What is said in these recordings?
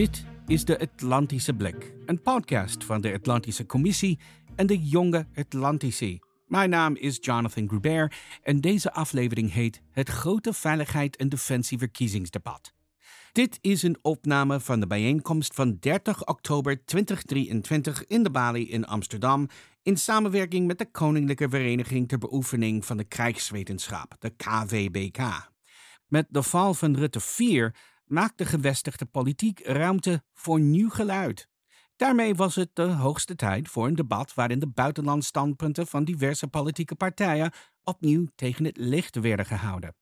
Dit is de Atlantische Blik, een podcast van de Atlantische Commissie en de jonge Atlantici. Mijn naam is Jonathan Gruber en deze aflevering heet Het grote veiligheid en defensie verkiezingsdebat. Dit is een opname van de bijeenkomst van 30 oktober 2023 in de Bali in Amsterdam in samenwerking met de Koninklijke Vereniging ter Beoefening van de Krijgswetenschap, de KVBK. Met de val van Rutte 4 maakt de gevestigde politiek ruimte voor nieuw geluid. Daarmee was het de hoogste tijd voor een debat waarin de buitenlandstandpunten van diverse politieke partijen opnieuw tegen het licht werden gehouden.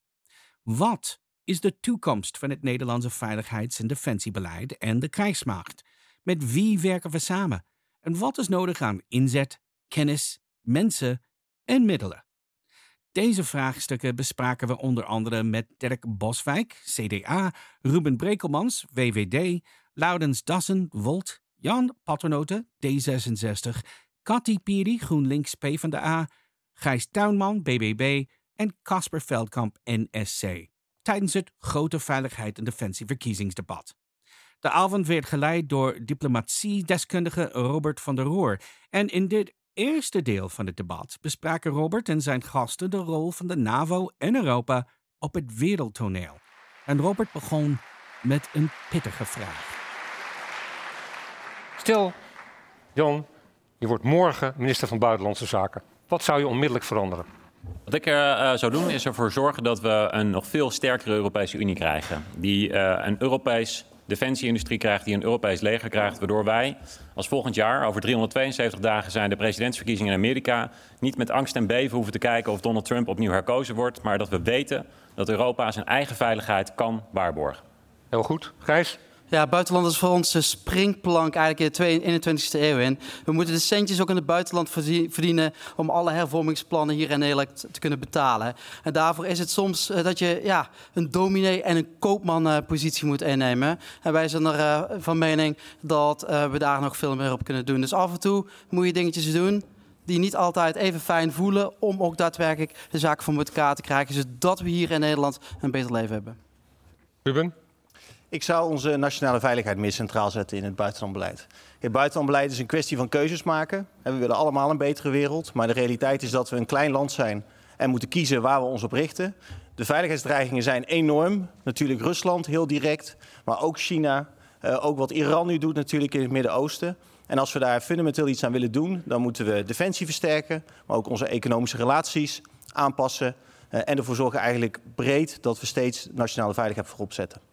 Wat is de toekomst van het Nederlandse veiligheids- en defensiebeleid en de krijgsmacht? Met wie werken we samen? En wat is nodig aan inzet, kennis, mensen en middelen? Deze vraagstukken bespraken we onder andere met Dirk Boswijk, CDA, Ruben Brekelmans, VVD, Laudens Dassen, Volt, Jan Paternoten, D66, Cathy Piri, GroenLinks PvdA, Gijs Tuinman, BBB en Casper Veldkamp, NSC, tijdens het grote veiligheid en defensieverkiezingsdebat. De avond werd geleid door diplomatiedeskundige Robert van der Roer. En in dit eerste deel van het debat bespraken Robert en zijn gasten de rol van de NAVO en Europa op het wereldtoneel. En Robert begon met een pittige vraag. Stel, Jan, je wordt morgen minister van Buitenlandse Zaken. Wat zou je onmiddellijk veranderen? Wat ik uh, zou doen is ervoor zorgen dat we een nog veel sterkere Europese Unie krijgen. Die uh, een Europees defensieindustrie krijgt, die een Europees leger krijgt, waardoor wij als volgend jaar, over 372 dagen zijn de presidentsverkiezingen in Amerika, niet met angst en beven hoeven te kijken of Donald Trump opnieuw herkozen wordt, maar dat we weten dat Europa zijn eigen veiligheid kan waarborgen. Heel goed. Gijs? Ja, buitenland is voor ons de springplank eigenlijk in de 21ste eeuw in. We moeten de centjes ook in het buitenland verdienen om alle hervormingsplannen hier in Nederland te kunnen betalen. En daarvoor is het soms dat je ja, een dominee en een koopman positie moet innemen. En wij zijn er uh, van mening dat uh, we daar nog veel meer op kunnen doen. Dus af en toe moet je dingetjes doen die niet altijd even fijn voelen om ook daadwerkelijk de zaken voor elkaar te krijgen, zodat we hier in Nederland een beter leven hebben. Ruben? Ik zou onze nationale veiligheid meer centraal zetten in het buitenlandbeleid. Het buitenlandbeleid is een kwestie van keuzes maken. En we willen allemaal een betere wereld. Maar de realiteit is dat we een klein land zijn en moeten kiezen waar we ons op richten. De veiligheidsdreigingen zijn enorm. Natuurlijk Rusland heel direct, maar ook China. Uh, ook wat Iran nu doet natuurlijk in het Midden-Oosten. En als we daar fundamenteel iets aan willen doen, dan moeten we defensie versterken, maar ook onze economische relaties aanpassen. Uh, en ervoor zorgen eigenlijk breed dat we steeds nationale veiligheid voorop zetten.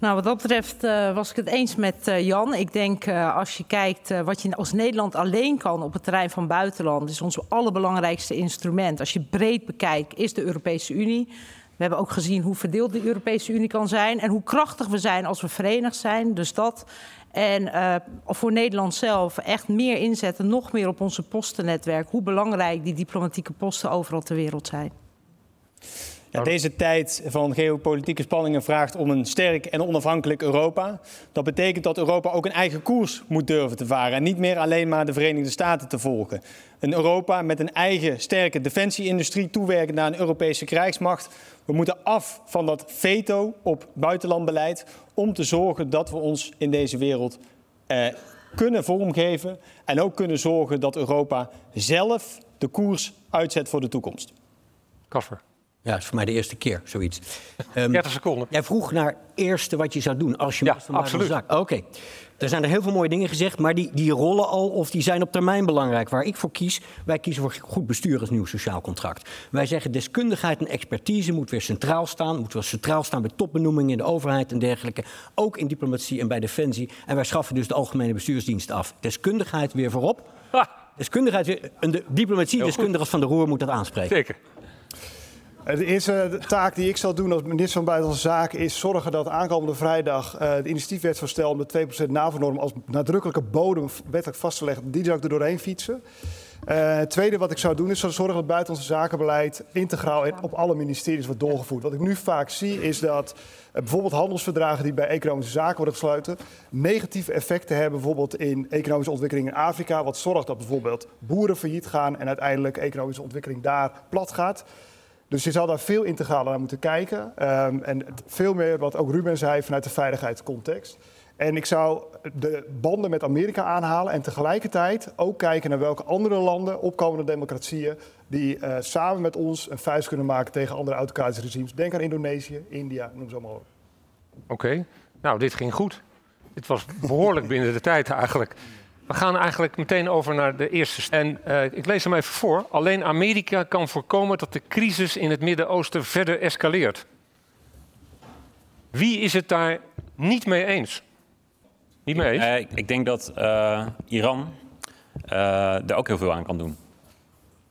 Nou, wat dat betreft uh, was ik het eens met uh, Jan. Ik denk uh, als je kijkt wat je als Nederland alleen kan op het terrein van buitenland, is ons allerbelangrijkste instrument. Als je breed bekijkt, is de Europese Unie. We hebben ook gezien hoe verdeeld de Europese Unie kan zijn en hoe krachtig we zijn als we verenigd zijn. Dus dat. En voor Nederland zelf echt meer inzetten, nog meer op onze postennetwerk. Hoe belangrijk die diplomatieke posten overal ter wereld zijn. Ja, deze tijd van geopolitieke spanningen vraagt om een sterk en onafhankelijk Europa. Dat betekent dat Europa ook een eigen koers moet durven te varen en niet meer alleen maar de Verenigde Staten te volgen. Een Europa met een eigen sterke defensieindustrie toewerken naar een Europese krijgsmacht. We moeten af van dat veto op buitenlandbeleid om te zorgen dat we ons in deze wereld eh, kunnen vormgeven en ook kunnen zorgen dat Europa zelf de koers uitzet voor de toekomst. Kaffer. Ja, dat is voor mij de eerste keer, zoiets. Um, 30 seconden. Jij vroeg naar eerste wat je zou doen als je ja, absoluut. van Oké. Okay. Er zijn er heel veel mooie dingen gezegd, maar die, die rollen al of die zijn op termijn belangrijk. Waar ik voor kies, wij kiezen voor goed bestuur als nieuw sociaal contract. Wij zeggen deskundigheid en expertise moet weer centraal staan. Moet weer centraal staan bij topbenoemingen in de overheid en dergelijke. Ook in diplomatie en bij defensie. En wij schaffen dus de algemene bestuursdienst af. Deskundigheid weer voorop. Ha. Deskundigheid weer, en de diplomatie-deskundige als Van der Roer moet dat aanspreken. Zeker. De eerste taak die ik zal doen als minister van Buitenlandse Zaken is zorgen dat aankomende vrijdag uh, de initiatiefwetsvoorstel om de 2% NAVO-norm als nadrukkelijke bodem wettelijk vast te leggen, die zou ik er doorheen fietsen. Uh, het tweede wat ik zou doen is zorgen dat het buitenlandse zakenbeleid integraal in, op alle ministeries wordt doorgevoerd. Wat ik nu vaak zie is dat bijvoorbeeld handelsverdragen die bij economische zaken worden gesloten negatieve effecten hebben bijvoorbeeld in economische ontwikkeling in Afrika. Wat zorgt dat bijvoorbeeld boeren failliet gaan en uiteindelijk economische ontwikkeling daar plat gaat. Dus je zal daar veel integraler naar moeten kijken. Ehm, en veel meer wat ook Ruben zei vanuit de veiligheidscontext. En ik zou de banden met Amerika aanhalen en tegelijkertijd ook kijken naar welke andere landen, opkomende democratieën, die uh, samen met ons een vuist kunnen maken tegen andere autocratische regimes. Denk aan Indonesië, India, noem ze allemaal op. Oké, nou dit ging goed. Dit was behoorlijk binnen de tijd eigenlijk. We gaan eigenlijk meteen over naar de eerste. En uh, ik lees hem even voor. Alleen Amerika kan voorkomen dat de crisis in het Midden-Oosten verder escaleert. Wie is het daar niet mee eens? Niet mee eens? Ik, ik denk dat uh, Iran er ook heel veel aan kan doen.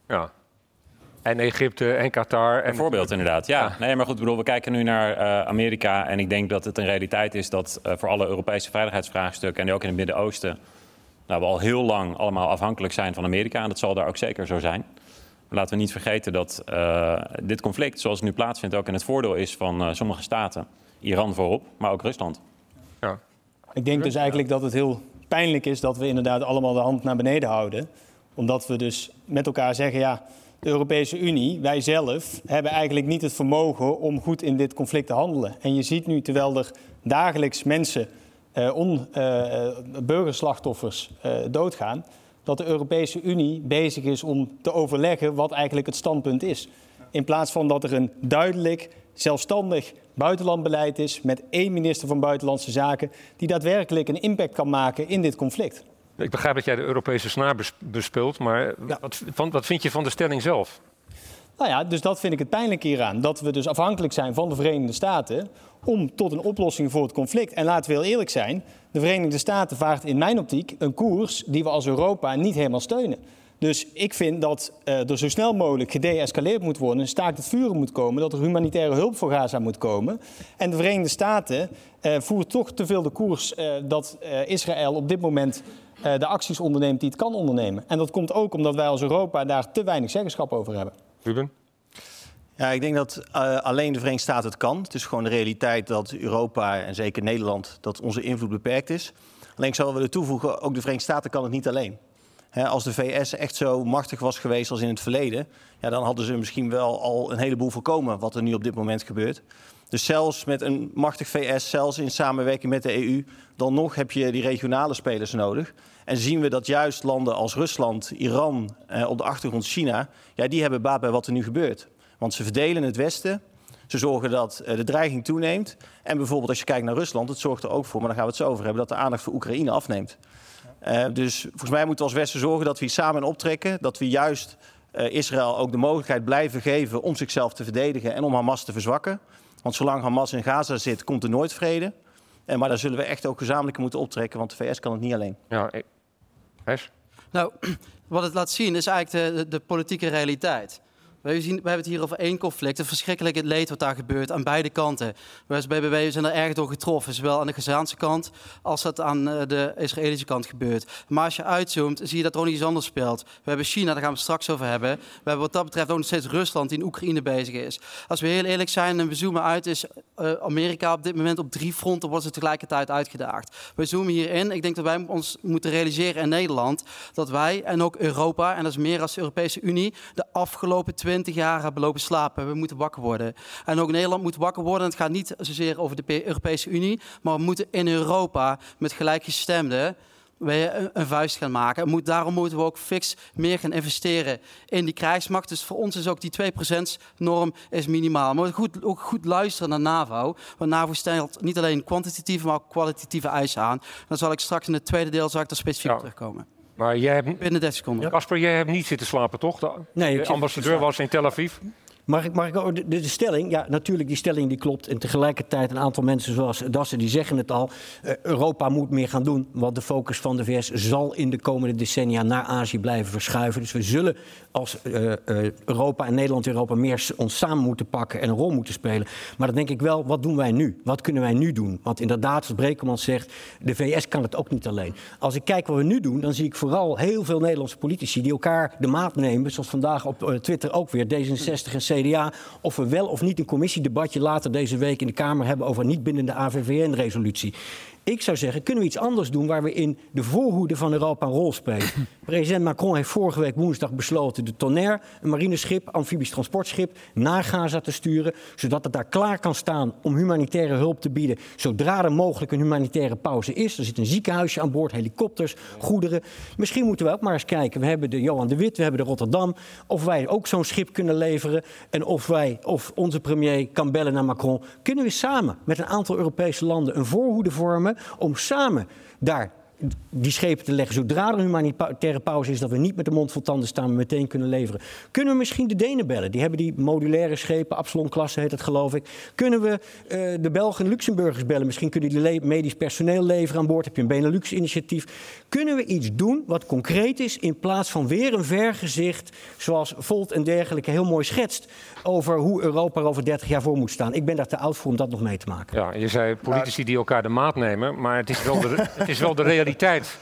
Ja. En Egypte en Qatar. En... Bijvoorbeeld, inderdaad. Ja. ja. Nee, maar goed, bedoel, we kijken nu naar uh, Amerika. En ik denk dat het een realiteit is dat uh, voor alle Europese veiligheidsvraagstukken. en ook in het Midden-Oosten. Nou, we al heel lang allemaal afhankelijk zijn van Amerika. En dat zal daar ook zeker zo zijn. Maar laten we niet vergeten dat uh, dit conflict, zoals het nu plaatsvindt, ook in het voordeel is van sommige staten. Iran voorop, maar ook Rusland. Ja. Ik denk dus eigenlijk dat het heel pijnlijk is dat we inderdaad allemaal de hand naar beneden houden. Omdat we dus met elkaar zeggen, ja, de Europese Unie, wij zelf, hebben eigenlijk niet het vermogen om goed in dit conflict te handelen. En je ziet nu, terwijl er dagelijks mensen, on, uh, burgerslachtoffers uh, doodgaan, dat de Europese Unie bezig is om te overleggen wat eigenlijk het standpunt is. In plaats van dat er een duidelijk, zelfstandig buitenlandbeleid is met één minister van Buitenlandse Zaken die daadwerkelijk een impact kan maken in dit conflict. Ik begrijp dat jij de Europese snaar bespeelt, maar ja. wat, van, wat vind je van de stelling zelf? Nou ja, dus dat vind ik het pijnlijke hieraan. Dat we dus afhankelijk zijn van de Verenigde Staten om tot een oplossing voor het conflict. En laten we heel eerlijk zijn, de Verenigde Staten vaart in mijn optiek een koers die we als Europa niet helemaal steunen. Dus ik vind dat uh, er zo snel mogelijk gedeescaleerd moet worden, een staakt het vuren moet komen, dat er humanitaire hulp voor Gaza moet komen. En de Verenigde Staten uh, voert toch te veel de koers uh, dat Israël op dit moment de acties onderneemt die het kan ondernemen. En dat komt ook omdat wij als Europa daar te weinig zeggenschap over hebben. Ruben? Ja, ik denk dat uh, alleen de Verenigde Staten het kan. Het is gewoon de realiteit dat Europa en zeker Nederland, dat onze invloed beperkt is. Alleen ik zou willen toevoegen, ook de Verenigde Staten kan het niet alleen. Als de VS echt zo machtig was geweest als in het verleden, ja, dan hadden ze misschien wel al een heleboel voorkomen wat er nu op dit moment gebeurt. Dus zelfs met een machtig VS, zelfs in samenwerking met de EU, dan nog heb je die regionale spelers nodig. En zien we dat juist landen als Rusland, Iran, eh, op de achtergrond China, ja, die hebben baat bij wat er nu gebeurt. Want ze verdelen het Westen. Ze zorgen dat uh, de dreiging toeneemt. En bijvoorbeeld als je kijkt naar Rusland, het zorgt er ook voor, maar daar gaan we het zo over hebben, dat de aandacht voor Oekraïne afneemt. Uh, dus volgens mij moeten we als Westen zorgen dat we hier samen optrekken. Dat we juist uh, Israël ook de mogelijkheid blijven geven om zichzelf te verdedigen en om Hamas te verzwakken. Want zolang Hamas in Gaza zit, komt er nooit vrede. Uh, maar daar zullen we echt ook gezamenlijk moeten optrekken, want de VS kan het niet alleen. Ja, Hes? Nou, wat het laat zien is eigenlijk de, de, de politieke realiteit. We, hebben het hier over één conflict. Het verschrikkelijke leed wat daar gebeurt aan beide kanten. Wij als BBB zijn er erg door getroffen. Zowel aan de Gazaanse kant als dat aan eh, de Israëlische kant gebeurt. Maar als je uitzoomt, zie je dat er ook iets anders speelt. We hebben China, daar gaan we het straks over hebben. We hebben wat dat betreft ook nog steeds Rusland die in Oekraïne bezig is. Als we heel eerlijk zijn en we zoomen uit, is uh, Amerika op dit moment op drie fronten wordt ze tegelijkertijd uitgedaagd. We zoomen hierin. Ik denk dat wij ons moeten realiseren in Nederland dat wij en ook Europa, en dat is meer als de Europese Unie, de afgelopen twee 20 jaar hebben lopen slapen. We moeten wakker worden. En ook Nederland moet wakker worden. Het gaat niet zozeer over de Europese Unie, maar we moeten in Europa met gelijkgestemden een, vuist gaan maken. Moet, daarom moeten we ook fix meer gaan investeren in die krijgsmacht. Dus voor ons is ook die 2%-norm is minimaal. Maar goed, ook goed luisteren naar NAVO. Want NAVO stelt niet alleen kwantitatieve, maar ook kwalitatieve eisen aan. Dan zal ik straks in het tweede deel zal ik daar specifiek ja. terugkomen. Maar jij hebt... Binnen 30 seconden. Casper, jij hebt niet zitten slapen, toch? De, nee, de ambassadeur was in Tel Aviv. Mag ik, mag ik de, de, stelling? Ja, natuurlijk, die stelling die klopt. En tegelijkertijd een aantal mensen zoals Dassen, die zeggen het al. Uh, Europa moet meer gaan doen. Want de focus van de VS zal in de komende decennia naar Azië blijven verschuiven. Dus we zullen als uh, uh, Europa en Nederland Europa meer ons samen moeten pakken en een rol moeten spelen. Maar dan denk ik wel, wat doen wij nu? Wat kunnen wij nu doen? Want inderdaad, zoals Brekeman zegt, de VS kan het ook niet alleen. Als ik kijk wat we nu doen, dan zie ik vooral heel veel Nederlandse politici die elkaar de maat nemen. Zoals vandaag op Twitter ook weer, D66 en Of we wel of niet een commissiedebatje later deze week in de Kamer hebben over niet bindende AVVN-resolutie. Ik zou zeggen, kunnen we iets anders doen waar we in de voorhoede van Europa een rol spelen? President Macron heeft vorige week woensdag besloten de Tonnerre, een marineschip, amfibisch transportschip, naar Gaza te sturen. Zodat het daar klaar kan staan om humanitaire hulp te bieden. Zodra er mogelijk een humanitaire pauze is. Er zit een ziekenhuisje aan boord, helikopters, goederen. Misschien moeten we ook maar eens kijken. We hebben de Johan de Wit, we hebben de Rotterdam. Of wij ook zo'n schip kunnen leveren. En of wij, of onze premier kan bellen naar Macron. Kunnen we samen met een aantal Europese landen een voorhoede vormen om samen daar die schepen te leggen zodra er een humanitaire pauze is, dat we niet met de mond vol tanden staan, maar meteen kunnen leveren. Kunnen we misschien de Denen bellen? Die hebben die modulaire schepen, Absalon-klasse heet het geloof ik. Kunnen we uh, de Belgen en Luxemburgers bellen? Misschien kunnen die medisch personeel leveren aan boord. Heb je een Benelux-initiatief? Kunnen we iets doen wat concreet is, in plaats van weer een vergezicht, zoals Volt en dergelijke heel mooi schetst, over hoe Europa er over 30 jaar voor moet staan? Ik ben daar te oud voor om dat nog mee te maken. Ja, je zei politici die elkaar de maat nemen, maar het is wel de, het is wel de realiteit realiteit.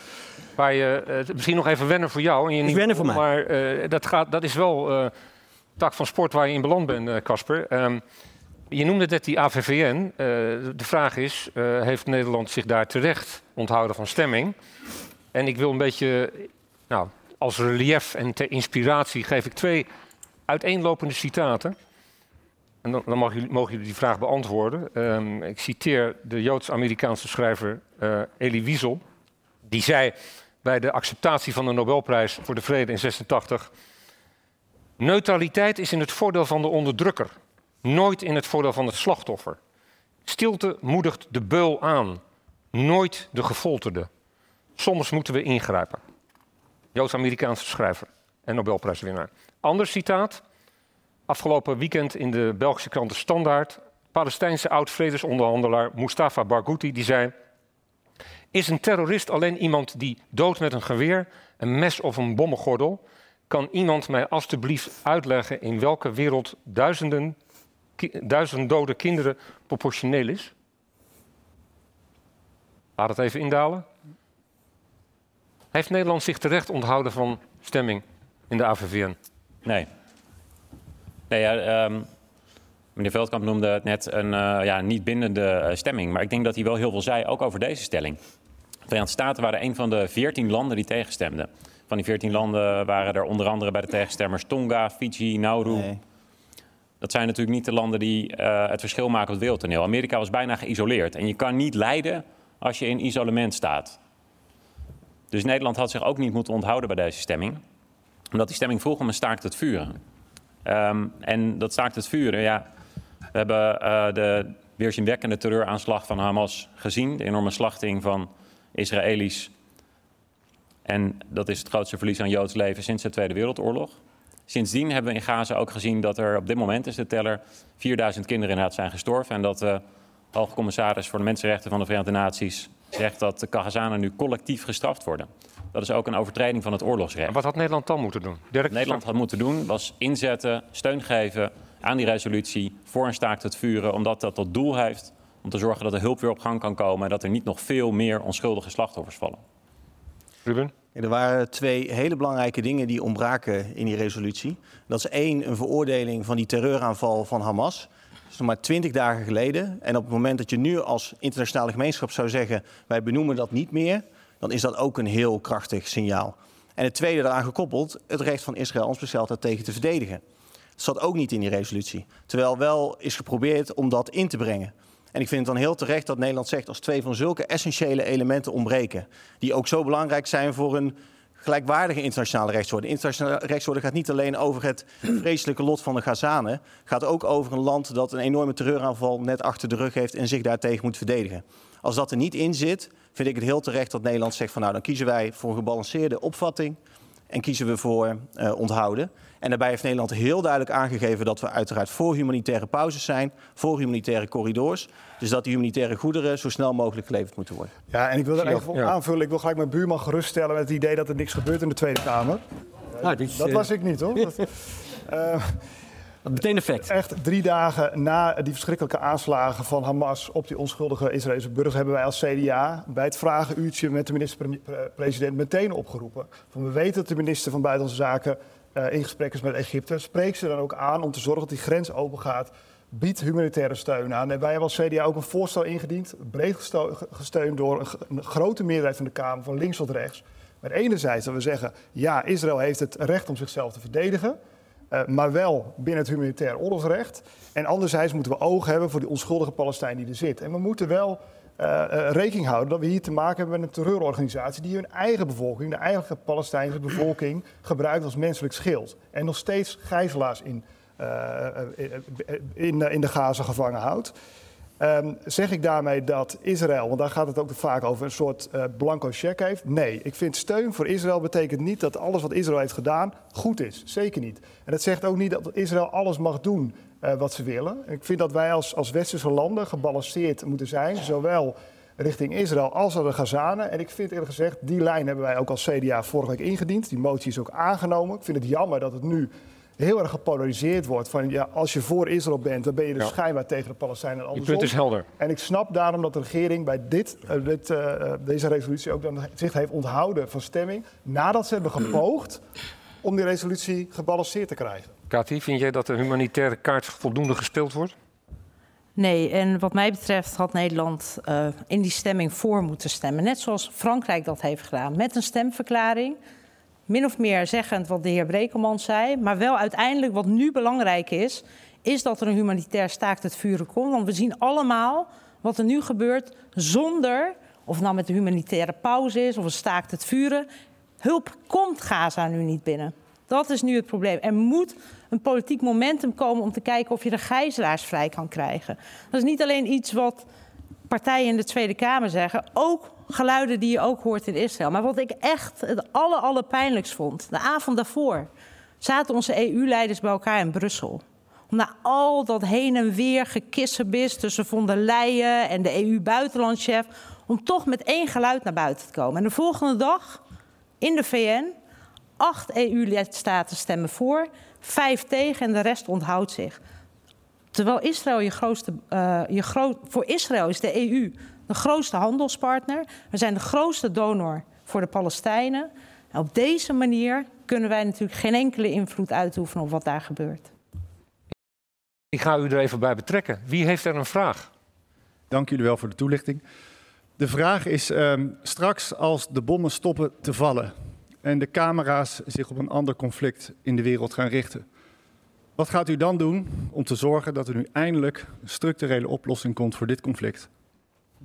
Waar je, uh, misschien nog even wennen voor jou. En je niet, wennen voor mij. Maar uh, dat, gaat, dat is wel uh, tak van sport waar je in beland bent, Casper. Um, je noemde net die AVVN. de vraag is, heeft Nederland zich daar terecht onthouden van stemming? En ik wil een beetje, nou, als relief en ter inspiratie geef ik twee uiteenlopende citaten. En dan, dan mogen, jullie, mogen, jullie, die vraag beantwoorden. Um, ik citeer de Joods-Amerikaanse schrijver Elie Wiesel die zei bij de acceptatie van de Nobelprijs voor de Vrede in 86: Neutraliteit is in het voordeel van de onderdrukker, nooit in het voordeel van het slachtoffer. Stilte moedigt de beul aan, nooit de gefolterde. Soms moeten we ingrijpen. Joods-Amerikaanse schrijver en Nobelprijswinnaar. Ander citaat. Afgelopen weekend in de Belgische krant De Standaard. Palestijnse oud-vredesonderhandelaar Mustafa Barghouti die zei... Is een terrorist alleen iemand die dood met een geweer, een mes of een bommengordel? Kan iemand mij alstublieft uitleggen in welke wereld duizenden, duizend dode kinderen proportioneel is? Laat het even indalen. Heeft Nederland zich terecht onthouden van stemming in de AVVN? Nee. Nee, ja, um, meneer Veldkamp noemde het net een uh, ja, niet bindende uh, stemming. Maar ik denk dat hij wel heel veel zei, ook over deze stelling. De Verenigde Staten waren een van de veertien landen die tegenstemden. Van die veertien landen waren er onder andere bij de tegenstemmers Tonga, Fiji, Nauru. Nee. Dat zijn natuurlijk niet de landen die uh, het verschil maken op het wereldtoneel. Amerika was bijna geïsoleerd. En je kan niet leiden als je in isolement staat. Dus Nederland had zich ook niet moeten onthouden bij deze stemming. Omdat die stemming vroeg om een staakt het vuren. Um, en dat staakt het vuren, ja. We hebben uh, de weerzinwekkende terreuraanslag van Hamas gezien. De enorme slachting van Israëli's. En dat is het grootste verlies aan Joods leven sinds de Tweede Wereldoorlog. Sindsdien hebben we in Gaza ook gezien dat er op dit moment is de teller 4000 kinderen inderdaad zijn gestorven. En dat de hoge commissaris voor de mensenrechten van de Verenigde Naties zegt dat de Gazanen nu collectief gestraft worden. Dat is ook een overtreding van het oorlogsrecht. wat had Nederland dan moeten doen? Nederland had moeten doen was inzetten, steun geven aan die resolutie voor een staakt het vuren, omdat dat tot doel heeft om te zorgen dat de hulp weer op gang kan komen en dat er niet nog veel meer onschuldige slachtoffers vallen. Ruben? er waren twee hele belangrijke dingen die ontbraken in die resolutie. Dat is één, een veroordeling van die terreuraanval van Hamas. Dat is nog maar twintig dagen geleden. En op het moment dat je nu als internationale gemeenschap zou zeggen... wij benoemen dat niet meer, dan is dat ook een heel krachtig signaal. En het tweede daaraan gekoppeld, het recht van Israël om zichzelf daartegen te verdedigen. Zat ook niet in die resolutie. Terwijl wel is geprobeerd om dat in te brengen. En ik vind het dan heel terecht dat Nederland zegt als twee van zulke essentiële elementen ontbreken. Die ook zo belangrijk zijn voor een gelijkwaardige internationale rechtsorde. Internationale rechtsorde gaat niet alleen over het vreselijke lot van de Gazanen. gaat ook over een land dat een enorme terreuraanval net achter de rug heeft en zich daartegen moet verdedigen. Als dat er niet in zit, vind ik het heel terecht dat Nederland zegt van nou dan kiezen wij voor een gebalanceerde opvatting en kiezen we voor uh, onthouden. En daarbij heeft Nederland heel duidelijk aangegeven dat we uiteraard voor humanitaire pauzes zijn, voor humanitaire corridors. Dus dat die humanitaire goederen zo snel mogelijk geleverd moeten worden. Ja, en ik wil er even op aanvullen. Ik wil gelijk mijn buurman geruststellen met het idee dat er niks gebeurt in de Tweede Kamer. Nou, dat was ik niet hoor. dat, uh, meteen effect. Echt drie dagen na die verschrikkelijke aanslagen van Hamas op die onschuldige Israëlse burgers hebben wij als CDA bij het vragenuurtje met de minister-president meteen opgeroepen. Van we weten dat de minister van Buitenlandse Zaken uh, in gesprek is met Egypte. Spreek ze dan ook aan om te zorgen dat die grens open gaat biedt humanitaire steun aan. En wij hebben als CDA ook een voorstel ingediend, breed gesteund door een grote meerderheid van de Kamer, van links tot rechts. Maar enerzijds dat we zeggen, ja, Israël heeft het recht om zichzelf te verdedigen. Uh, maar wel binnen het humanitair oorlogsrecht. En anderzijds moeten we oog hebben voor die onschuldige Palestijn die er zit. En we moeten wel uh, uh, rekening houden dat we hier te maken hebben met een terreurorganisatie die hun eigen bevolking, de eigenlijke Palestijnse bevolking, gebruikt als menselijk schild. En nog steeds gijzelaars in, in, in de Gaza gevangen houdt. Um, zeg ik daarmee dat Israël, want daar gaat het ook vaak over, een soort blanco check heeft? Nee, ik vind steun voor Israël betekent niet dat alles wat Israël heeft gedaan goed is. Zeker niet. En dat zegt ook niet dat Israël alles mag doen uh, wat ze willen. Ik vind dat wij als, als westerse landen gebalanceerd moeten zijn, zowel richting Israël als naar de Gazanen. En ik vind eerlijk gezegd, die lijn hebben wij ook als CDA vorige week ingediend. Die motie is ook aangenomen. Ik vind het jammer dat het nu heel erg gepolariseerd wordt. Van ja, als je voor Israël bent, dan ben je dus ja. schijnbaar tegen de Paleistijnen en andersom. Je punt is helder. En ik snap daarom dat de regering bij dit, uh, dit, uh, deze resolutie ook dan zich heeft onthouden van stemming. Nadat ze hebben gepoogd om die resolutie gebalanceerd te krijgen. Kati, vind jij dat de humanitaire kaart voldoende gespeeld wordt? Nee, en wat mij betreft had Nederland uh, in die stemming voor moeten stemmen. Net zoals Frankrijk dat heeft gedaan. Met een stemverklaring min of meer zeggend wat de heer Brekelman zei. Maar wel uiteindelijk wat nu belangrijk is, is dat er een humanitair staakt het vuren komt. Want we zien allemaal wat er nu gebeurt zonder, of nou met de humanitaire pauze is of een staakt het vuren. Hulp komt Gaza nu niet binnen. Dat is nu het probleem. Er moet een politiek momentum komen om te kijken of je de gijzelaars vrij kan krijgen. Dat is niet alleen iets wat partijen in de Tweede Kamer zeggen, ook geluiden die je ook hoort in Israël. Maar wat ik echt het aller, allerpijnlijkst vond, de avond daarvoor zaten onze EU-leiders bij elkaar in Brussel. Om na al dat heen en weer gekissenbis tussen von der Leyen en de EU-buitenlandchef, om toch met één geluid naar buiten te komen. En de volgende dag in de VN, acht EU-lidstaten stemmen voor, vijf tegen en de rest onthoudt zich. Terwijl Israël je grootste, uh, je groot, voor Israël is de EU de grootste handelspartner. We zijn de grootste donor voor de Palestijnen. En op deze manier kunnen wij natuurlijk geen enkele invloed uitoefenen op wat daar gebeurt. Ik ga u er even bij betrekken. Wie heeft er een vraag? Dank jullie wel voor de toelichting. De vraag is um, straks als de bommen stoppen te vallen en de camera's zich op een ander conflict in de wereld gaan richten. Wat gaat u dan doen om te zorgen dat er nu eindelijk een structurele oplossing komt voor dit conflict?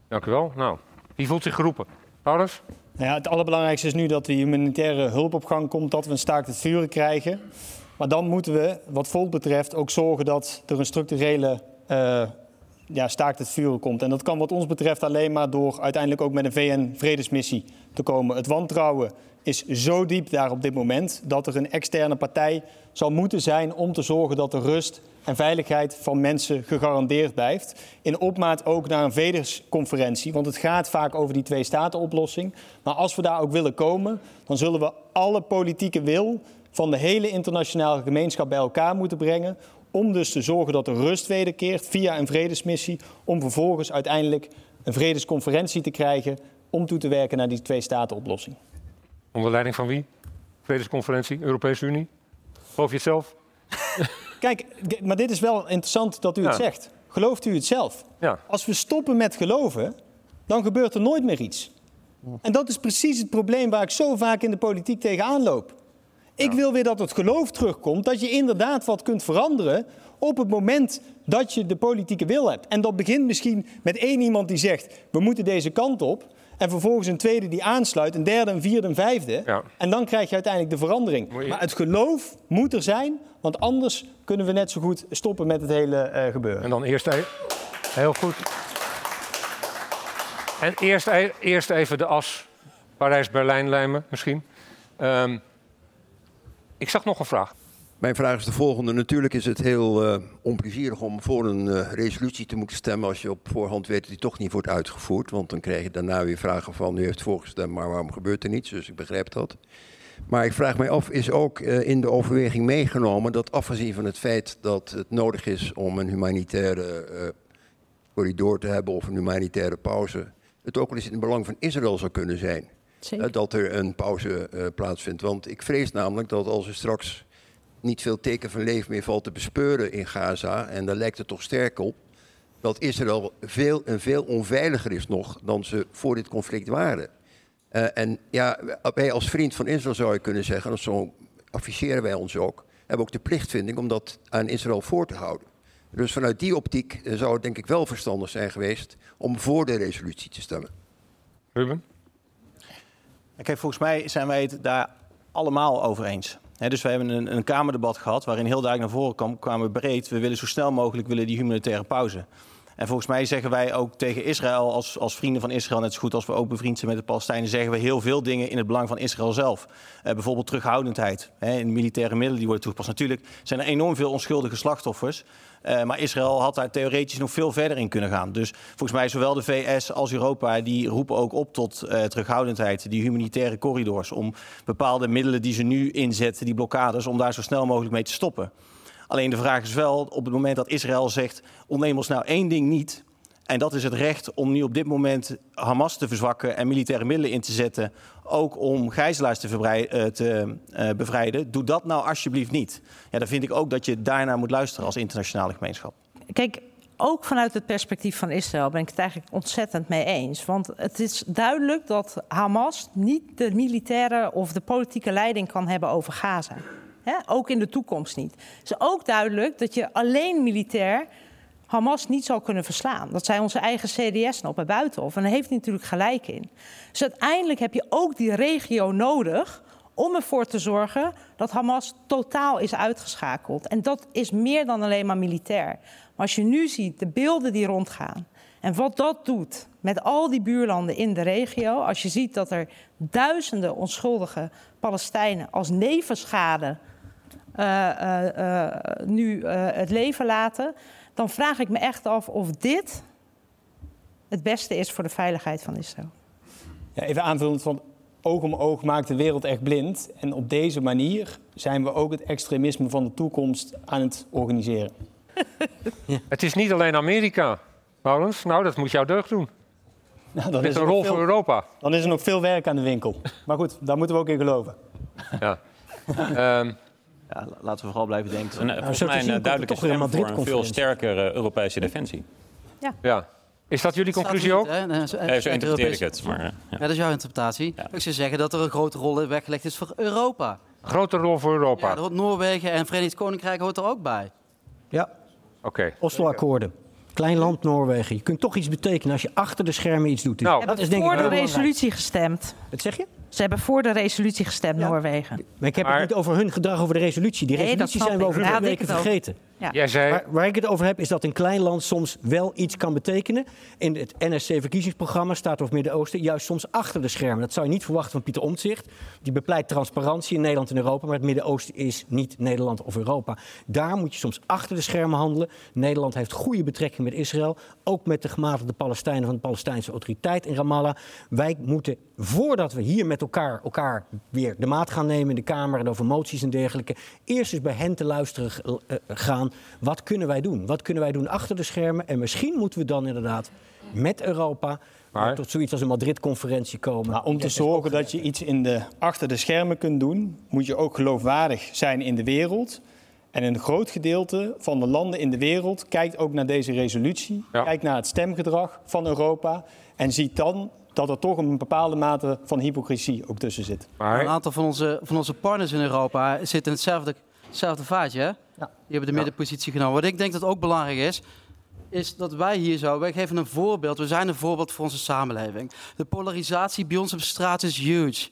Dank u wel. Nou, wie voelt zich geroepen? Paulus? Nou ja, het allerbelangrijkste is nu dat de humanitaire hulp op gang komt, dat we een staakt het vuren krijgen. Maar dan moeten we, wat volk betreft, ook zorgen dat er een structurele uh, ja, staakt het vuren komt. En dat kan wat ons betreft alleen maar door uiteindelijk ook met een VN-vredesmissie te komen. Het wantrouwen is zo diep daar op dit moment dat er een externe partij zal moeten zijn om te zorgen dat de rust en veiligheid van mensen gegarandeerd blijft. In opmaat ook naar een vredesconferentie, want het gaat vaak over die twee-staten-oplossing. Maar als we daar ook willen komen, dan zullen we alle politieke wil van de hele internationale gemeenschap bij elkaar moeten brengen. Om dus te zorgen dat de rust wederkeert via een vredesmissie. Om vervolgens uiteindelijk een vredesconferentie te krijgen om toe te werken naar die twee-staten-oplossing. Onder leiding van wie? Vredesconferentie, Europese Unie? Geloof je het zelf? Kijk, maar dit is wel interessant dat u het zegt. Gelooft u het zelf? Ja. Als we stoppen met geloven, dan gebeurt er nooit meer iets. En dat is precies het probleem waar ik zo vaak in de politiek tegenaan loop. Ik wil weer dat het geloof terugkomt, dat je inderdaad wat kunt veranderen op het moment dat je de politieke wil hebt. En dat begint misschien met één iemand die zegt, we moeten deze kant op. En vervolgens een tweede die aansluit, een derde, een vierde, een vijfde. Ja. En dan krijg je uiteindelijk de verandering. Je... Maar het geloof moet er zijn, want anders kunnen we net zo goed stoppen met het hele uh, gebeuren. En dan eerst even... Heel goed. En eerst, eerst even de as Parijs-Berlijn lijmen, misschien. Um, ik zag nog een vraag. Mijn vraag is de volgende. Natuurlijk is het heel uh, onplezierig om voor een uh, resolutie te moeten stemmen als je op voorhand weet dat die toch niet wordt uitgevoerd. Want dan krijg je daarna weer vragen van u heeft voorgestemd, maar waarom gebeurt er niets? Dus ik begrijp dat. Maar ik vraag mij af, is ook uh, in de overweging meegenomen dat afgezien van het feit dat het nodig is om een humanitaire corridor te hebben of een humanitaire pauze, het ook wel eens in het belang van Israël zou kunnen zijn. Zeker. dat er een pauze plaatsvindt. Want ik vrees namelijk dat als er straks niet veel teken van leven meer valt te bespeuren in Gaza. En daar lijkt het toch sterk op dat Israël veel en veel onveiliger is nog dan ze voor dit conflict waren. Uh, en ja, wij als vriend van Israël zou je kunnen zeggen, en zo afficheren wij ons ook, hebben ook de plichtvinding om dat aan Israël voor te houden. Dus vanuit die optiek eh, zou het denk ik wel verstandig zijn geweest om voor de resolutie te stemmen. Ruben? Kijk, volgens mij zijn wij het daar allemaal over eens. Dus we hebben een, een, Kamerdebat gehad waarin heel duidelijk naar voren kwam, kwamen breed. We willen zo snel mogelijk willen die humanitaire pauze. En volgens mij zeggen wij ook tegen Israël, als, als vrienden van Israël, net zo goed als we ook bevriend zijn met de Palestijnen, zeggen we heel veel dingen in het belang van Israël zelf. Uh, bijvoorbeeld terughoudendheid hè, in militaire middelen die worden toegepast. Natuurlijk zijn er enorm veel onschuldige slachtoffers. Uh, maar Israël had daar theoretisch nog veel verder in kunnen gaan. Dus volgens mij zowel de VS als Europa die roepen ook op tot uh, terughoudendheid. Die humanitaire corridors om bepaalde middelen die ze nu inzetten, die blokkades, om daar zo snel mogelijk mee te stoppen. Alleen de vraag is wel, op het moment dat Israël zegt... ontneem ons nou één ding niet... en dat is het recht om nu op dit moment Hamas te verzwakken... en militaire middelen in te zetten... ook om gijzelaars te, te uh, bevrijden. Doe dat nou alsjeblieft niet. Ja, dan vind ik ook dat je daarnaar moet luisteren als internationale gemeenschap. Kijk, ook vanuit het perspectief van Israël ben ik het eigenlijk ontzettend mee eens. Want het is duidelijk dat Hamas niet de militaire of de politieke leiding kan hebben over Gaza. Ook in de toekomst niet. Het is ook duidelijk dat je alleen militair Hamas niet zal kunnen verslaan. Dat zei onze eigen CDS nog bij Buitenhof. En daar heeft hij natuurlijk gelijk in. Dus uiteindelijk heb je ook die regio nodig om ervoor te zorgen dat Hamas totaal is uitgeschakeld. En dat is meer dan alleen maar militair. Maar als je nu ziet de beelden die rondgaan en wat dat doet met al die buurlanden in de regio, als je ziet dat er duizenden onschuldige Palestijnen als nevenschade nu het leven laten, dan vraag ik me echt af of dit het beste is voor de veiligheid van Israël. Ja, even aanvullend van oog om oog maakt de wereld echt blind. En op deze manier zijn we ook het extremisme van de toekomst aan het organiseren. ja. Het is niet alleen Amerika, Paulus. Nou, dat moet jouw deugd doen. Nou, dan is een rol voor Europa. Dan is er nog veel werk aan de winkel. Maar goed, daar moeten we ook in geloven. Ja. um, ja, laten we vooral blijven denken. Een, volgens mij een duidelijke stem voor een veel sterkere Europese defensie. Ja. ja. Is dat jullie conclusie ook? Nee, zo, zo interpreteer ik het. Maar, ja. ja. dat is jouw interpretatie. Ja. Ik zou zeggen dat er een grote rol weggelegd is voor Europa. Grote rol voor Europa? Ja, Noorwegen en Verenigd Koninkrijk hoort er ook bij. Ja. Oké. Okay. Oslo-akkoorden. Klein land Noorwegen. Je kunt toch iets betekenen als je achter de schermen iets doet. Nou, dat is denk voor de resolutie gestemd. Wat zeg je? Ze hebben voor de resolutie gestemd, ja. Noorwegen. Maar ik heb het niet over hun gedrag over de resolutie. Die resolutie nee, zijn we over twee weken vergeten. Ja. Jij zei... waar, waar, ik het over heb, is dat een klein land soms wel iets kan betekenen. In het NSC-verkiezingsprogramma staat over Midden-Oosten juist soms achter de schermen. Dat zou je niet verwachten van Pieter Omtzigt. Die bepleit transparantie in Nederland en Europa. Maar het Midden-Oosten is niet Nederland of Europa. Daar moet je soms achter de schermen handelen. Nederland heeft goede betrekking met Israël. Ook met de gematigde Palestijnen van de Palestijnse autoriteit in Ramallah. Wij moeten, voordat we hier met elkaar, elkaar weer de maat gaan nemen in de Kamer en over moties en dergelijke, eerst eens bij hen te luisteren uh, Wat kunnen wij doen? Wat kunnen wij doen achter de schermen? En misschien moeten we dan inderdaad met Europa maar, tot zoiets als een Madrid-conferentie komen. Maar om te zorgen dat je iets in de, achter de schermen kunt doen, moet je ook geloofwaardig zijn in de wereld. En een groot gedeelte van de landen in de wereld kijkt ook naar deze resolutie, kijkt naar het stemgedrag van Europa en ziet dan dat er toch een bepaalde mate van hypocrisie ook tussen zit. Maar... Een aantal van onze, van onze partners in Europa zitten in hetzelfde, hetzelfde vaatje. Hè? Ja. Die hebben de middenpositie genomen. Wat ik denk dat ook belangrijk is, is dat wij hier zo, wij geven een voorbeeld. We zijn een voorbeeld voor onze samenleving. De polarisatie bij ons op straat is huge.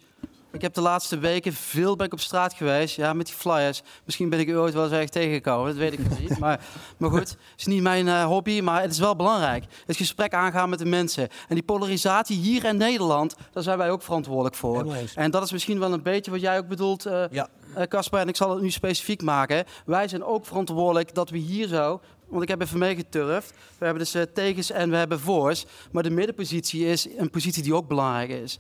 Ik heb de laatste weken veel ben ik op straat geweest, ja, met die flyers. Misschien ben ik u ooit wel eens erg tegengekomen, dat weet ik niet. Maar, maar goed, het is niet mijn uh, hobby, maar het is wel belangrijk. Het gesprek aangaan met de mensen. En die polarisatie hier in Nederland, daar zijn wij ook verantwoordelijk voor. En dat is misschien wel een beetje wat jij ook bedoelt, uh, ja. Casper, en ik zal het nu specifiek maken. Wij zijn ook verantwoordelijk dat we hier zo want ik heb even meegeturfd. We hebben dus uh, tegens en we hebben voors. Maar de middenpositie is een positie die ook belangrijk is.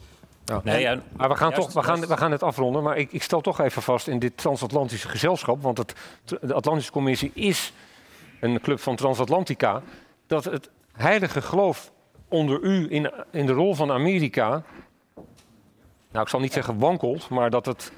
Nee, ja, maar we gaan, toch, we, gaan, we gaan het afronden. Maar ik, ik stel toch even vast in dit transatlantische gezelschap. Want het, de Atlantische Commissie is een club van Transatlantica. Dat het heilige geloof onder u in, in de rol van Amerika. Nou, ik zal niet zeggen wankelt, maar dat het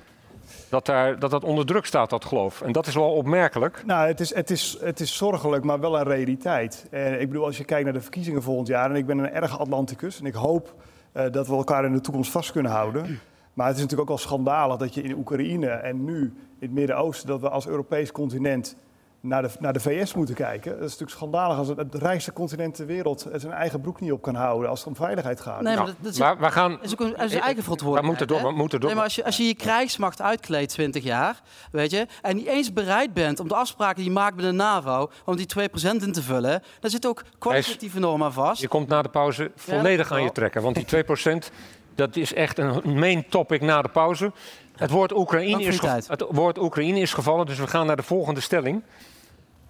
Dat, daar, dat dat onder druk staat, dat geloof. En dat is wel opmerkelijk. Nou, het is, het, is, het is zorgelijk, maar wel een realiteit. En ik bedoel, als je kijkt naar de verkiezingen volgend jaar... en ik ben een erg Atlanticus en ik hoop dat we elkaar in de toekomst vast kunnen houden... Maar het is natuurlijk ook al schandalig dat je in Oekraïne en nu in het Midden-Oosten... dat we als Europees continent naar de, naar de VS moeten kijken. Dat is natuurlijk schandalig als het, het rijkste continent ter wereld zijn eigen broek niet op kan houden als het om veiligheid gaat. Nee, maar Nou, dat, dat is, maar we gaan... is ook een, is een eigen We verantwoordelijkheid. moeten door, we moeten door. Nee, maar als je, als je je krijgsmacht uitkleedt 20 jaar, weet je, en niet eens bereid bent om de afspraken die je maakt met de NAVO, om die 2% in te vullen, dan zit ook kwalitatieve normen aan vast. Je komt na de pauze volledig aan je trekken. Want die 2%, dat is echt een main topic na de pauze. Het woord Oekraïne, is, het woord Oekraïne is gevallen, dus we gaan naar de volgende stelling.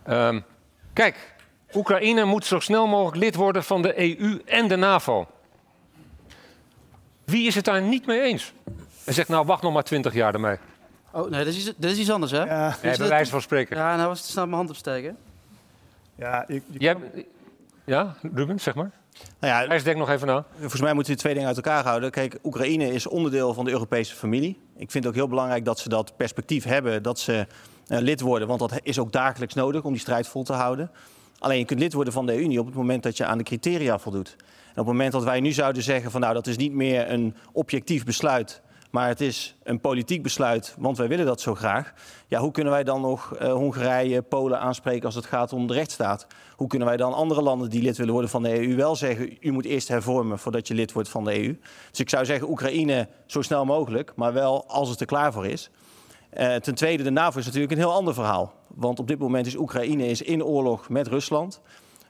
Ehm, kijk, Oekraïne moet zo snel mogelijk lid worden van de EU en de NAVO. Wie is het daar niet mee eens? En zegt, nou, wacht nog maar 20 jaar ermee. Oh, nee, dat is, iets- dat is iets anders, hè? Ja, Nee, bij dat- wijze van spreken. Ja, nou was het snel mijn hand opsteken. ja, je Jij, ja, Ruben, zeg maar. Nou ja, Hij denkt nog even na. Volgens mij moeten we die twee dingen uit elkaar houden. Kijk, Oekraïne is onderdeel van de Europese familie. Ik vind het ook heel belangrijk dat ze dat perspectief hebben, dat ze lid worden. Want dat is ook dagelijks nodig om die strijd vol te houden. Alleen je kunt lid worden van de Unie op het moment dat je aan de criteria voldoet. En op het moment dat wij nu zouden zeggen van nou dat is niet meer een objectief besluit, maar het is een politiek besluit, want wij willen dat zo graag. Ja, hoe kunnen wij dan nog eh, Hongarije, Polen aanspreken als het gaat om de rechtsstaat? Hoe kunnen wij dan andere landen die lid willen worden van de EU wel zeggen, u moet eerst hervormen voordat je lid wordt van de EU? Dus ik zou zeggen Oekraïne zo snel mogelijk, maar wel als het er klaar voor is. Eh, ten tweede, de NAVO is natuurlijk een heel ander verhaal. Want op dit moment is Oekraïne is in oorlog met Rusland.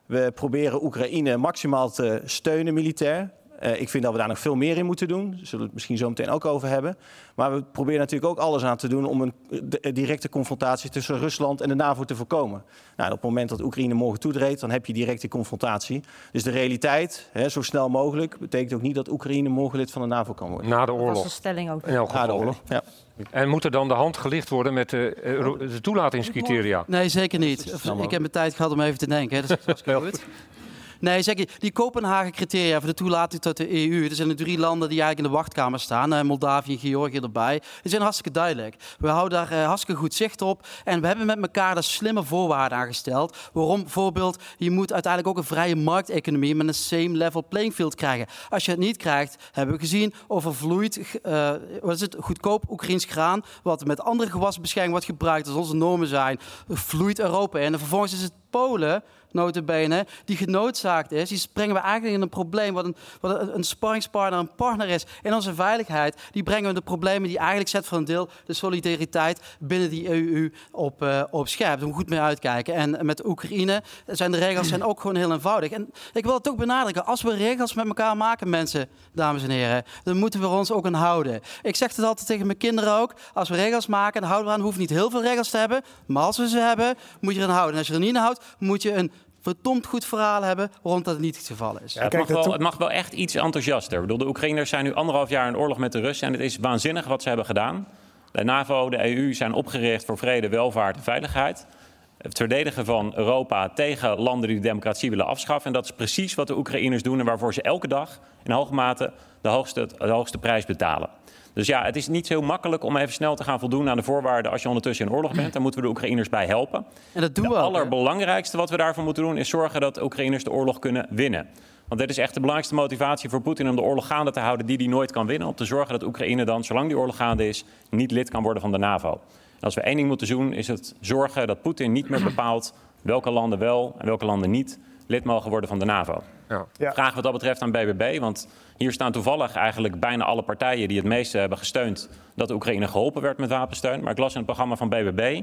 We proberen Oekraïne maximaal te steunen militair. Eh, ik vind dat we daar nog veel meer in moeten doen. Daar zullen we het misschien zo meteen ook over hebben. Maar we proberen natuurlijk ook alles aan te doen om een de- directe confrontatie tussen Rusland en de NAVO te voorkomen. Nou, op het moment dat Oekraïne morgen toetreedt, dan heb je directe confrontatie. Dus de realiteit, hè, zo snel mogelijk, betekent ook niet dat Oekraïne morgen lid van de NAVO kan worden. Na de Dat was de oorlog. stelling ook. In elk Na de oorlog. Ja. En moet er dan de hand gelicht worden met de, eh, ro- de toelatingscriteria? Nee, zeker niet. Ik heb mijn tijd gehad om even te denken. Hè. Dat is goed. Nee, zeker. Die Kopenhagen-criteria voor de toelating tot de EU. Er zijn er drie landen die eigenlijk in de wachtkamer staan. Moldavië en Georgië erbij. Die zijn hartstikke duidelijk. We houden daar eh, hartstikke goed zicht op. En we hebben met elkaar daar slimme voorwaarden aangesteld. Waarom bijvoorbeeld, je moet uiteindelijk ook een vrije markteconomie met een same level playing field krijgen. Als je het niet krijgt, hebben we gezien, overvloeit eh, wat is het, goedkoop Oekraïns graan. Wat met andere gewasbescherming wordt gebruikt, als onze normen zijn, vloeit Europa in. En vervolgens is het Polen notabene, die genoodzaakt is. Die brengen we eigenlijk in een probleem wat een, wat een, sparringspartner, een partner is in onze veiligheid. Die brengen we de problemen die eigenlijk zet voor een deel de solidariteit binnen die EU op, eh, op scherp. Daar moeten we goed mee uitkijken. En met Oekraïne zijn de regels zijn ook gewoon heel eenvoudig. En ik wil het ook benadrukken. Als we regels met elkaar maken, mensen, dames en heren, dan moeten we ons ook aan houden. Ik zeg het altijd tegen mijn kinderen ook. Als we regels maken, dan houden we aan. Hoeven niet heel veel regels te hebben. Maar als we ze hebben, moet je er aan houden. En als je er niet aan houdt, moet je een verdomd goed verhaal hebben waarom dat niet het geval is. Ja, het, mag wel, het mag wel echt iets enthousiaster. Ik bedoel, de Oekraïners zijn nu anderhalf jaar in oorlog met de Russen. En het is waanzinnig wat ze hebben gedaan. De NAVO, de EU zijn opgericht voor vrede, welvaart en veiligheid. Het verdedigen van Europa tegen landen die de democratie willen afschaffen. En dat is precies wat de Oekraïners doen en waarvoor ze elke dag in hoge mate de hoogste, de hoogste prijs betalen. Dus ja, het is niet zo makkelijk om even snel te gaan voldoen aan de voorwaarden als je ondertussen in oorlog bent. Daar moeten we de Oekraïners bij helpen. En dat doen de we hè? allerbelangrijkste wat we daarvoor moeten doen is zorgen dat Oekraïners de oorlog kunnen winnen. Want dit is echt de belangrijkste motivatie voor Poetin om de oorlog gaande te houden die hij nooit kan winnen. Om te zorgen dat Oekraïne dan, zolang die oorlog gaande is, niet lid kan worden van de NAVO. En als we één ding moeten doen, is het zorgen dat Poetin niet meer bepaalt welke landen wel en welke landen niet lid mogen worden van de NAVO. Ja. Ja. Vragen wat dat betreft aan BBB, want hier staan toevallig eigenlijk bijna alle partijen die het meeste hebben gesteund dat de Oekraïne geholpen werd met wapensteun. Maar ik las in het programma van BBB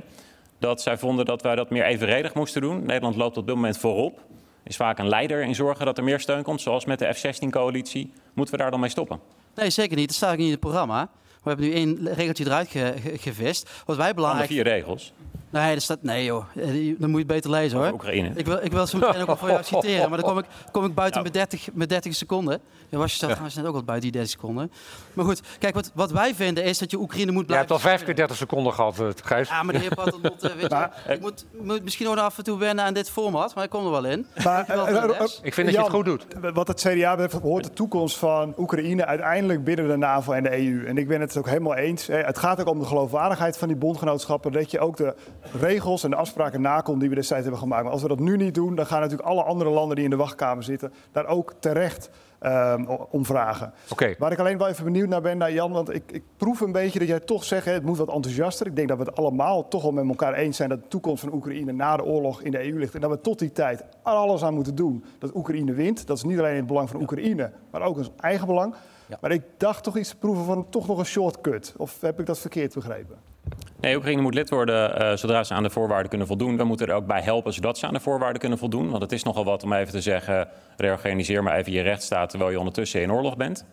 dat zij vonden dat wij dat meer evenredig moesten doen. Nederland loopt op dit moment voorop. Is vaak een leider in zorgen dat er meer steun komt, zoals met de F-16-coalitie. Moeten we daar dan mee stoppen? Nee, zeker niet. Dat staat ook niet in het programma. We hebben nu één regeltje eruit ge- ge- gevist. Wat wij Van de belangrijk vier regels. Nee, er staat, nee joh, Eh, dan moet je het beter lezen hoor. Oekraïne. Ik wil, ik wil zo meteen ook wel voor jou citeren, maar dan kom ik, kom ik buiten met, 30, met 30 seconden. Ja, was je zelf trouwens net ook al buiten die 30 seconden. Maar goed, kijk, wat, wat wij vinden is dat je Oekraïne moet Jij hebt blijven... al vijf keer 30 seconden gehad, eh, Gijs. Ja, maar de heer weet je, ik moet, moet misschien ook nog af en toe wennen aan dit format, maar ik kom er wel in. Maar, Ik eh, eh, vind dat je het goed doet. Wat het CDA betreft hoort de toekomst van Oekraïne uiteindelijk binnen de NAVO en de EU. En ik ben het ook helemaal eens. hè. Het gaat ook om de geloofwaardigheid van die bondgenootschappen. Dat je ook de regels en de afspraken nakomt die we destijds hebben gemaakt. Maar als we dat nu niet doen, dan gaan natuurlijk alle andere landen die in de wachtkamer zitten daar ook terecht ehm, om vragen. Oké. Waar ik alleen wel even benieuwd naar ben, naar Jan, want ik, ik proef een beetje dat jij toch zegt, hè, het moet wat enthousiaster. Ik denk dat we het allemaal toch wel met elkaar eens zijn dat de toekomst van Oekraïne na de oorlog in de EU ligt. En dat we tot die tijd alles aan moeten doen dat Oekraïne wint. Dat is niet alleen in het belang van Oekraïne, maar ook in ons eigen belang. Maar ik dacht toch iets te proeven van toch nog een shortcut. Of heb ik dat verkeerd begrepen? Nee, Oekraïne moet lid worden eh, zodra ze aan de voorwaarden kunnen voldoen. We moeten er ook bij helpen zodat ze aan de voorwaarden kunnen voldoen. Want het is nogal wat om even te zeggen: reorganiseer maar even je rechtsstaat terwijl je ondertussen in oorlog bent.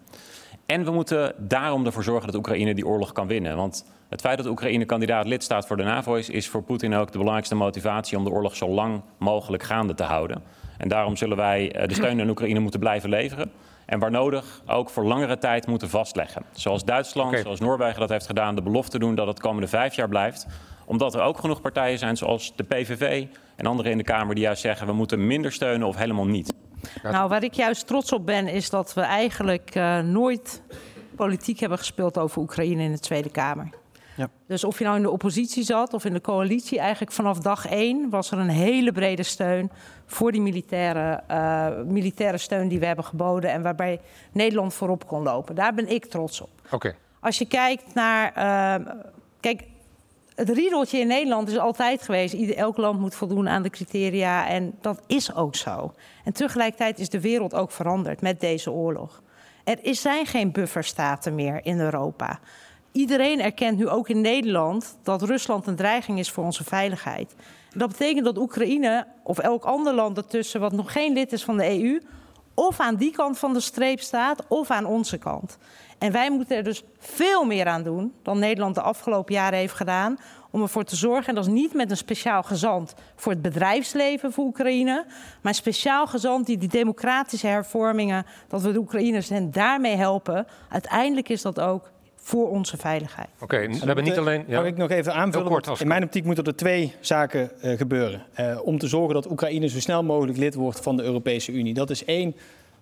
En we moeten daarom ervoor zorgen dat Oekraïne die oorlog kan winnen. Want het feit dat Oekraïne kandidaat lidstaat voor de NAVO is, is voor Poetin ook de belangrijkste motivatie om de oorlog zo lang mogelijk gaande te houden. En daarom zullen wij eh, de steun aan Oekraïne moeten blijven leveren. En waar nodig ook voor langere tijd moeten vastleggen. Zoals Duitsland, zoals Noorwegen dat heeft gedaan, de belofte doen dat het komende vijf jaar blijft. Omdat er ook genoeg partijen zijn, zoals de PVV en anderen in de Kamer, die juist zeggen we moeten minder steunen of helemaal niet. Nou, waar ik juist trots op ben, is dat we eigenlijk eh, nooit politiek hebben gespeeld over Oekraïne in de Tweede Kamer. Ja. Dus of je nou in de oppositie zat of in de coalitie, eigenlijk vanaf dag één was er een hele brede steun voor die militaire, eh, militaire steun die we hebben geboden en waarbij Nederland voorop kon lopen. Daar ben ik trots op. Oké. Als je kijkt naar. ehm, kijk, het riedeltje in Nederland is altijd geweest. Ieder, elk land moet voldoen aan de criteria. En dat is ook zo. En tegelijkertijd is de wereld ook veranderd met deze oorlog. Er zijn geen bufferstaten meer in Europa. Iedereen erkent nu ook in Nederland dat Rusland een dreiging is voor onze veiligheid. Dat betekent dat Oekraïne of elk ander land ertussen, wat nog geen lid is van de EU, of aan die kant van de streep staat of aan onze kant. En wij moeten er dus veel meer aan doen dan Nederland de afgelopen jaren heeft gedaan. Om ervoor te zorgen, en dat is niet met een speciaal gezant voor het bedrijfsleven voor Oekraïne. Maar een speciaal gezant die die democratische hervormingen, dat we de Oekraïners en daarmee helpen. Uiteindelijk is dat ook voor onze veiligheid. Oké, en we hebben niet alleen... Ja. Mag ik nog even aanvullen? Kort, in mijn optiek moeten er twee zaken eh, gebeuren. Eh, om te zorgen dat Oekraïne zo snel mogelijk lid wordt van de Europese Unie. Dat is één,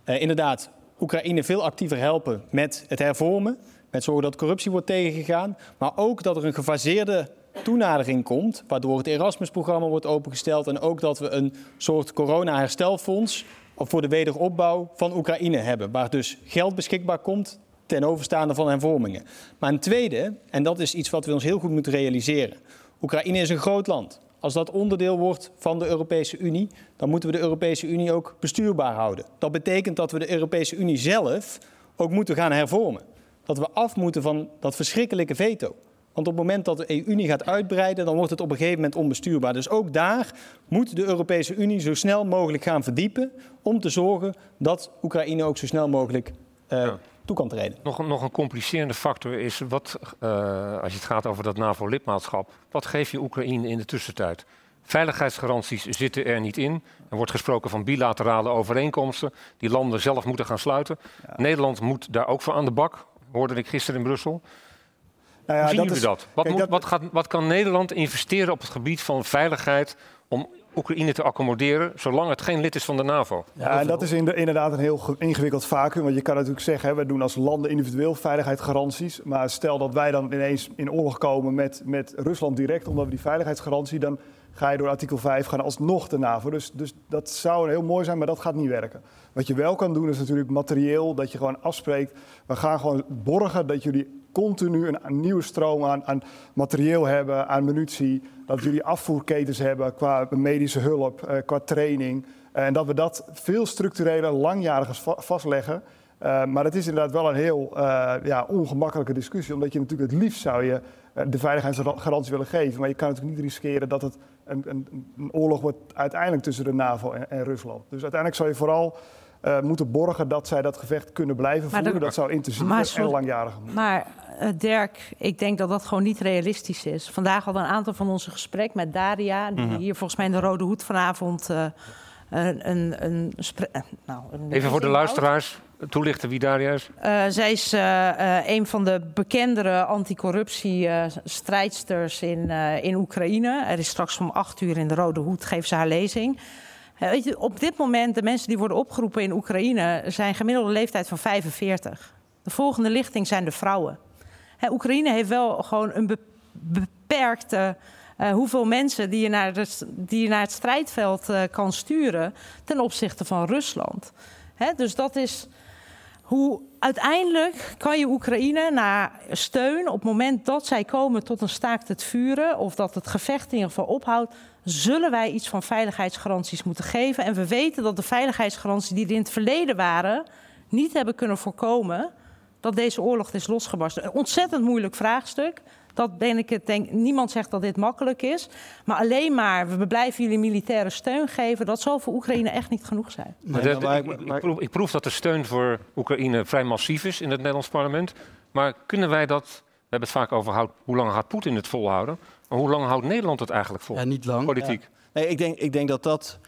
eh, inderdaad, Oekraïne veel actiever helpen met het hervormen. Met zorgen dat corruptie wordt tegengegaan. Maar ook dat er een gefaseerde toenadering komt. Waardoor het Erasmus-programma wordt opengesteld. En ook dat we een soort corona-herstelfonds voor de wederopbouw van Oekraïne hebben. Waar dus geld beschikbaar komt ten overstaande van hervormingen. Maar een tweede, en dat is iets wat we ons heel goed moeten realiseren. Oekraïne is een groot land. Als dat onderdeel wordt van de Europese Unie, dan moeten we de Europese Unie ook bestuurbaar houden. Dat betekent dat we de Europese Unie zelf ook moeten gaan hervormen. Dat we af moeten van dat verschrikkelijke veto. Want op het moment dat de EU gaat uitbreiden, dan wordt het op een gegeven moment onbestuurbaar. Dus ook daar moet de Europese Unie zo snel mogelijk gaan verdiepen om te zorgen dat Oekraïne ook zo snel mogelijk eh, toe kan treden. Nog, een- nog een complicerende factor is, wat, eh, als je het gaat over dat NAVO-lidmaatschap, wat geef je Oekraïne in de tussentijd? Veiligheidsgaranties zitten er niet in. Er wordt gesproken van bilaterale overeenkomsten die landen zelf moeten gaan sluiten. Nederland moet daar ook voor aan de bak, hoorde ik gisteren in Brussel. Nou ja, Hoe zien dat jullie is- dat? Wat, kijk, moet, dat- wat, gaat, wat kan Nederland investeren op het gebied van veiligheid om Oekraïne te accommoderen, zolang het geen lid is van de NAVO? Ja, en dat is inde- inderdaad een heel ge- ingewikkeld vacuüm. Want je kan natuurlijk zeggen, we doen als landen individueel veiligheidsgaranties. Maar stel dat wij dan ineens in oorlog komen met, met Rusland direct, omdat we die veiligheidsgarantie, dan ga je door artikel 5 gaan alsnog de NAVO. Dus, dus dat zou heel mooi zijn, maar dat gaat niet werken. Wat je wel kan doen is natuurlijk materieel, dat je gewoon afspreekt. We gaan gewoon borgen dat jullie continu een, een nieuwe stroom aan, aan materieel hebben, aan munitie. Dat jullie afvoerketens hebben qua medische hulp, eh, qua training. En dat we dat veel structureler, langjarig va- vastleggen. Eh, maar het is inderdaad wel een heel eh, ja, ongemakkelijke discussie. Omdat je natuurlijk het liefst zou je eh, de veiligheidsgarantie willen geven. Maar je kan natuurlijk niet riskeren dat het een, een, een oorlog wordt uiteindelijk tussen de NAVO en, en Rusland. Dus uiteindelijk zou je vooral eh, moeten borgen dat zij dat gevecht kunnen blijven Maar voeren. dat zou intensief maar en langjarig moeten. Maar eh, Dirk, ik denk dat dat gewoon niet realistisch is. Vandaag hadden we een aantal van onze gesprek met Daria, die Mhm. hier volgens mij in de Rode Hoed vanavond eh, een, een, een, spre- nou, een Even voor de luisteraars toelichten wie Daria is. Eh, zij is een van de bekendere anticorruptie-strijdsters in, eh, in Oekraïne. Er is straks om acht uur in de Rode Hoed, geeft ze haar lezing. Weet je, op dit moment, de mensen die worden opgeroepen in Oekraïne... zijn gemiddelde leeftijd van 45. De volgende lichting zijn de vrouwen. Oekraïne heeft wel gewoon een be- beperkte... eh, hoeveel mensen die je naar, die naar het strijdveld eh, kan sturen... ten opzichte van Rusland. Dus dat is hoe uiteindelijk kan je Oekraïne naar steun op het moment dat zij komen tot een staakt het vuren of dat het gevecht in ieder geval ophoudt, zullen wij iets van veiligheidsgaranties moeten geven. En we weten dat de veiligheidsgaranties die er in het verleden waren niet hebben kunnen voorkomen dat deze oorlog is losgebarsten. Een ontzettend moeilijk vraagstuk. Dat ben ik het denk. Niemand zegt dat dit makkelijk is. Maar alleen maar we blijven jullie militaire steun geven. Dat zal voor Oekraïne echt niet genoeg zijn. Maar dat- ik, ik proef, ik proef dat de steun voor Oekraïne vrij massief is in het Nederlands parlement. Maar kunnen wij dat, we hebben het vaak over hoe lang gaat Poetin het volhouden. Maar hoe lang houdt Nederland het eigenlijk vol? Ja, niet lang. Politiek. Ja. Nee, ik denk, ik denk dat dat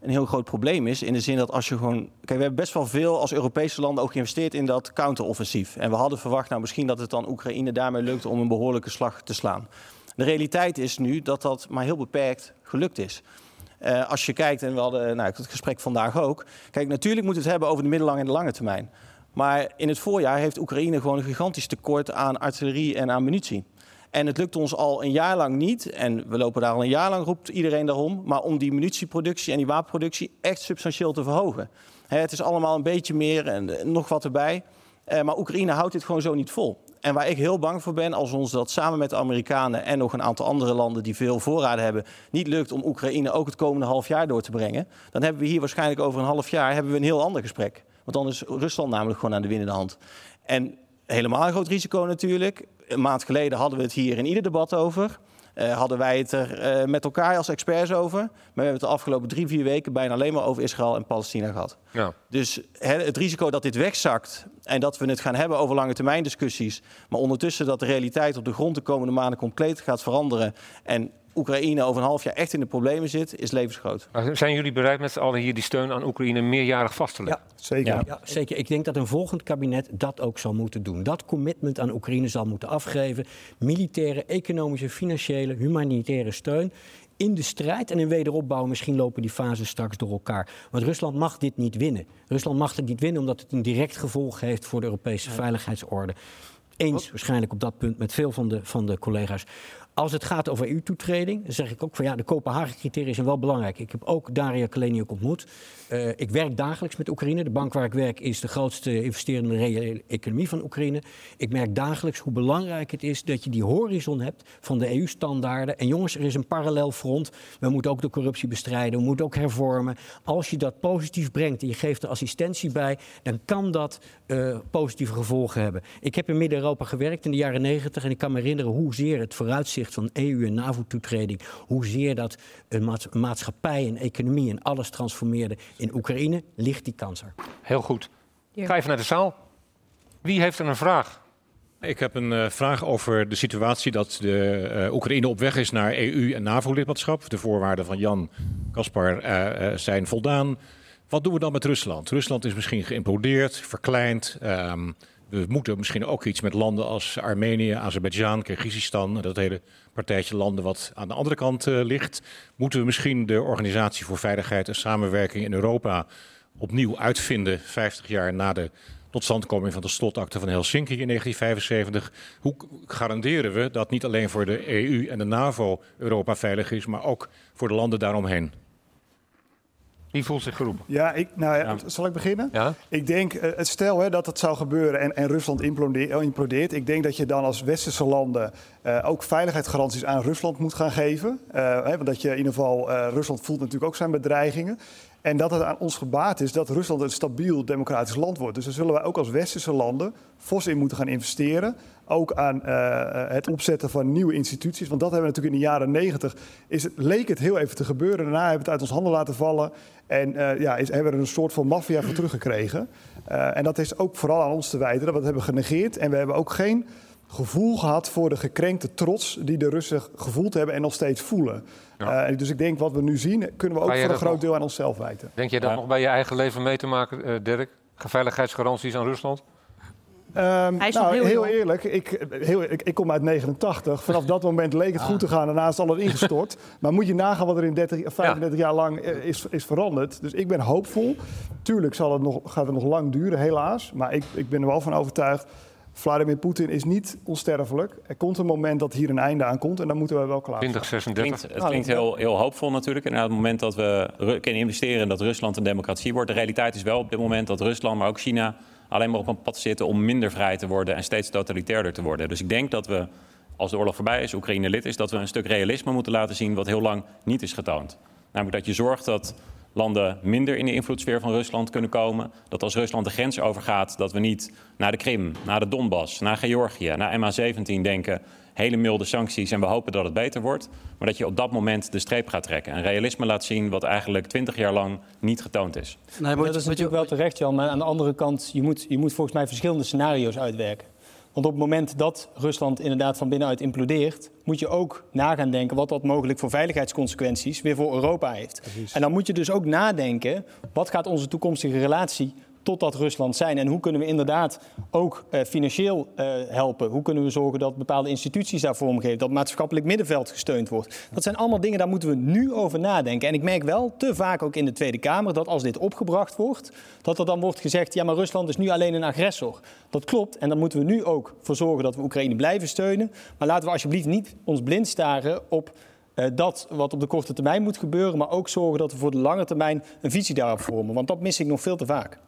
een heel groot probleem is. In de zin dat als je gewoon. Kijk, we hebben best wel veel als Europese landen ook geïnvesteerd in dat counteroffensief. En we hadden verwacht, nou misschien dat het dan Oekraïne daarmee lukt om een behoorlijke slag te slaan. De realiteit is nu dat dat maar heel beperkt gelukt is. Eh, als je kijkt, en we hadden nou, het gesprek vandaag ook. Kijk, natuurlijk moeten we het hebben over de middellange en de lange termijn. Maar in het voorjaar heeft Oekraïne gewoon een gigantisch tekort aan artillerie en aan munitie. En het lukt ons al een jaar lang niet, en we lopen daar al een jaar lang, roept iedereen daarom, maar om die munitieproductie en die wapenproductie echt substantieel te verhogen. Het is allemaal een beetje meer en eh, nog wat erbij. Eh, maar Oekraïne houdt dit gewoon zo niet vol. En waar ik heel bang voor ben, als ons dat samen met de Amerikanen en nog een aantal andere landen die veel voorraden hebben, niet lukt om Oekraïne ook het komende half jaar door te brengen, dan hebben we hier waarschijnlijk over een half jaar hebben we een heel ander gesprek. Want dan is Rusland namelijk gewoon aan de winnende hand. En helemaal een groot risico natuurlijk. Een maand geleden hadden we het hier in ieder debat over. Eh, hadden wij het er eh, met elkaar als experts over. Maar we hebben het de afgelopen drie, vier weken bijna alleen maar over Israël en Palestina gehad. Ja. Dus het risico dat dit wegzakt en dat we het gaan hebben over lange termijn discussies, maar ondertussen dat de realiteit op de grond de komende maanden compleet gaat veranderen en Oekraïne over een half jaar echt in de problemen zit, is levensgroot. Maar Zijn jullie bereid met z'n allen hier die steun aan Oekraïne meerjarig vast te leggen? Zeker. Ja, ja, zeker. Ik denk dat een volgend kabinet dat ook zal moeten doen. Dat commitment aan Oekraïne zal moeten afgeven. Militaire, economische, financiële, humanitaire steun. In de strijd en in wederopbouw, misschien lopen die fases straks door elkaar. Want Rusland mag dit niet winnen. Rusland mag het niet winnen omdat het een direct gevolg heeft voor de Europese veiligheidsorde. Eens waarschijnlijk op dat punt met veel van de, van de collega's. Als het gaat over EU-toetreding, zeg ik ook van ja, de Kopenhagen-criteria zijn wel belangrijk. Ik heb ook Daria Kaleniuk ontmoet. Eh, ik werk dagelijks met Oekraïne. De bank waar ik werk is de grootste investerende reële economie van Oekraïne. Ik merk dagelijks hoe belangrijk het is dat je die horizon hebt van de EU-standaarden. En jongens, er is een parallel front. We moeten ook de corruptie bestrijden, we moeten ook hervormen. Als je dat positief brengt en je geeft er assistentie bij, dan kan dat eh, positieve gevolgen hebben. Ik heb in Midden-Europa gewerkt in de jaren negentig en ik kan me herinneren hoezeer het vooruitzicht van EU- en NAVO-toetreding, hoezeer dat een maats- maatschappij en economie en alles transformeerde. In Oekraïne ligt die kans er. Heel goed. Ga even naar de zaal. Wie heeft er een vraag? Ik heb een eh, vraag over de situatie dat de eh, Oekraïne op weg is naar EU- en NAVO-lidmaatschap. De voorwaarden van Jan Kaspar eh, eh, zijn voldaan. Wat doen we dan met Rusland? Rusland is misschien geïmplodeerd, verkleind. Ehm, we moeten misschien ook iets met landen als Armenië, Azerbeidzjan, Kyrgyzstan, dat hele partijtje landen wat aan de andere kant eh, ligt. Moeten we misschien de Organisatie voor Veiligheid en Samenwerking in Europa opnieuw uitvinden, 50 jaar na de totstandkoming van de slotakte van Helsinki in 1975. Hoe garanderen we dat niet alleen voor de EU en de NAVO Europa veilig is, maar ook voor de landen daaromheen? Wie voelt zich geroepen? Ja, ik, nou ja, zal ik beginnen? Ja? Ik denk, eh, het stel hè, dat het zou gebeuren en, en Rusland eh, implodeert. Ik denk dat je dan als westerse landen eh, ook veiligheidsgaranties aan Rusland moet gaan geven. Eh, hè, want dat je in ieder geval, Rusland voelt natuurlijk ook zijn bedreigingen. En dat het aan ons gebaat is dat Rusland een stabiel democratisch land wordt. Dus daar zullen wij ook als westerse landen fors in moeten gaan investeren. Ook aan uh, het opzetten van nieuwe instituties. Want dat hebben we natuurlijk in de jaren negentig. Leek het heel even te gebeuren. Daarna hebben we het uit ons handen laten vallen. En uh, ja, is, hebben we er een soort van maffia voor teruggekregen. Uh, en dat is ook vooral aan ons te wijten. Dat we het hebben genegeerd. En we hebben ook geen gevoel gehad voor de gekrenkte trots die de Russen gevoeld hebben en nog steeds voelen. Ja. Uh, dus ik denk wat we nu zien, kunnen we ook voor een groot deel aan onszelf wijten. Denk je dat nog bij je eigen leven mee te maken, uh, Dirk? Veiligheidsgaranties aan Rusland? Um, Hij is nou, heel, heel eerlijk, ik, heel, ik, ik, kom uit 89. Vanaf dat moment leek het goed te gaan. Daarna is alles ingestort. maar moet je nagaan wat er in 30, 35 ja. jaar lang is, is veranderd. Dus ik ben hoopvol. Tuurlijk zal het nog, gaat het nog lang duren, helaas. Maar ik, ik ben er wel van overtuigd Vladimir Poetin is niet onsterfelijk. Er komt een moment dat hier een einde aan komt en dan moeten we wel klaar 2036. Het klinkt, het klinkt heel, heel hoopvol natuurlijk. En op het moment dat we kunnen investeren in dat Rusland een democratie wordt. De realiteit is wel op dit moment dat Rusland, maar ook China... alleen maar op een pad zitten om minder vrij te worden en steeds totalitairder te worden. Dus ik denk dat we, als de oorlog voorbij is, Oekraïne lid is... dat we een stuk realisme moeten laten zien wat heel lang niet is getoond. Namelijk dat je zorgt dat landen minder in de invloedssfeer van Rusland kunnen komen. Dat als Rusland de grens overgaat, dat we niet naar de Krim, naar de Donbass, naar Georgië, naar MH17 denken. Hele milde sancties en we hopen dat het beter wordt. Maar dat je op dat moment de streep gaat trekken. En realisme laat zien wat eigenlijk twintig jaar lang niet getoond is. Nee, dat is natuurlijk wel terecht, Jan. Maar aan de andere kant, je moet, je moet volgens mij verschillende scenario's uitwerken. Want op het moment dat Rusland inderdaad van binnenuit implodeert, moet je ook na gaan denken wat dat mogelijk voor veiligheidsconsequenties weer voor Europa heeft. Precies. En dan moet je dus ook nadenken, wat gaat onze toekomstige relatie tot dat Rusland zijn? En hoe kunnen we inderdaad ook uh, financieel uh, helpen? Hoe kunnen we zorgen dat bepaalde instituties daar vormgeven? Dat maatschappelijk middenveld gesteund wordt? Dat zijn allemaal dingen, daar moeten we nu over nadenken. En ik merk wel te vaak ook in de Tweede Kamer dat als dit opgebracht wordt, dat er dan wordt gezegd: ja, maar Rusland is nu alleen een agressor. Dat klopt. En dan moeten we nu ook voor zorgen dat we Oekraïne blijven steunen. Maar laten we alsjeblieft niet ons blind staren op. Uh, dat wat op de korte termijn moet gebeuren, maar ook zorgen dat we voor de lange termijn een visie daarop vormen. Want dat mis ik nog veel te vaak.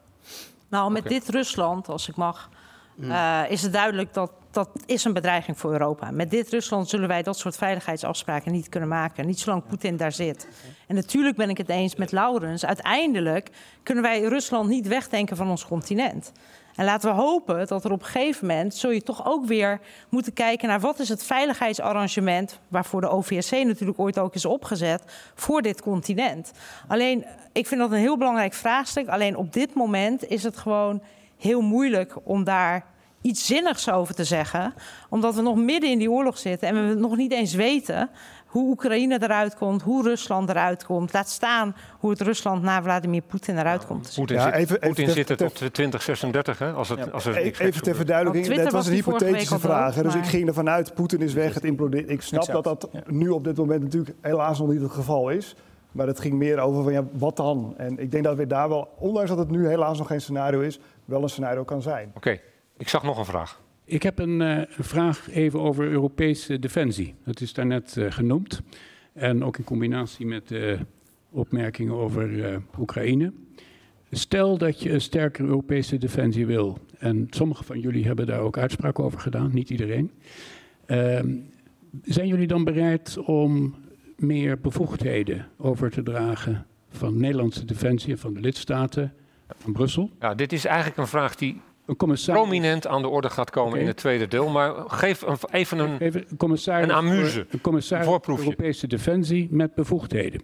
Nou, met dit Rusland, als ik mag, uh, is het duidelijk dat dat is een bedreiging voor Europa. Met dit Rusland zullen wij dat soort veiligheidsafspraken niet kunnen maken. Niet zolang Poetin daar zit. En natuurlijk ben ik het eens met Laurens. Uiteindelijk kunnen wij Rusland niet wegdenken van ons continent. En laten we hopen dat er op een gegeven moment zul je toch ook weer moeten kijken naar wat is het veiligheidsarrangement waarvoor de OVSC natuurlijk ooit ook is opgezet voor dit continent. Alleen, ik vind dat een heel belangrijk vraagstuk. Alleen op dit moment is het gewoon heel moeilijk om daar iets zinnigs over te zeggen. Omdat we nog midden in die oorlog zitten en we nog niet eens weten hoe Oekraïne eruit komt, hoe Rusland eruit komt. Laat staan hoe het Rusland na Vladimir Poetin eruit komt. Poetin ja, even, even Poetin zit het op de 2036, hè? Als het, als er even ter verduidelijking, dat was een hypothetische vraag. Dus ik ging ervan uit, Poetin is weg, het implodeert. Ik snap dat dat nu op dit moment natuurlijk helaas nog niet het geval is. Maar het ging meer over van ja, wat dan? En ik denk dat we daar wel, ondanks dat het nu helaas nog geen scenario is, wel een scenario kan zijn. Oké. Ik zag nog een vraag. Ik heb een, uh, vraag even over Europese defensie. Dat is daarnet uh, genoemd. En ook in combinatie met de opmerkingen over uh, Oekraïne. Stel dat je een sterkere Europese defensie wil. En sommigen van jullie hebben daar ook uitspraken over gedaan, niet iedereen. Ehm, zijn jullie dan bereid om meer bevoegdheden over te dragen van Nederlandse defensie en van de lidstaten van Brussel? Ja, dit is eigenlijk een vraag die prominent aan de orde gaat komen in het tweede deel. Maar geef een, even een, even een, commissaris een amuse, een commissaris Europese Defensie met bevoegdheden.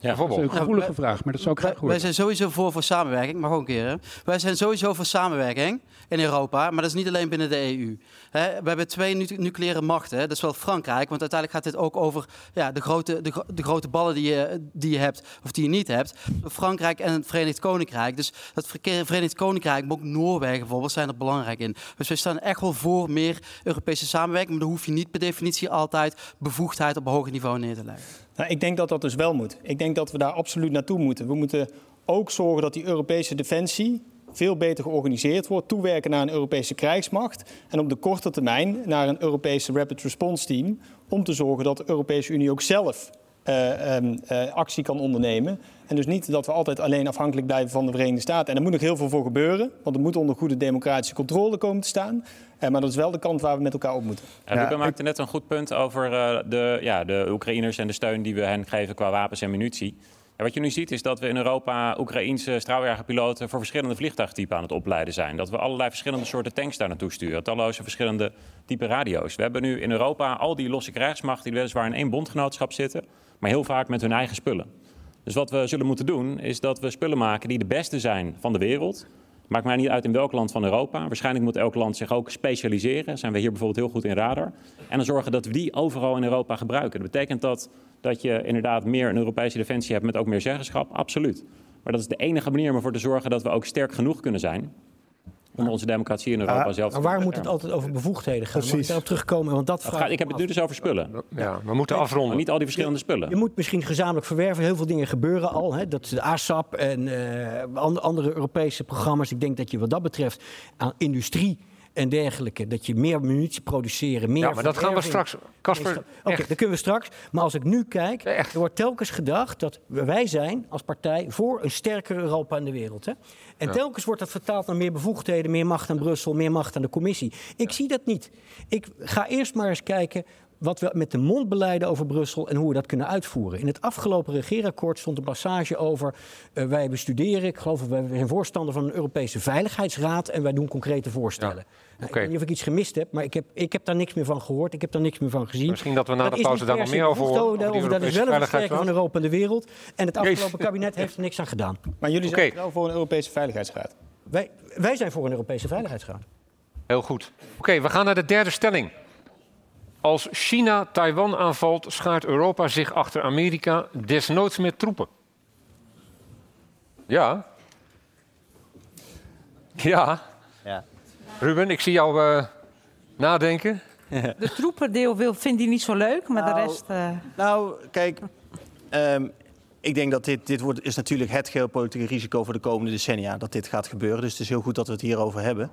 Ja, bijvoorbeeld. Dat is een gevoelige vraag, maar dat zou ik graag horen. Wij zijn sowieso voor, voor samenwerking, maar gewoon een keer. Hè. Wij zijn sowieso voor samenwerking in Europa, maar dat is niet alleen binnen de EU. Hè, we hebben twee nucleaire machten. Hè. Dat is wel Frankrijk, want uiteindelijk gaat dit ook over ja, de, grote, de, de, grote ballen die je, die je hebt of die je niet hebt. Frankrijk en het Verenigd Koninkrijk. Dus het Verenigd Koninkrijk, maar ook Noorwegen bijvoorbeeld, zijn er belangrijk in. Dus we staan echt wel voor meer Europese samenwerking, maar dan hoef je niet per definitie altijd bevoegdheid op een hoger niveau neer te leggen. Nou, ik denk dat dat dus wel moet. Ik denk dat we daar absoluut naartoe moeten. We moeten ook zorgen dat die Europese defensie veel beter georganiseerd wordt, toewerken naar een Europese krijgsmacht en op de korte termijn naar een Europese Rapid Response Team om te zorgen dat de Europese Unie ook zelf uh, um, uh, actie kan ondernemen. En dus niet dat we altijd alleen afhankelijk blijven van de Verenigde Staten. En er moet nog heel veel voor gebeuren, want het moet onder goede democratische controle komen te staan. Uh, maar dat is wel de kant waar we met elkaar op moeten. Ja, ja, maakte net een goed punt over de, ja, de Oekraïners en de steun die we hen geven qua wapens en munitie. Ja, wat je nu ziet is dat we in Europa Oekraïense straaljagerpiloten voor verschillende vliegtuigtypen aan het opleiden zijn. Dat we allerlei verschillende soorten tanks daar naartoe sturen. Talloze verschillende type radio's. We hebben nu in Europa al die losse krijgsmachten die weliswaar in één bondgenootschap zitten, maar heel vaak met hun eigen spullen. Dus wat we zullen moeten doen is dat we spullen maken die de beste zijn van de wereld. Maakt mij niet uit in welk land van Europa. Waarschijnlijk moet elk land zich ook specialiseren. Zijn we hier bijvoorbeeld heel goed in radar. En dan zorgen dat we die overal in Europa gebruiken. Dat betekent dat, dat je inderdaad meer een Europese defensie hebt met ook meer zeggenschap. Absoluut. Maar dat is de enige manier om ervoor te zorgen dat we ook sterk genoeg kunnen zijn om onze democratie in Europa Ah, zelf te maar waar moet het altijd over bevoegdheden gaan? Mag ik daarop terugkomen? Want dat Dat vraag gaat- ik heb het nu dus over spullen. Ja, we moeten Maar afronden. niet al die verschillende spullen. Je moet misschien gezamenlijk verwerven. Heel veel dingen gebeuren al. Hè. Dat is de ASAP en eh, and- andere Europese programma's. Ik denk dat je wat dat betreft aan industrie en dergelijke... dat je meer munitie produceren, meer Ja, maar dat gaan we straks. Casper, Oké, echt. dat kunnen we straks. Maar als ik nu kijk, echt. er wordt telkens gedacht dat wij zijn als partij voor een sterker Europa in de wereld. Hè? En telkens wordt dat vertaald naar meer bevoegdheden, meer macht aan Brussel, meer macht aan de commissie. Ik zie dat niet. Ik ga eerst maar eens kijken wat we met de mond beleiden over Brussel en hoe we dat kunnen uitvoeren. In het afgelopen regeerakkoord stond een passage over eh, wij bestuderen, ik geloof wij zijn voorstander van een Europese Veiligheidsraad en wij doen concrete voorstellen. Nou, oké. Ik weet niet of ik iets gemist heb, maar ik heb, ik heb daar niks meer van gehoord, ik heb daar niks meer van gezien. Misschien dat we na Dat de pauze daar nog meer over horen, Dat is wel een versterking van. Europa in de wereld. En het afgelopen kabinet heeft er niks aan gedaan. Maar jullie zijn wel voor een Europese Veiligheidsraad. Wij, wij zijn voor een Europese Veiligheidsraad. Heel goed. Oké, we gaan naar de derde stelling. Als China Taiwan aanvalt, schaart Europa zich achter Amerika desnoods met troepen. Ja. Ja. Ja. Ruben, ik zie jou eh, nadenken. De troependeel wil, vindt hij niet zo leuk, maar de Nou, rest... eh, Nou, kijk, ehm, ik denk dat dit, dit wordt, is natuurlijk het geopolitieke risico voor de komende decennia dat dit gaat gebeuren. Dus het is heel goed dat we het hierover hebben.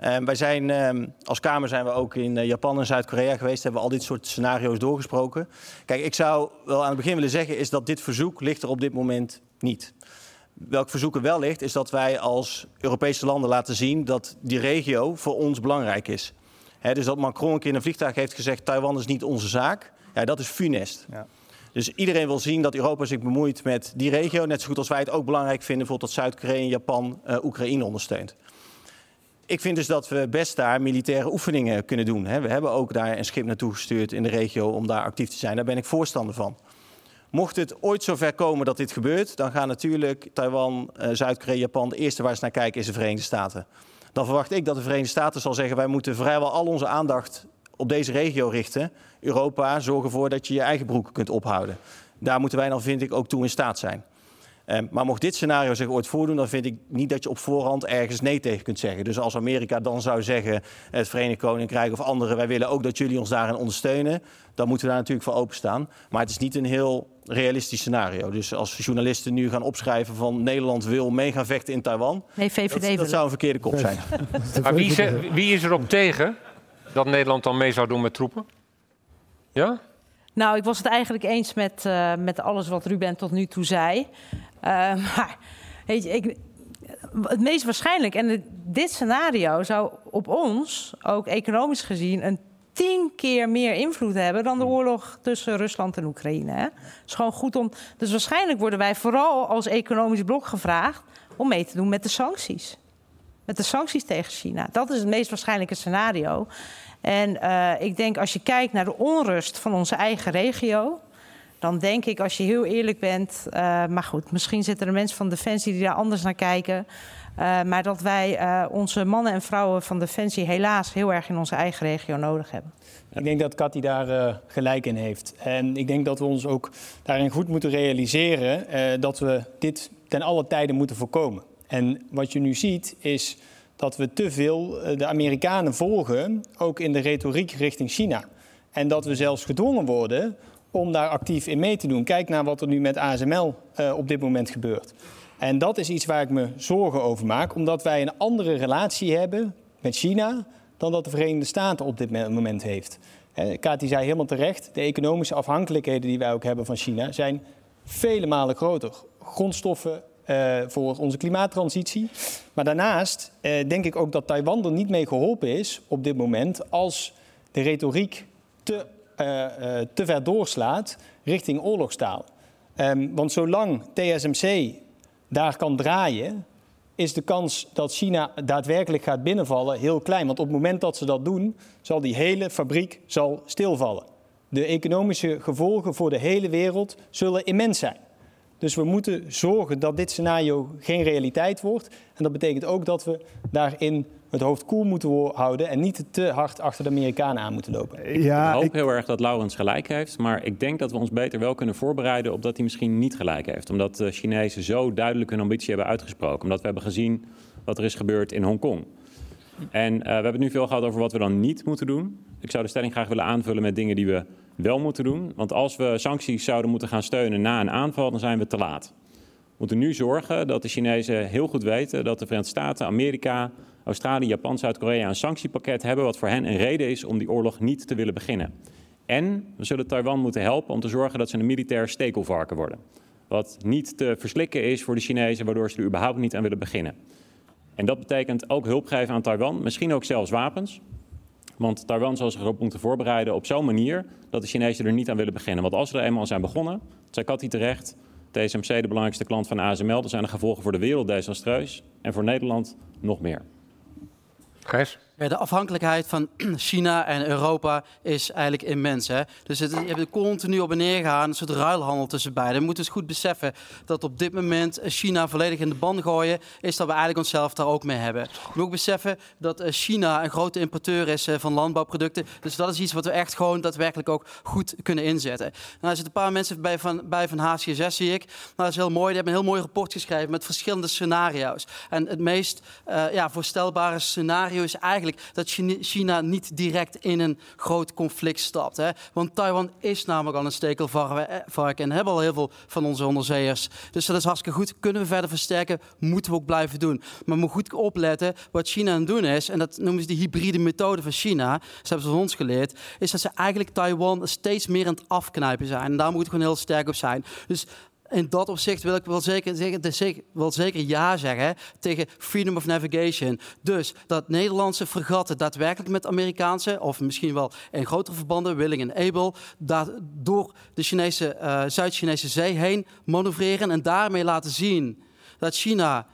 Ehm, wij zijn, ehm, als Kamer zijn we ook in eh, Japan en Zuid-Korea geweest, hebben we al dit soort scenario's doorgesproken. Kijk, ik zou wel aan het begin willen zeggen, is dat dit verzoek ligt er op dit moment niet. Welk verzoek er wel ligt, is dat wij als Europese landen laten zien dat die regio voor ons belangrijk is. Dus dat Macron een keer in een vliegtuig heeft gezegd: Taiwan is niet onze zaak. Ja, dat is funest. Ja. Dus iedereen wil zien dat Europa zich bemoeit met die regio. Net zo goed als wij het ook belangrijk vinden, bijvoorbeeld dat Zuid-Korea en Japan eh, Oekraïne ondersteunt. Ik vind dus dat we best daar militaire oefeningen kunnen doen. Hè. We hebben ook daar een schip naartoe gestuurd in de regio om daar actief te zijn. Daar ben ik voorstander van. Mocht het ooit zover komen dat dit gebeurt, dan gaan natuurlijk Taiwan, eh, Zuid-Korea, Japan de eerste waar ze naar kijken is de Verenigde Staten. Dan verwacht ik dat de Verenigde Staten zal zeggen: wij moeten vrijwel al onze aandacht op deze regio richten. Europa, zorg ervoor dat je je eigen broek kunt ophouden. Daar moeten wij dan, vind ik, ook toe in staat zijn. Eh, maar mocht dit scenario zich ooit voordoen, dan vind ik niet dat je op voorhand ergens nee tegen kunt zeggen. Dus als Amerika dan zou zeggen, het Verenigd Koninkrijk of anderen, wij willen ook dat jullie ons daarin ondersteunen, dan moeten we daar natuurlijk voor openstaan. Maar het is niet een heel realistisch scenario. Dus als journalisten nu gaan opschrijven van Nederland wil mee gaan vechten in Taiwan, nee, VVD dat, zou een verkeerde kop zijn. Maar wie, ze- wie is erop tegen dat Nederland dan mee zou doen met troepen? Ja? Nou, ik was het eigenlijk eens met, eh, met alles wat Ruben tot nu toe zei. Eh, maar weet je, ik, het meest waarschijnlijk, en het- dit scenario zou op ons, ook economisch gezien, een tien keer meer invloed hebben dan de oorlog tussen Rusland en Oekraïne. Hè? is gewoon goed om. Dus waarschijnlijk worden wij vooral als economisch blok gevraagd om mee te doen met de sancties. Met de sancties tegen China. Dat is het meest waarschijnlijke scenario. En eh, ik denk als je kijkt naar de onrust van onze eigen regio. Dan denk ik, als je heel eerlijk bent. eh, maar goed, misschien zitten er mensen van Defensie die daar anders naar kijken. eh, maar dat wij eh, onze mannen en vrouwen van Defensie helaas heel erg in onze eigen regio nodig hebben. Ik denk dat Cathy daar gelijk in heeft. En ik denk dat we ons ook daarin goed moeten realiseren dat we dit ten alle tijde moeten voorkomen. En wat je nu ziet is dat we te veel de Amerikanen volgen, ook in de retoriek richting China. En dat we zelfs gedwongen worden om daar actief in mee te doen. Kijk naar wat er nu met ASML eh, op dit moment gebeurt. En dat is iets waar ik me zorgen over maak, omdat wij een andere relatie hebben met China dan dat de Verenigde Staten op dit moment heeft. Eh, Kati zei helemaal terecht, de economische afhankelijkheden die wij ook hebben van China zijn vele malen groter. Grondstoffen eh, voor onze klimaattransitie. Maar daarnaast eh, denk ik ook dat Taiwan er niet mee geholpen is op dit moment als de retoriek te, eh, eh, te ver doorslaat richting oorlogstaal. Ehm, want zolang TSMC daar kan draaien, is de kans dat China daadwerkelijk gaat binnenvallen heel klein. Want op het moment dat ze dat doen, zal die hele fabriek zal stilvallen. De economische gevolgen voor de hele wereld zullen immens zijn. Dus we moeten zorgen dat dit scenario geen realiteit wordt. En dat betekent ook dat we daarin het hoofd koel moeten houden en niet te hard achter de Amerikanen aan moeten lopen. Ja, ik hoop ik... heel erg dat Laurens gelijk heeft, maar ik denk dat we ons beter wel kunnen voorbereiden op dat hij misschien niet gelijk heeft. Omdat de Chinezen zo duidelijk hun ambitie hebben uitgesproken. Omdat we hebben gezien wat er is gebeurd in Hongkong. En uh, we hebben het nu veel gehad over wat we dan niet moeten doen. Ik zou de stelling graag willen aanvullen met dingen die we wel moeten doen. Want als we sancties zouden moeten gaan steunen na een aanval, dan zijn we te laat. Moeten nu zorgen dat de Chinezen heel goed weten dat de Verenigde Staten, Amerika, Australië, Japan, Zuid-Korea een sanctiepakket hebben wat voor hen een reden is om die oorlog niet te willen beginnen. En we zullen Taiwan moeten helpen om te zorgen dat ze een militair stekelvarken worden. Wat niet te verslikken is voor de Chinezen, waardoor ze er überhaupt niet aan willen beginnen. En dat betekent ook hulp geven aan Taiwan, misschien ook zelfs wapens. Want Taiwan zal zich erop moeten voorbereiden op zo'n manier dat de Chinezen er niet aan willen beginnen. Want als ze er eenmaal zijn begonnen, zei Cathy terecht, TSMC de belangrijkste klant van ASML, dan zijn de gevolgen voor de wereld desastreus en voor Nederland nog meer. Gijs? De afhankelijkheid van China en Europa is eigenlijk immens. Hè? Dus het, je hebt continu op en neer gaan, een soort ruilhandel tussen beiden. We moeten dus goed beseffen dat op dit moment China volledig in de ban gooien, is dat we eigenlijk onszelf daar ook mee hebben. We moeten ook beseffen dat eh, China een grote importeur is eh, van landbouwproducten. Dus dat is iets wat we echt gewoon daadwerkelijk ook goed kunnen inzetten. Nou, er zitten een paar mensen bij van, bij van HCSS, zie ik. Nou, dat is heel mooi. Die hebben een heel mooi rapport geschreven met verschillende scenario's. En het meest uh, ja, voorstelbare scenario is eigenlijk dat China niet direct in een groot conflict stapt. Hè? Want Taiwan is namelijk al een stekelvarken en hebben al heel veel van onze onderzeeërs. Dus dat is hartstikke goed. Kunnen we verder versterken? Moeten we ook blijven doen. Maar we moeten goed opletten wat China aan het doen is. En dat noemen ze de hybride methode van China. Ze hebben ze van ons geleerd. Is dat ze eigenlijk Taiwan steeds meer aan het afknijpen zijn. En daar moet ik gewoon heel sterk op zijn. Dus in dat opzicht wil ik wel zeker, zeker, wel zeker ja zeggen tegen freedom of navigation. Dus dat Nederlandse fregatten daadwerkelijk met Amerikaanse, of misschien wel in grotere verbanden, Willing en Able, door de Chinese, uh, Zuid-Chinese zee heen manoeuvreren en daarmee laten zien dat China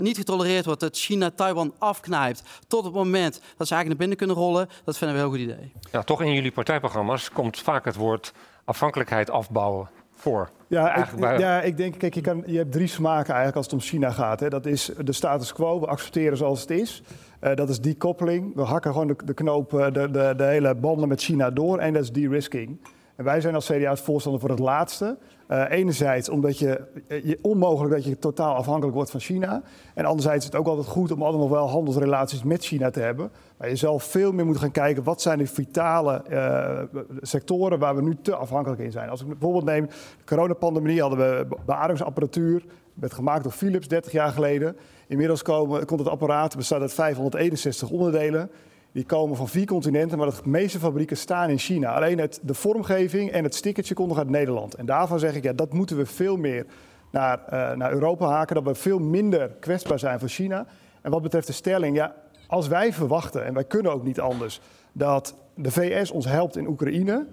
niet getolereerd wordt, dat China Taiwan afknijpt tot het moment dat ze eigenlijk naar binnen kunnen rollen, dat vinden we een heel goed idee. Ja, toch in jullie partijprogramma's komt vaak het woord afhankelijkheid afbouwen voor. Ja, ik, ja, ik denk, kijk, je, kan, je hebt drie smaken eigenlijk als het om China gaat. Hè. Dat is de status quo, we accepteren zoals het is. Uh, dat is decoupeling, we hakken gewoon de, de knoop, de, de, de hele banden met China door. En dat is de-risking. En wij zijn als CDA voorstander voor het laatste. Uh, enerzijds omdat je, je, onmogelijk dat je totaal afhankelijk wordt van China. En anderzijds is het ook altijd goed om nog wel handelsrelaties met China te hebben. Maar je zelf veel meer moet gaan kijken wat zijn de vitale uh, sectoren waar we nu te afhankelijk in zijn. Als ik bijvoorbeeld neem, de coronapandemie hadden we beademingsapparatuur. werd gemaakt door Philips 30 jaar geleden. Inmiddels komen, komt het apparaat, bestaat uit 561 onderdelen. Die komen van vier continenten, maar de meeste fabrieken staan in China. Alleen het, de vormgeving en het stickertje komt nog uit Nederland. En daarvan zeg ik, ja, dat moeten we veel meer naar, uh, naar Europa haken. Dat we veel minder kwetsbaar zijn voor China. En wat betreft de stelling, ja, als wij verwachten, en wij kunnen ook niet anders, dat de VS ons helpt in Oekraïne,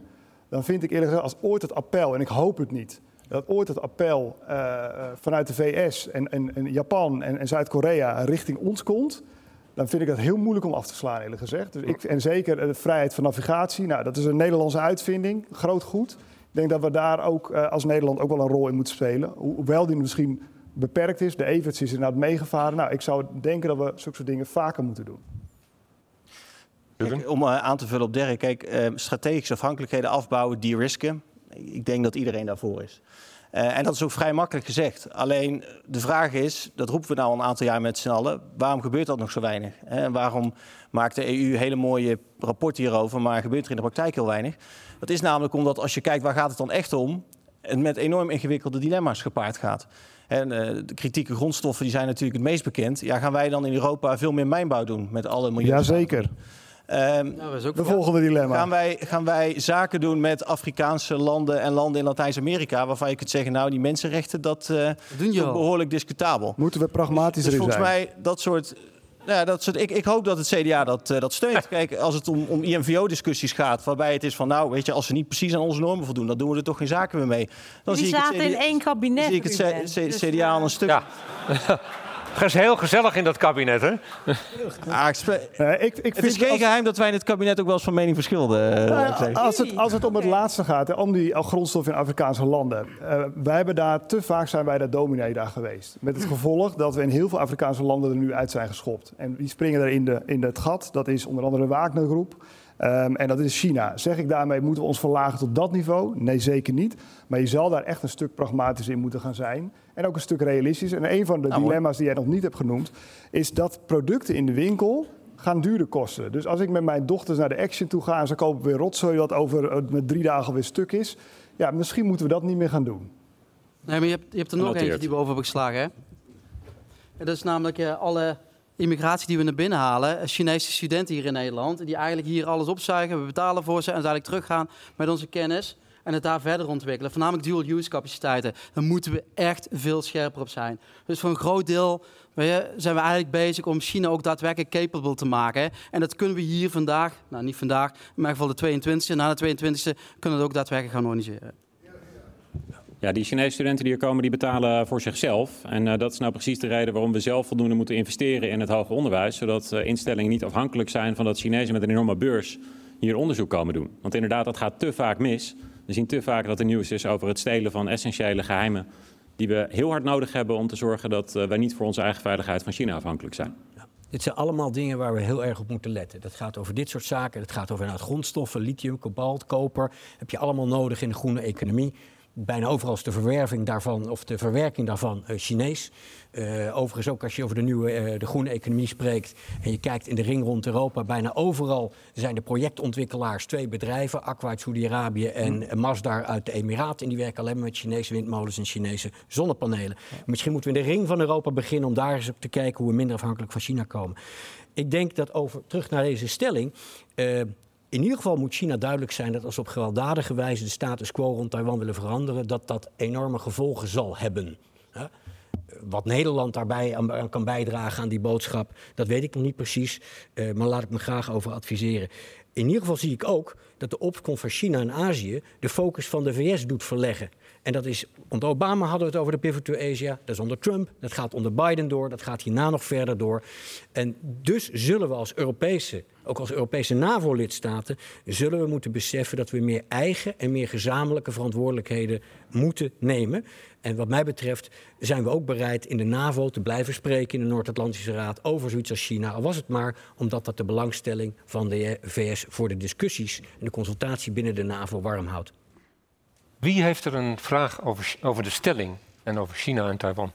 dan vind ik eerlijk gezegd, als ooit het appel, en ik hoop het niet, dat ooit het appel uh, vanuit de VS en, en, en Japan en, en Zuid-Korea richting ons komt, dan vind ik dat heel moeilijk om af te slaan, eerlijk gezegd. Dus ik, en zeker de vrijheid van navigatie, nou, dat is een Nederlandse uitvinding, groot goed. Ik denk dat we daar ook uh, als Nederland ook wel een rol in moeten spelen. Hoewel die misschien beperkt is. De Everts is inderdaad meegevaren. Nou, ik zou denken dat we zulke soort dingen vaker moeten doen. Kijk, om uh, aan te vullen op Dirk, kijk, uh, strategische afhankelijkheden afbouwen, de-risken. Ik denk dat iedereen daarvoor is. Uh, en dat is ook vrij makkelijk gezegd. Alleen de vraag is, dat roepen we nou al een aantal jaar met z'n allen, waarom gebeurt dat nog zo weinig? En waarom maakt de EU hele mooie rapporten hierover, maar gebeurt er in de praktijk heel weinig? Dat is namelijk omdat als je kijkt waar gaat het dan echt om, het met enorm ingewikkelde dilemma's gepaard gaat. En uh, de kritieke grondstoffen die zijn natuurlijk het meest bekend. Ja, gaan wij dan in Europa veel meer mijnbouw doen met alle miljoenen? Jazeker. Um, nou, de volgende dilemma. Gaan wij, gaan wij zaken doen met Afrikaanse landen en landen in Latijns-Amerika... waarvan je kunt zeggen, nou, die mensenrechten, dat uh, is behoorlijk discutabel. Moeten we pragmatisch dus, dus volgens mij, dat soort Ja, dat soort, ik, ik hoop dat het CDA dat, uh, dat steunt. Kijk, als het om, om IMVO-discussies gaat, waarbij het is van, nou, weet je, als ze niet precies aan onze normen voldoen, dan doen we er toch geen zaken meer mee. Dan Die zie ik het zaten in CDA, één kabinet. zie ik het Ruben. C- C- Dus, CDA al een stuk. Ja. Het is heel gezellig in dat kabinet, hè? Ah, ik spe- Eh, ik, ik het vind is geen als- geheim dat wij in het kabinet ook wel eens van mening verschilden. eh, Nou als, het, als het om het laatste gaat, hè, om die grondstoffen in Afrikaanse landen. eh, wij hebben daar te vaak zijn wij daar dominee daar geweest. Met het gevolg dat we in heel veel Afrikaanse landen er nu uit zijn geschopt. En die springen er in, de, in het gat. Dat is onder andere de Wagner-groep. Ehm, en dat is China. Zeg ik daarmee, moeten we ons verlagen tot dat niveau? Nee, zeker niet. Maar je zal daar echt een stuk pragmatisch in moeten gaan zijn. En ook een stuk realistisch. En een van de Nou, dilemma's die jij nog niet hebt genoemd... is dat producten in de winkel gaan duurder kosten. Dus als ik met mijn dochters naar de Action toe ga... en ze kopen weer rotzooi wat over eh, met drie dagen weer stuk is... ja, misschien moeten we dat niet meer gaan doen. Nee, maar je hebt, je hebt er nog eentje die we over hebben geslagen. Hè? En dat is namelijk eh, alle immigratie die we naar binnen halen. eh, Chinese studenten hier in Nederland. Die eigenlijk hier alles opzuigen. We betalen voor ze en ze eigenlijk teruggaan met onze kennis. En het daar verder ontwikkelen. Voornamelijk dual-use capaciteiten. Daar moeten we echt veel scherper op zijn. Dus voor een groot deel zijn we eigenlijk bezig om China ook daadwerkelijk capable te maken. En dat kunnen we hier vandaag, nou niet vandaag, in mijn geval de 22e. Na de 22e kunnen we het ook daadwerkelijk gaan organiseren. Ja, die Chinese studenten die hier komen, die betalen voor zichzelf. En eh, dat is nou precies de reden waarom we zelf voldoende moeten investeren in het hoger onderwijs. Zodat eh, instellingen niet afhankelijk zijn van dat Chinezen met een enorme beurs hier onderzoek komen doen. Want inderdaad, dat gaat te vaak mis. We zien te vaak dat er nieuws is over het stelen van essentiële geheimen. Die we heel hard nodig hebben om te zorgen dat eh, wij niet voor onze eigen veiligheid van China afhankelijk zijn. Dit zijn allemaal dingen waar we heel erg op moeten letten. Dat gaat over dit soort zaken. Dat gaat over grondstoffen, lithium, kobalt, koper. Heb je allemaal nodig in de groene economie. Bijna overal is de verwerving daarvan, of de verwerking daarvan, eh, Chinees. Eh, overigens ook als je over de nieuwe eh, de groene economie spreekt en je kijkt in de ring rond Europa, bijna overal zijn de projectontwikkelaars twee bedrijven, Aqua uit Saudi-Arabië en eh, Masdar uit de Emiraten. En die werken alleen maar met Chinese windmolens en Chinese zonnepanelen. Misschien moeten we in de ring van Europa beginnen om daar eens op te kijken hoe we minder afhankelijk van China komen. Ik denk dat over, terug naar deze stelling. In ieder geval moet China duidelijk zijn dat als op gewelddadige wijze de status quo rond Taiwan willen veranderen, dat dat enorme gevolgen zal hebben. Wat Nederland daarbij aan, aan kan bijdragen aan die boodschap, dat weet ik nog niet precies. eh, maar laat ik me graag over adviseren. In ieder geval zie ik ook dat de opkomst van China en Azië de focus van de VS doet verleggen. En dat is, onder Obama hadden we het over de pivot to Asia. Dat is onder Trump, dat gaat onder Biden door, dat gaat hierna nog verder door. En dus zullen we als Europese, ook als Europese NAVO-lidstaten, zullen we moeten beseffen dat we meer eigen en meer gezamenlijke verantwoordelijkheden moeten nemen. En wat mij betreft zijn we ook bereid in de NAVO te blijven spreken in de Noord-Atlantische Raad over zoiets als China. Al was het maar omdat dat de belangstelling van de VS voor de discussies en de consultatie binnen de NAVO warm houdt. Wie heeft er een vraag over, over de stelling en over China en Taiwan?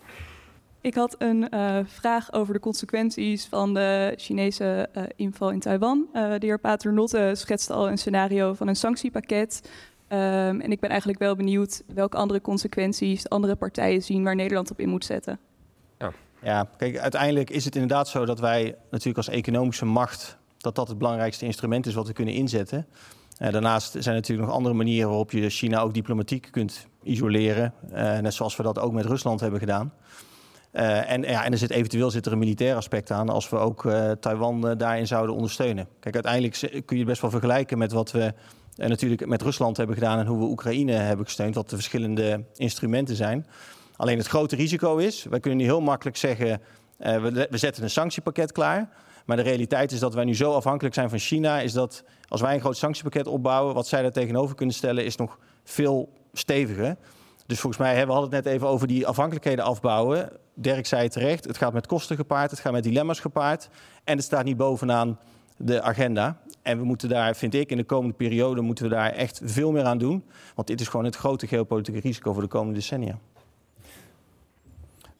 Ik had een eh, vraag over de consequenties van de Chinese eh, inval in Taiwan. Eh, de heer Paternotte schetste al een scenario van een sanctiepakket. Ehm, en ik ben eigenlijk wel benieuwd welke andere consequenties de andere partijen zien waar Nederland op in moet zetten. Ja, kijk, uiteindelijk is het inderdaad zo dat wij natuurlijk als economische macht... dat dat het belangrijkste instrument is wat we kunnen inzetten. Eh, daarnaast zijn er natuurlijk nog andere manieren waarop je China ook diplomatiek kunt isoleren. Eh, net zoals we dat ook met Rusland hebben gedaan. Eh, en, ja, en er zit eventueel zit er een militair aspect aan als we ook Taiwan daarin zouden ondersteunen. Kijk, uiteindelijk kun je het best wel vergelijken met wat we natuurlijk met Rusland hebben gedaan en hoe we Oekraïne hebben gesteund, wat de verschillende instrumenten zijn. Alleen het grote risico is, wij kunnen nu heel makkelijk zeggen, we, we zetten een sanctiepakket klaar. Maar de realiteit is dat wij nu zo afhankelijk zijn van China, is dat als wij een groot sanctiepakket opbouwen, wat zij daar tegenover kunnen stellen, is nog veel steviger. Dus volgens mij, hè, we hadden het net even over die afhankelijkheden afbouwen. Dirk zei het terecht, het gaat met kosten gepaard, het gaat met dilemma's gepaard. En het staat niet bovenaan de agenda. En we moeten daar, vind ik, in de komende periode moeten we daar echt veel meer aan doen. Want dit is gewoon het grote geopolitieke risico voor de komende decennia.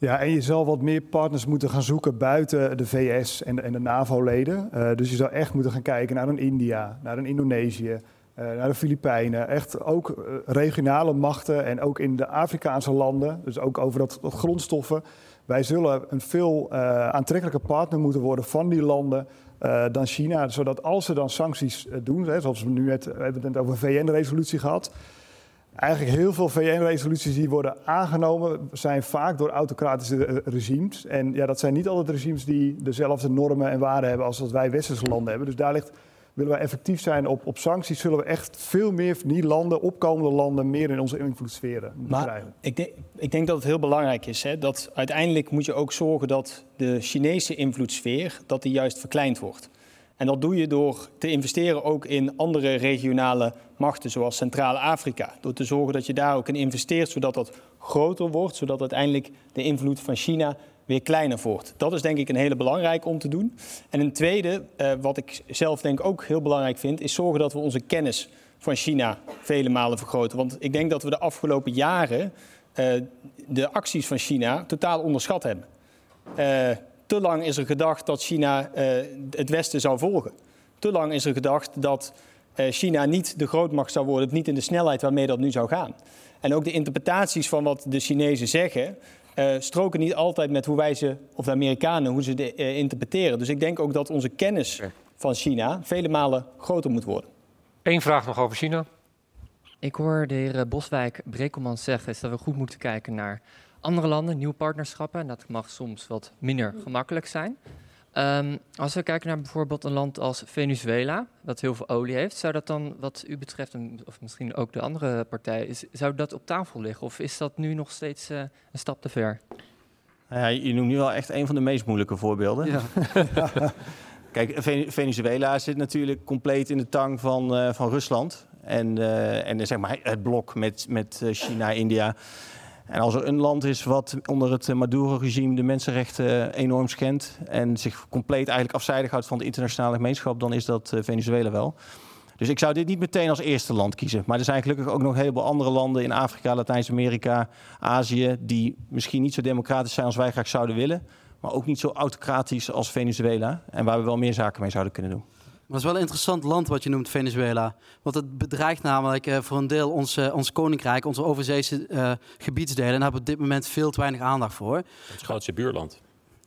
Ja, en je zal wat meer partners moeten gaan zoeken buiten de VS en de, de NAVO-leden. Eh, dus je zou echt moeten gaan kijken naar een India, naar een Indonesië, eh, naar de Filipijnen. Echt ook eh, regionale machten en ook in de Afrikaanse landen. Dus ook over dat, grondstoffen. Wij zullen een veel aantrekkelijker partner moeten worden van die landen dan China. Zodat als ze dan sancties doen, hè, zoals we nu net, we hebben het over een VN-resolutie gehad. Eigenlijk heel veel VN-resoluties die worden aangenomen, zijn vaak door autocratische eh, regimes. En ja, dat zijn niet altijd regimes die dezelfde normen en waarden hebben als wat wij westerse landen hebben. Dus daar ligt, willen we effectief zijn op, op sancties, zullen we echt veel meer die landen, opkomende landen, meer in onze invloedssferen moeten Maar krijgen. ik denk, ik denk dat het heel belangrijk is. Hè, dat uiteindelijk moet je ook zorgen dat de Chinese invloedssfeer dat die juist verkleind wordt. En dat doe je door te investeren ook in andere regionale machten, zoals Centraal-Afrika. Door te zorgen dat je daar ook in investeert, zodat dat groter wordt, zodat uiteindelijk de invloed van China weer kleiner wordt. Dat is denk ik een hele belangrijke om te doen. En een tweede, eh, wat ik zelf denk ook heel belangrijk vind, is zorgen dat we onze kennis van China vele malen vergroten. Want ik denk dat we de afgelopen jaren eh, de acties van China totaal onderschat hebben. Eh, te lang is er gedacht dat China eh, het Westen zou volgen. Te lang is er gedacht dat eh, China niet de grootmacht zou worden, niet in de snelheid waarmee dat nu zou gaan. En ook de interpretaties van wat de Chinezen zeggen, eh, stroken niet altijd met hoe wij ze, of de Amerikanen, hoe ze de, interpreteren. Dus ik denk ook dat onze kennis van China vele malen groter moet worden. Eén vraag nog over China. Ik hoor de heer Boswijk Brekelman zeggen is dat we goed moeten kijken naar andere landen, nieuwe partnerschappen. En dat mag soms wat minder gemakkelijk zijn. Ehm, als we kijken naar bijvoorbeeld een land als Venezuela, dat heel veel olie heeft, zou dat dan wat u betreft, of misschien ook de andere partij, is, zou dat op tafel liggen? Of is dat nu nog steeds eh, een stap te ver? Nou Ja, je noemt nu wel echt een van de meest moeilijke voorbeelden. Kijk, Ve- Venezuela zit natuurlijk compleet in de tang van, eh, van Rusland. En, eh, en zeg maar het blok met, met China, India. En als er een land is wat onder het eh, Maduro-regime de mensenrechten enorm schendt... en zich compleet eigenlijk afzijdig houdt van de internationale gemeenschap... dan is dat eh, Venezuela wel. Dus ik zou dit niet meteen als eerste land kiezen. Maar er zijn gelukkig ook nog een heleboel andere landen in Afrika, Latijns-Amerika, Azië... die misschien niet zo democratisch zijn als wij graag zouden willen... maar ook niet zo autocratisch als Venezuela. En waar we wel meer zaken mee zouden kunnen doen. Maar het is wel een interessant land wat je noemt, Venezuela. Want het bedreigt namelijk eh, voor een deel ons, eh, ons koninkrijk, onze overzeese eh, gebiedsdelen. En daar hebben we op dit moment veel te weinig aandacht voor. Het grootste buurland.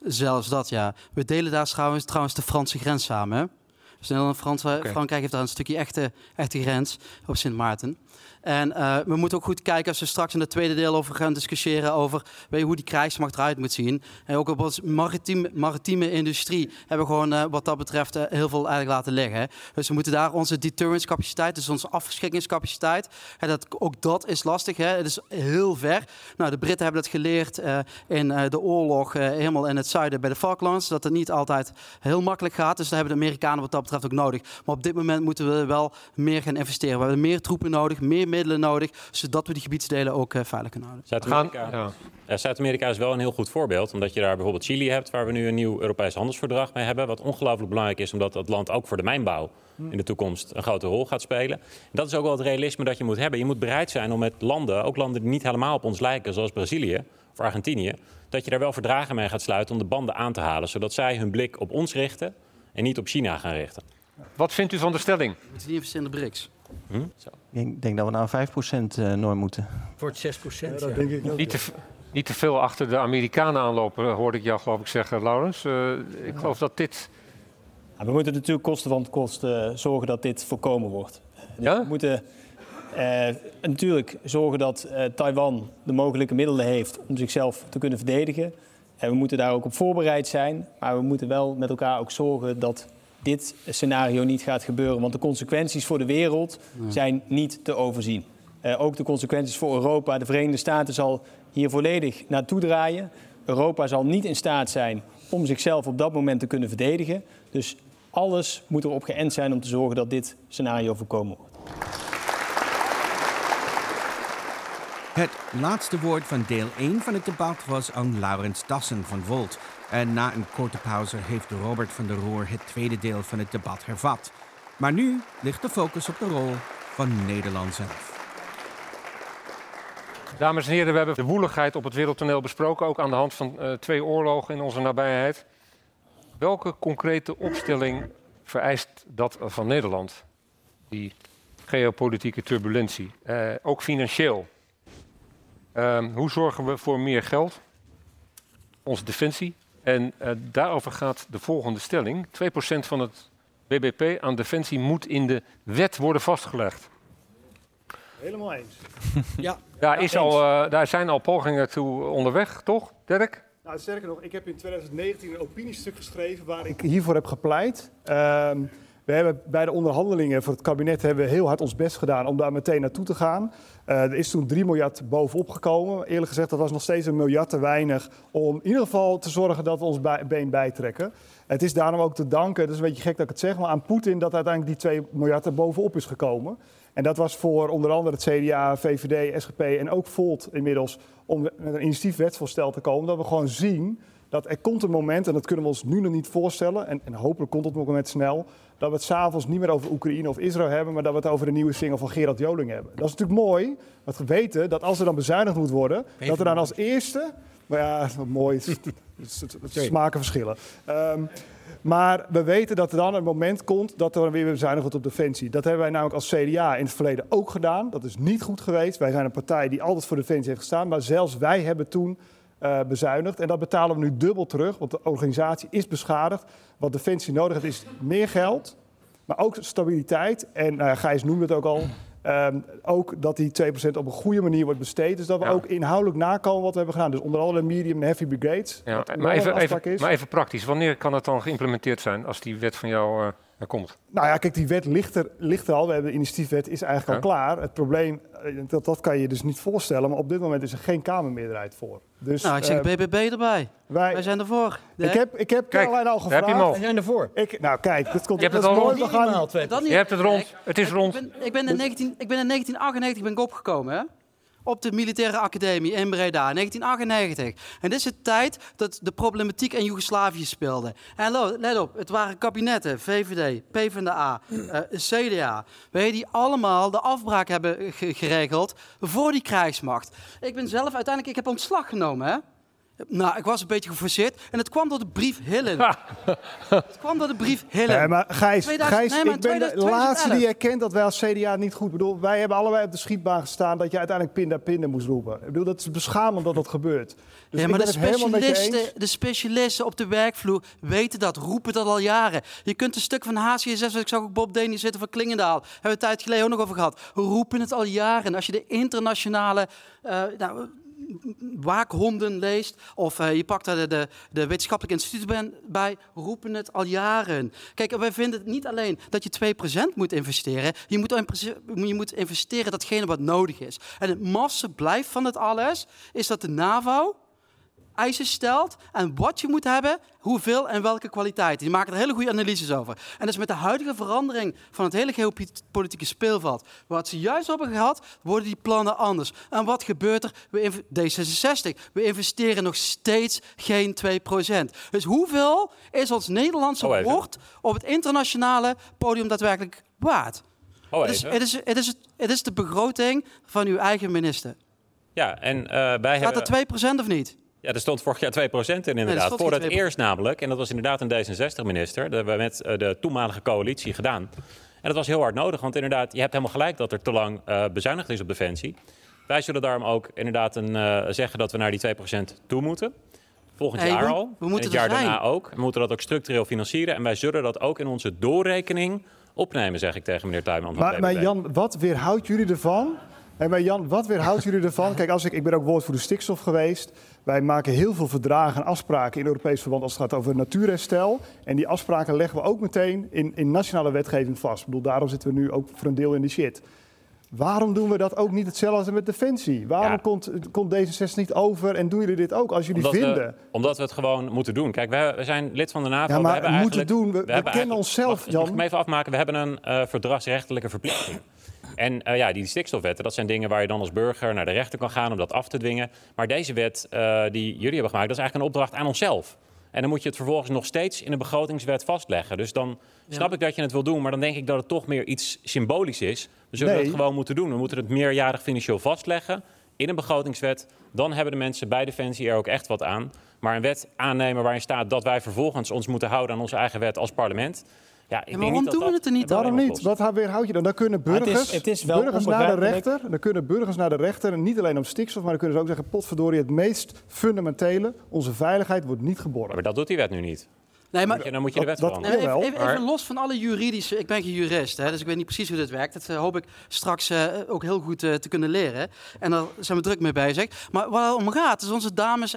Zelfs dat, ja. We delen daar trouwens, trouwens de Franse grens samen. Hè? Dus Nederland en Frans, Frankrijk heeft daar een stukje echte, echte grens op Sint Maarten. En eh, we moeten ook goed kijken als we straks in het tweede deel over gaan discussiëren over hoe die krijgsmacht eruit moet zien. En ook op onze maritiem, maritieme industrie hebben we gewoon eh, wat dat betreft eh, heel veel eigenlijk laten liggen. Dus we moeten daar onze deterrence capaciteit, dus onze afschrikkingscapaciteit, dat, ook dat is lastig. Hè? Het is heel ver. Nou, de Britten hebben dat geleerd in de oorlog helemaal in het zuiden bij de Falklands, dat het niet altijd heel makkelijk gaat. Dus daar hebben de Amerikanen wat dat betreft ook nodig. Maar op dit moment moeten we wel meer gaan investeren. We hebben meer troepen nodig, meer middelen nodig, zodat we die gebiedsdelen ook eh, veilig kunnen houden. Zuid-Amerika Ja, Zuid-Amerika is wel een heel goed voorbeeld, omdat je daar bijvoorbeeld Chili hebt, waar we nu een nieuw Europees handelsverdrag mee hebben, wat ongelooflijk belangrijk is, omdat dat land ook voor de mijnbouw in de toekomst een grote rol gaat spelen. En dat is ook wel het realisme dat je moet hebben. Je moet bereid zijn om met landen, ook landen die niet helemaal op ons lijken, zoals Brazilië of Argentinië, dat je daar wel verdragen mee gaat sluiten om de banden aan te halen, zodat zij hun blik op ons richten en niet op China gaan richten. Wat vindt u van de stelling? We moeten niet investeren in de BRICS. Hm? Ik denk dat we naar een 5% eh, norm moeten. Voor het 6 procent. dat denk ik ook. Niet te, niet te veel achter de Amerikanen aanlopen, hoorde ik jou geloof ik zeggen, Laurens. Eh, ik geloof dat dit... Ja, we moeten natuurlijk kosten van het kosten eh, zorgen dat dit voorkomen wordt. Dus Ja? We moeten eh, natuurlijk zorgen dat eh, Taiwan de mogelijke middelen heeft om zichzelf te kunnen verdedigen. En we moeten daar ook op voorbereid zijn. Maar we moeten wel met elkaar ook zorgen dat dit scenario niet gaat gebeuren. Want de consequenties voor de wereld zijn niet te overzien. Eh, ook de consequenties voor Europa. De Verenigde Staten zal hier volledig naartoe draaien. Europa zal niet in staat zijn om zichzelf op dat moment te kunnen verdedigen. Dus alles moet erop geënt zijn om te zorgen dat dit scenario voorkomen wordt. Het laatste woord van deel 1 van het debat was aan Laurens Dassen van Volt. En na een korte pauze heeft Robert van der Roer het tweede deel van het debat hervat. Maar nu ligt de focus op de rol van Nederland zelf. Dames en heren, we hebben de woeligheid op het wereldtoneel besproken, ook aan de hand van eh, twee oorlogen in onze nabijheid. Welke concrete opstelling vereist dat van Nederland? Die geopolitieke turbulentie, Eh, ook financieel. Ehm, hoe zorgen we voor meer geld? Onze defensie. En eh, daarover gaat de volgende stelling. 2% van het BBP aan defensie moet in de wet worden vastgelegd. Helemaal eens. ja. Daar, is al, uh, daar zijn al pogingen toe onderweg, toch, Dirk? Nou, sterker nog, ik heb in 2019 een opiniestuk geschreven waar ik hiervoor heb gepleit. Uh, we hebben bij de onderhandelingen voor het kabinet hebben we heel hard ons best gedaan om daar meteen naartoe te gaan. Uh, er is toen 3 miljard bovenop gekomen. Eerlijk gezegd, dat was nog steeds een miljard te weinig om in ieder geval te zorgen dat we ons been bijtrekken. Het is daarom ook te danken, het is een beetje gek dat ik het zeg, maar aan Poetin dat uiteindelijk die 2 miljard er bovenop is gekomen. En dat was voor onder andere het CDA, VVD, SGP en ook Volt inmiddels om met een initiatiefwetsvoorstel te komen. Dat we gewoon zien dat er komt een moment, en dat kunnen we ons nu nog niet voorstellen, en, en hopelijk komt het moment snel, dat we het s'avonds niet meer over Oekraïne of Israël hebben, maar dat we het over de nieuwe single van Gerard Joling hebben. Dat is natuurlijk mooi, want we weten dat als er dan bezuinigd moet worden, dat er dan als eerste, maar ja, mooi, smaken verschillen. Um, maar we weten dat er dan een moment komt dat er weer bezuinigd wordt op defensie. Dat hebben wij namelijk als CDA in het verleden ook gedaan. Dat is niet goed geweest. Wij zijn een partij die altijd voor defensie heeft gestaan. Maar zelfs wij hebben toen uh, bezuinigd. En dat betalen we nu dubbel terug, want de organisatie is beschadigd. Wat defensie nodig heeft is meer geld, maar ook stabiliteit. En ja, Gijs noemde het ook al. Um, ook dat die 2% op een goede manier wordt besteed. Dus dat we ja. ook inhoudelijk nakomen wat we hebben gedaan. Dus onder andere medium en heavy brigades. Ja, maar, even, even, maar even praktisch. Wanneer kan het dan geïmplementeerd zijn als die wet van jou uh, er komt? Nou ja, kijk, die wet ligt er, ligt er al. We hebben de initiatiefwet is eigenlijk ja. al klaar. Het probleem, dat, dat kan je dus niet voorstellen. Maar op dit moment is er geen Kamermeerderheid voor. Dus, nou, ik zeg uh, BBB erbij. Wij, wij zijn ervoor. Ik heb, ik heb Caroline al gevraagd. Heb je Wij zijn ervoor. Ik, nou kijk, dit komt je hebt het al rond. Gaan, je hebt het rond. Het is rond. Ik ben, ik ben, in, 19, ik ben in 1998 ben ik opgekomen, hè? Op de militaire academie in Breda, 1998. En dit is de tijd dat de problematiek in Joegoslavië speelde. En let op, het waren kabinetten, VVD, PvdA, uh, CDA, weet die allemaal de afbraak hebben geregeld voor die krijgsmacht. Ik ben zelf uiteindelijk, ik heb ontslag genomen, hè. Nou, ik was een beetje geforceerd. En het kwam door de brief Hillen. het kwam door de brief Hillen. Nee, maar Gijs, 2000, Gijs nee, maar ik ben 2000, de laatste die erkent dat wij als CDA niet goed bedoel. Wij hebben allebei op de schietbaan gestaan dat je uiteindelijk pinda pinda moest roepen. Ik bedoel, dat is beschamend dat dat gebeurt. Dus ja, maar de specialisten, de specialisten op de werkvloer weten dat, roepen dat al jaren. Je kunt een stuk van HCSF, ik zag ook Bob Deni zitten van Klingendaal, hebben we het tijd geleden ook nog over gehad. We roepen het al jaren. Als je de internationale... Uh, nou, waakhonden leest, of uh, je pakt daar de, de, de wetenschappelijke instituten bij, roepen het al jaren. Kijk, wij vinden het niet alleen dat je 2% moet investeren, je moet, je moet investeren datgene wat nodig is. En het massa blijft van het alles, is dat de NAVO eisen stelt en wat je moet hebben, hoeveel en welke kwaliteit. Die maken er hele goede analyses over. En dus met de huidige verandering van het hele geopolitieke speelveld, wat ze juist hebben gehad, worden die plannen anders. En wat gebeurt er? We D66, we investeren nog steeds geen 2%. Dus hoeveel is ons Nederlandse oh, woord op het internationale podium daadwerkelijk waard? Oh, het, is, het, is, het, is, het is de begroting van uw eigen minister. Ja, en uh, wij Gaat hebben... er 2% of niet? Ja, er stond vorig jaar 2% in inderdaad. Voor het eerst namelijk, en dat was inderdaad een D66-minister, dat hebben we met uh, de toenmalige coalitie gedaan. En dat was heel hard nodig, want inderdaad, je hebt helemaal gelijk dat er te lang uh, bezuinigd is op defensie. Wij zullen daarom ook inderdaad een, uh, zeggen dat we naar die 2% toe moeten. Volgend hey, jaar we, al. We moeten en het jaar zijn. daarna ook. We moeten dat ook structureel financieren. En wij zullen dat ook in onze doorrekening opnemen, zeg ik tegen meneer Tuinman. van Maar, maar Jan, wat weerhoudt jullie ervan? En maar Jan, wat weerhoudt jullie ervan? Kijk, als ik, ik ben ook woordvoerder stikstof geweest. Wij maken heel veel verdragen en afspraken in Europees verband als het gaat over natuurherstel. En die afspraken leggen we ook meteen in, in nationale wetgeving vast. Ik bedoel, daarom zitten we nu ook voor een deel in de shit. Waarom doen we dat ook niet hetzelfde met Defensie? Waarom ja. komt, komt deze 6 niet over en doen jullie dit ook als jullie omdat vinden? We, omdat we het gewoon moeten doen. Kijk, we, we zijn lid van de NAVO. Ja, maar we hebben moeten doen. We, kennen onszelf, wacht, Jan. Mag ik me even afmaken? We hebben een uh, verdragsrechtelijke verplichting. En uh, ja, die stikstofwetten, dat zijn dingen waar je dan als burger naar de rechter kan gaan om dat af te dwingen. Maar deze wet uh, die jullie hebben gemaakt, dat is eigenlijk een opdracht aan onszelf. En dan moet je het vervolgens nog steeds in de begrotingswet vastleggen. Dus dan snap ik dat je het wil doen, maar dan denk ik dat het toch meer iets symbolisch is. We zullen Nee. het gewoon moeten doen. We moeten het meerjarig financieel vastleggen in een begrotingswet. Dan hebben de mensen bij Defensie er ook echt wat aan. Maar een wet aannemen waarin staat dat wij vervolgens ons moeten houden aan onze eigen wet als parlement. Ja, ik Ja, maar denk waarom niet dat doen we het er niet Waarom niet? Wat weerhoud je dan? Dan kunnen Maar het is- burgers, het is wel burgers naar de rechter. Dan kunnen burgers naar de rechter. En niet alleen om stikstof, maar dan kunnen ze ook zeggen: potverdorie, het meest fundamentele, onze veiligheid wordt niet Ja, geborgd. maar dat doet die wet nu niet. Nee, maar- dan moet je de wet Dat- even, even, Maar- even los van alle juridische. Ik ben geen jurist, hè, dus ik weet niet precies hoe dit werkt. Dat eh, hoop ik straks eh, ook heel goed eh, te kunnen leren. En daar zijn we druk mee bezig. Maar waar het om gaat, is onze dames,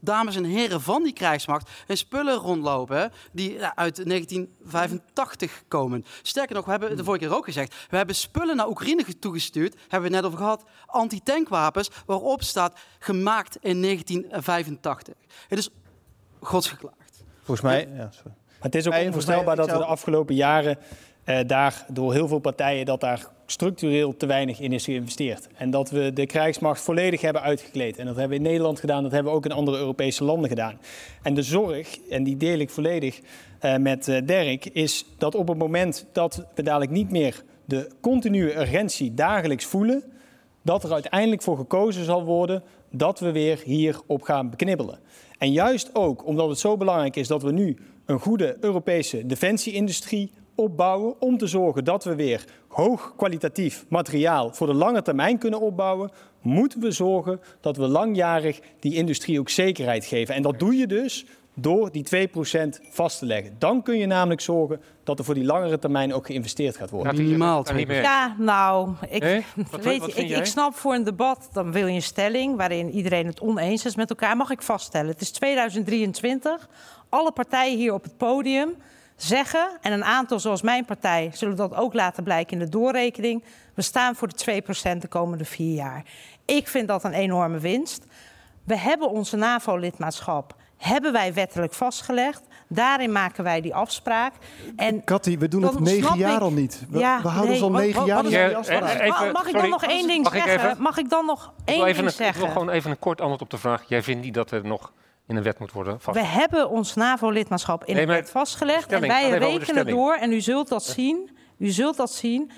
dames en heren van die krijgsmacht en spullen rondlopen die uit 1985 komen. Sterker nog, we hebben het de vorige keer ook gezegd. We hebben spullen naar Oekraïne ge- toegestuurd. Hebben we het net over gehad. Antitankwapens waarop staat gemaakt in 1985. Het is godsgeklaagd. Volgens mij... Ja, sorry. Maar het is ook Nee, onvoorstelbaar dat we de afgelopen jaren eh, daar door heel veel partijen dat daar structureel te weinig in is geïnvesteerd. En dat we de krijgsmacht volledig hebben uitgekleed. En dat hebben we in Nederland gedaan, dat hebben we ook in andere Europese landen gedaan. En de zorg, en die deel ik volledig eh, met eh, Dirk, is dat op het moment dat we dadelijk niet meer de continue urgentie dagelijks voelen, dat er uiteindelijk voor gekozen zal worden dat we weer hierop gaan beknibbelen. En juist ook omdat het zo belangrijk is dat we nu een goede Europese defensieindustrie opbouwen om te zorgen dat we weer hoog kwalitatief materiaal voor de lange termijn kunnen opbouwen, moeten we zorgen dat we langjarig die industrie ook zekerheid geven. En dat doe je dus door die 2% vast te leggen. Dan kun je namelijk zorgen dat er voor die langere termijn ook geïnvesteerd gaat worden. Minimaal. Ja, nou, ik, Nee? Wat- weet, wat ik, ik snap voor een debat, dan wil je een stelling waarin iedereen het oneens is met elkaar. Mag ik vaststellen, het is 2023. Alle partijen hier op het podium zeggen, en een aantal zoals mijn partij zullen dat ook laten blijken in de doorrekening. We staan voor de 2% de komende vier jaar. Ik vind dat een enorme winst. We hebben onze NAVO-lidmaatschap, hebben wij wettelijk vastgelegd. Daarin maken wij die afspraak. En Katty, we doen het negen jaar ik- al niet. We, Ja, we houden nee, ons al negen jaar niet is- aan die Ja, afspraak. even- mag ik sorry, dan nog één ding mag ik zeggen? even? Mag ik dan nog Ik één wil, ding een, ik wil zeggen? gewoon even een kort antwoord op de vraag. Jij vindt niet dat er nog in de wet moet worden vast. We hebben ons NAVO-lidmaatschap in Nee, de wet vastgelegd. stelling, en wij rekenen door, en u zult dat zien. U zult dat zien.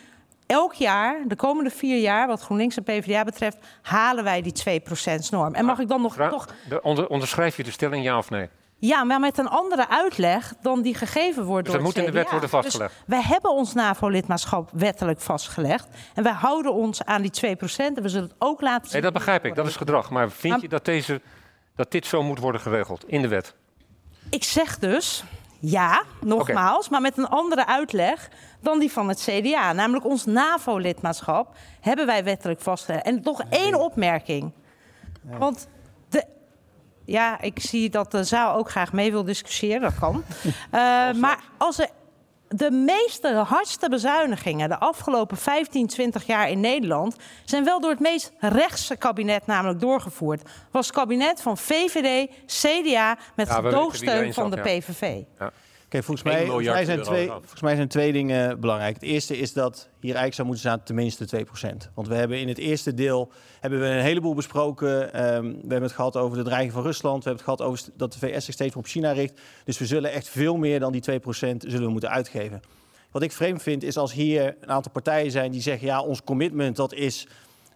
Elk jaar, de komende vier jaar, wat GroenLinks en PvdA betreft, halen wij die 2%-norm. En mag ik dan nog toch de- onder- onderschrijf je de stelling ja of nee? Ja, maar met een andere uitleg dan die gegeven wordt Dus door dat het moet in de wet worden vastgelegd. Dus wij hebben ons NAVO-lidmaatschap wettelijk vastgelegd. En wij houden ons aan die 2% en we zullen het ook laten zien. Nee, dat begrijp ik. Dat is gedrag. Maar vind Maar- je dat, deze, dat dit zo moet worden geregeld in de wet? Ik zeg dus ja, nogmaals, maar met een andere uitleg dan die van het CDA. Namelijk ons NAVO-lidmaatschap hebben wij wettelijk vastgelegd. En nog één opmerking. Want de, ja, ik zie dat de zaal ook graag mee wil discussiëren, dat kan. Eh, maar als er de meeste, hardste bezuinigingen de afgelopen 15, 20 jaar in Nederland zijn wel door het meest rechtse kabinet namelijk doorgevoerd. Was het kabinet van VVD, CDA met Ja, gedoogsteun van de ja. Kijk, volgens mij, volgens, miljard mij zijn twee, volgens mij zijn twee dingen belangrijk. Het eerste is dat hier eigenlijk zou moeten staan tenminste 2%. Want we hebben in het eerste deel hebben we een heleboel besproken. Ehm, we hebben het gehad over de dreiging van Rusland. We hebben het gehad over dat de VS zich steeds meer op China richt. Dus we zullen echt veel meer dan die 2% zullen we moeten uitgeven. Wat ik vreemd vind is als hier een aantal partijen zijn die zeggen... ja, ons commitment dat is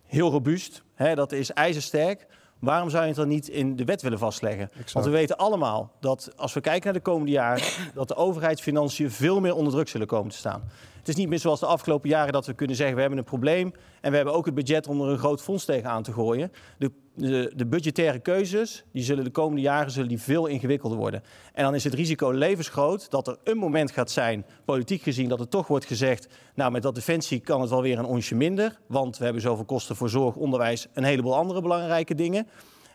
heel robuust, hè, dat is ijzersterk... Waarom zou je het dan niet in de wet willen vastleggen? Want we weten allemaal dat als we kijken naar de komende jaren, dat de overheidsfinanciën veel meer onder druk zullen komen te staan. Het is niet meer zoals de afgelopen jaren dat we kunnen zeggen we hebben een probleem en we hebben ook het budget om er een groot fonds tegenaan te gooien. De, de, de budgettaire keuzes die zullen de komende jaren zullen die veel ingewikkelder worden. En dan is het risico levensgroot dat er een moment gaat zijn, politiek gezien, dat er toch wordt gezegd, nou met dat defensie kan het wel weer een onsje minder, want we hebben zoveel kosten voor zorg, onderwijs, een heleboel andere belangrijke dingen.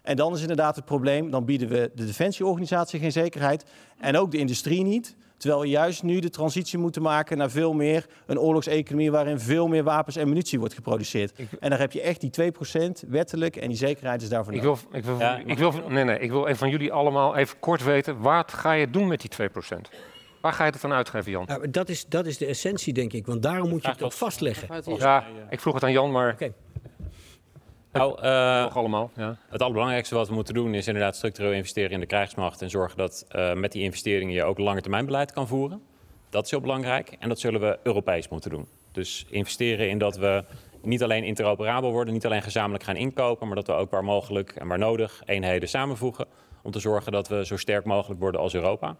En dan is inderdaad het probleem, dan bieden we de defensieorganisatie geen zekerheid en ook de industrie niet. Terwijl we juist nu de transitie moeten maken naar veel meer een oorlogseconomie waarin veel meer wapens en munitie wordt geproduceerd. En daar heb je echt die 2% wettelijk en die zekerheid is daarvoor Ik nodig. wil, ik, wil, ik, wil, nee, nee, ik wil even van jullie allemaal even kort weten. Wat ga je doen met die 2%? Waar ga je het aan uitgeven, Jan? Nou, dat, is, dat is de essentie, denk ik. Want daarom moet je het ook vastleggen. Ja, ik vroeg het aan Jan, maar... Nou, eh, allemaal, ja. Het allerbelangrijkste wat we moeten doen is inderdaad structureel investeren in de krijgsmacht en zorgen dat eh, met die investeringen je ook langetermijnbeleid kan voeren. Dat is heel belangrijk en dat zullen we Europees moeten doen. Dus investeren in dat we niet alleen interoperabel worden, niet alleen gezamenlijk gaan inkopen, maar dat we ook waar mogelijk en waar nodig eenheden samenvoegen om te zorgen dat we zo sterk mogelijk worden als Europa.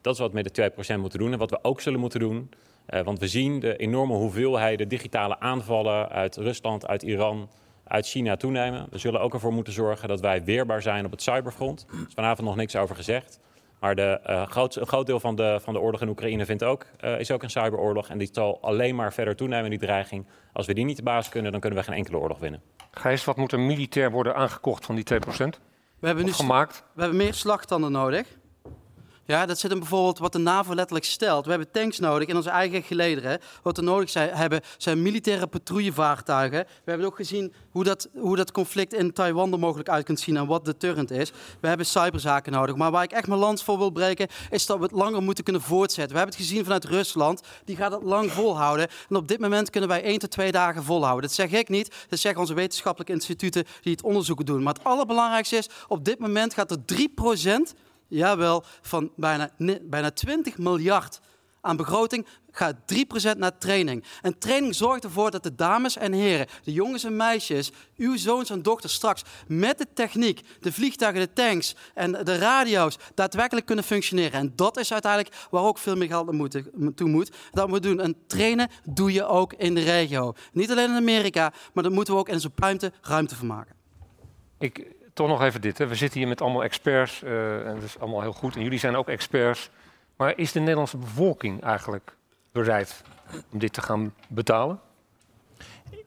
Dat is wat we met de 2% moeten doen en wat we ook zullen moeten doen. eh, want we zien de enorme hoeveelheden digitale aanvallen uit Rusland, uit Iran, uit China toenemen. We zullen ook ervoor moeten zorgen dat wij weerbaar zijn op het cyberfront. Er is vanavond nog niks over gezegd. Maar de, eh, groot, een groot deel van de, van de oorlog in Oekraïne vindt ook, eh, is ook een cyberoorlog. En die zal alleen maar verder toenemen, die dreiging. Als we die niet te baas kunnen, dan kunnen we geen enkele oorlog winnen. Gijs, wat moet er militair worden aangekocht van die 2%? We hebben nu gemaakt? We hebben meer slagtanden nodig. Ja, dat zit hem bijvoorbeeld wat de NAVO letterlijk stelt. We hebben tanks nodig in onze eigen gelederen. Wat we nodig zijn, hebben zijn militaire patrouillevaartuigen. We hebben ook gezien hoe dat, hoe dat conflict in Taiwan er mogelijk uit kunt zien en wat deterrent is. We hebben cyberzaken nodig. Maar waar ik echt mijn lans voor wil breken, is dat we het langer moeten kunnen voortzetten. We hebben het gezien vanuit Rusland. Die gaat het lang volhouden. En op dit moment kunnen wij één tot twee dagen volhouden. Dat zeg ik niet. Dat zeggen onze wetenschappelijke instituten die het onderzoek doen. Maar het allerbelangrijkste is, op dit moment gaat er 3% jawel, van bijna, bijna 20 miljard aan begroting gaat 3% naar training. En training zorgt ervoor dat de dames en heren, de jongens en meisjes, uw zoons en dochters straks met de techniek, de vliegtuigen, de tanks en de radio's daadwerkelijk kunnen functioneren. En dat is uiteindelijk waar ook veel meer geld naartoe toe moet. Dat moeten we doen. En trainen doe je ook in de regio. Niet alleen in Amerika, maar dat moeten we ook in zo'n ruimte, ruimte van maken. Ik, toch nog even dit. Hè. We zitten hier met allemaal experts eh, en dat is allemaal heel goed. En jullie zijn ook experts. Maar is de Nederlandse bevolking eigenlijk bereid om dit te gaan betalen?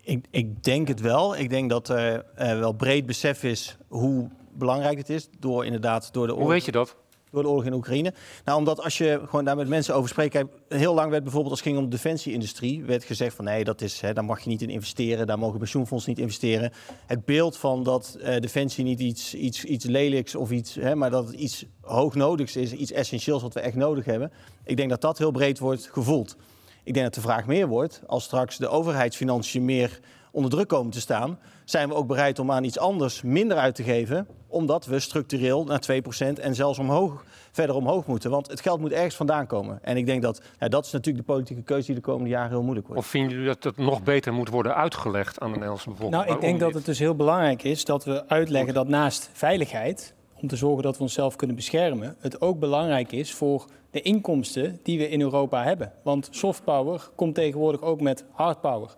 Ik, ik denk het wel. Ik denk dat er eh, wel breed besef is hoe belangrijk het is. Door inderdaad door de Hoe weet je dat? Door de oorlog in Oekraïne. Nou, omdat als je gewoon daar met mensen over spreekt. Heel lang werd bijvoorbeeld als het ging om de defensieindustrie. werd gezegd van nee, dat is, hè, daar mag je niet in investeren. Daar mogen pensioenfondsen niet investeren. Het beeld van dat eh, defensie niet iets, iets, iets lelijks of iets. Hè, maar dat het iets hoognodigs is. Iets essentieels wat we echt nodig hebben. Ik denk dat dat heel breed wordt gevoeld. Ik denk dat de vraag meer wordt, als straks de overheidsfinanciën meer onder druk komen te staan, zijn we ook bereid om aan iets anders minder uit te geven, omdat we structureel naar 2% en zelfs omhoog, verder omhoog moeten. Want het geld moet ergens vandaan komen. En ik denk dat ja, dat is natuurlijk de politieke keuze die de komende jaren heel moeilijk wordt. Of vinden jullie dat het nog beter moet worden uitgelegd aan de Nederlandse bevolking? Nou, ik denk dat het dus heel belangrijk is dat we uitleggen dat naast veiligheid, om te zorgen dat we onszelf kunnen beschermen, het ook belangrijk is voor de inkomsten die we in Europa hebben. Want soft power komt tegenwoordig ook met hard power.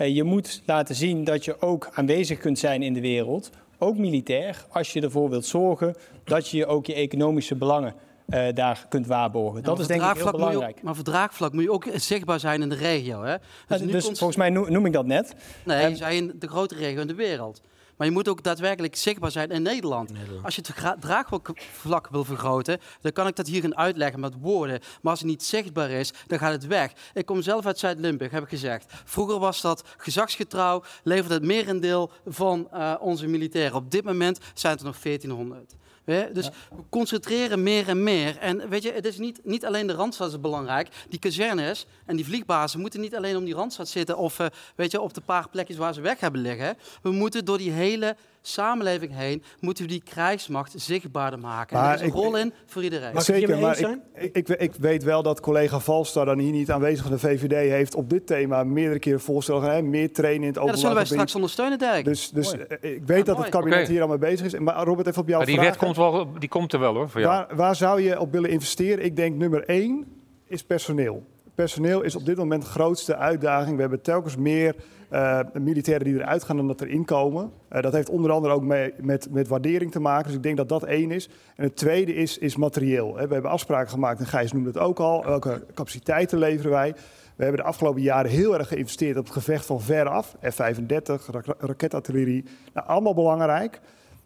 Eh, je moet laten zien dat je ook aanwezig kunt zijn in de wereld, ook militair, als je ervoor wilt zorgen dat je ook je economische belangen eh, daar kunt waarborgen. dat is denk ik heel je belangrijk. maar voor draagvlak moet je ook zichtbaar zijn in de regio. Hè? Dus, nu dus komt- volgens mij noem, noem ik dat net. Nee, je zei in de grote regio in de wereld. Maar je moet ook daadwerkelijk zichtbaar zijn in Nederland. Als je het draagvlak wil vergroten, dan kan ik dat hier gaan uitleggen met woorden. Maar als het niet zichtbaar is, dan gaat het weg. Ik kom zelf uit Zuid-Limburg, heb ik gezegd. Vroeger was dat gezagsgetrouw, leverde het merendeel van eh, onze militairen. Op dit moment zijn het er nog 1400. Hè? Dus we concentreren meer en meer. En weet je, het is niet, niet alleen de Randstad is belangrijk. Die kazernes en die vliegbazen moeten niet alleen om die Randstad zitten... of eh, weet je, op de paar plekjes waar ze weg hebben liggen. We moeten door die hele samenleving heen... moeten we die krijgsmacht zichtbaarder maken. en Maar er is een rol in voor iedereen. Zeker, maar ik, ik, ik, ik weet wel dat collega Valstar, dan hier niet aanwezig van de VVD, heeft op dit thema meerdere keren voorstellen gedaan. hè, Meer trainen in het Ja, openbaar dat zullen wij straks ondersteunen, Dirk. Dus, dus Mooi. eh, ik weet dat mooi. het kabinet hier al mee bezig is. Maar Robert, even op jouw Maar die vraag. wet komt, wel, die komt er wel hoor, voor jou. Waar, waar zou je op willen investeren? Ik denk nummer één is personeel. Personeel is op dit moment de grootste uitdaging. We hebben telkens meer eh, militairen die eruit gaan dan dat er inkomen. Eh, dat heeft onder andere ook mee, met, met waardering te maken. Dus ik denk dat dat één is. En het tweede is, is materieel. We hebben afspraken gemaakt, en Gijs noemde het ook al. Welke capaciteiten leveren wij? We hebben de afgelopen jaren heel erg geïnvesteerd op het gevecht van veraf. F-35, ra- raketartillerie. Nou, allemaal belangrijk.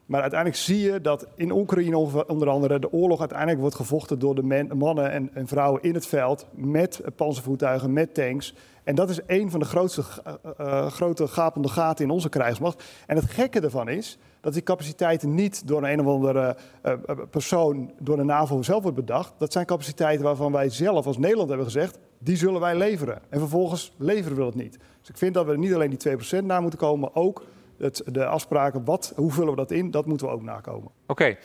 Maar uiteindelijk zie je dat in Oekraïne onder- andere de oorlog uiteindelijk wordt gevochten door de mannen en, en vrouwen in het veld met panzervoertuigen, met tanks. En dat is een van de grootste, eh, eh, grote gapende gaten in onze krijgsmacht. En het gekke ervan is dat die capaciteiten niet door een, een of andere eh, eh, persoon, door de NAVO zelf wordt bedacht. Dat zijn capaciteiten waarvan wij zelf als Nederland hebben gezegd, die zullen wij leveren. En vervolgens leveren we het niet. Dus ik vind dat we niet alleen die 2% na moeten komen, maar ook het, de afspraken, wat, hoe vullen we dat in, dat moeten we ook nakomen. Oké.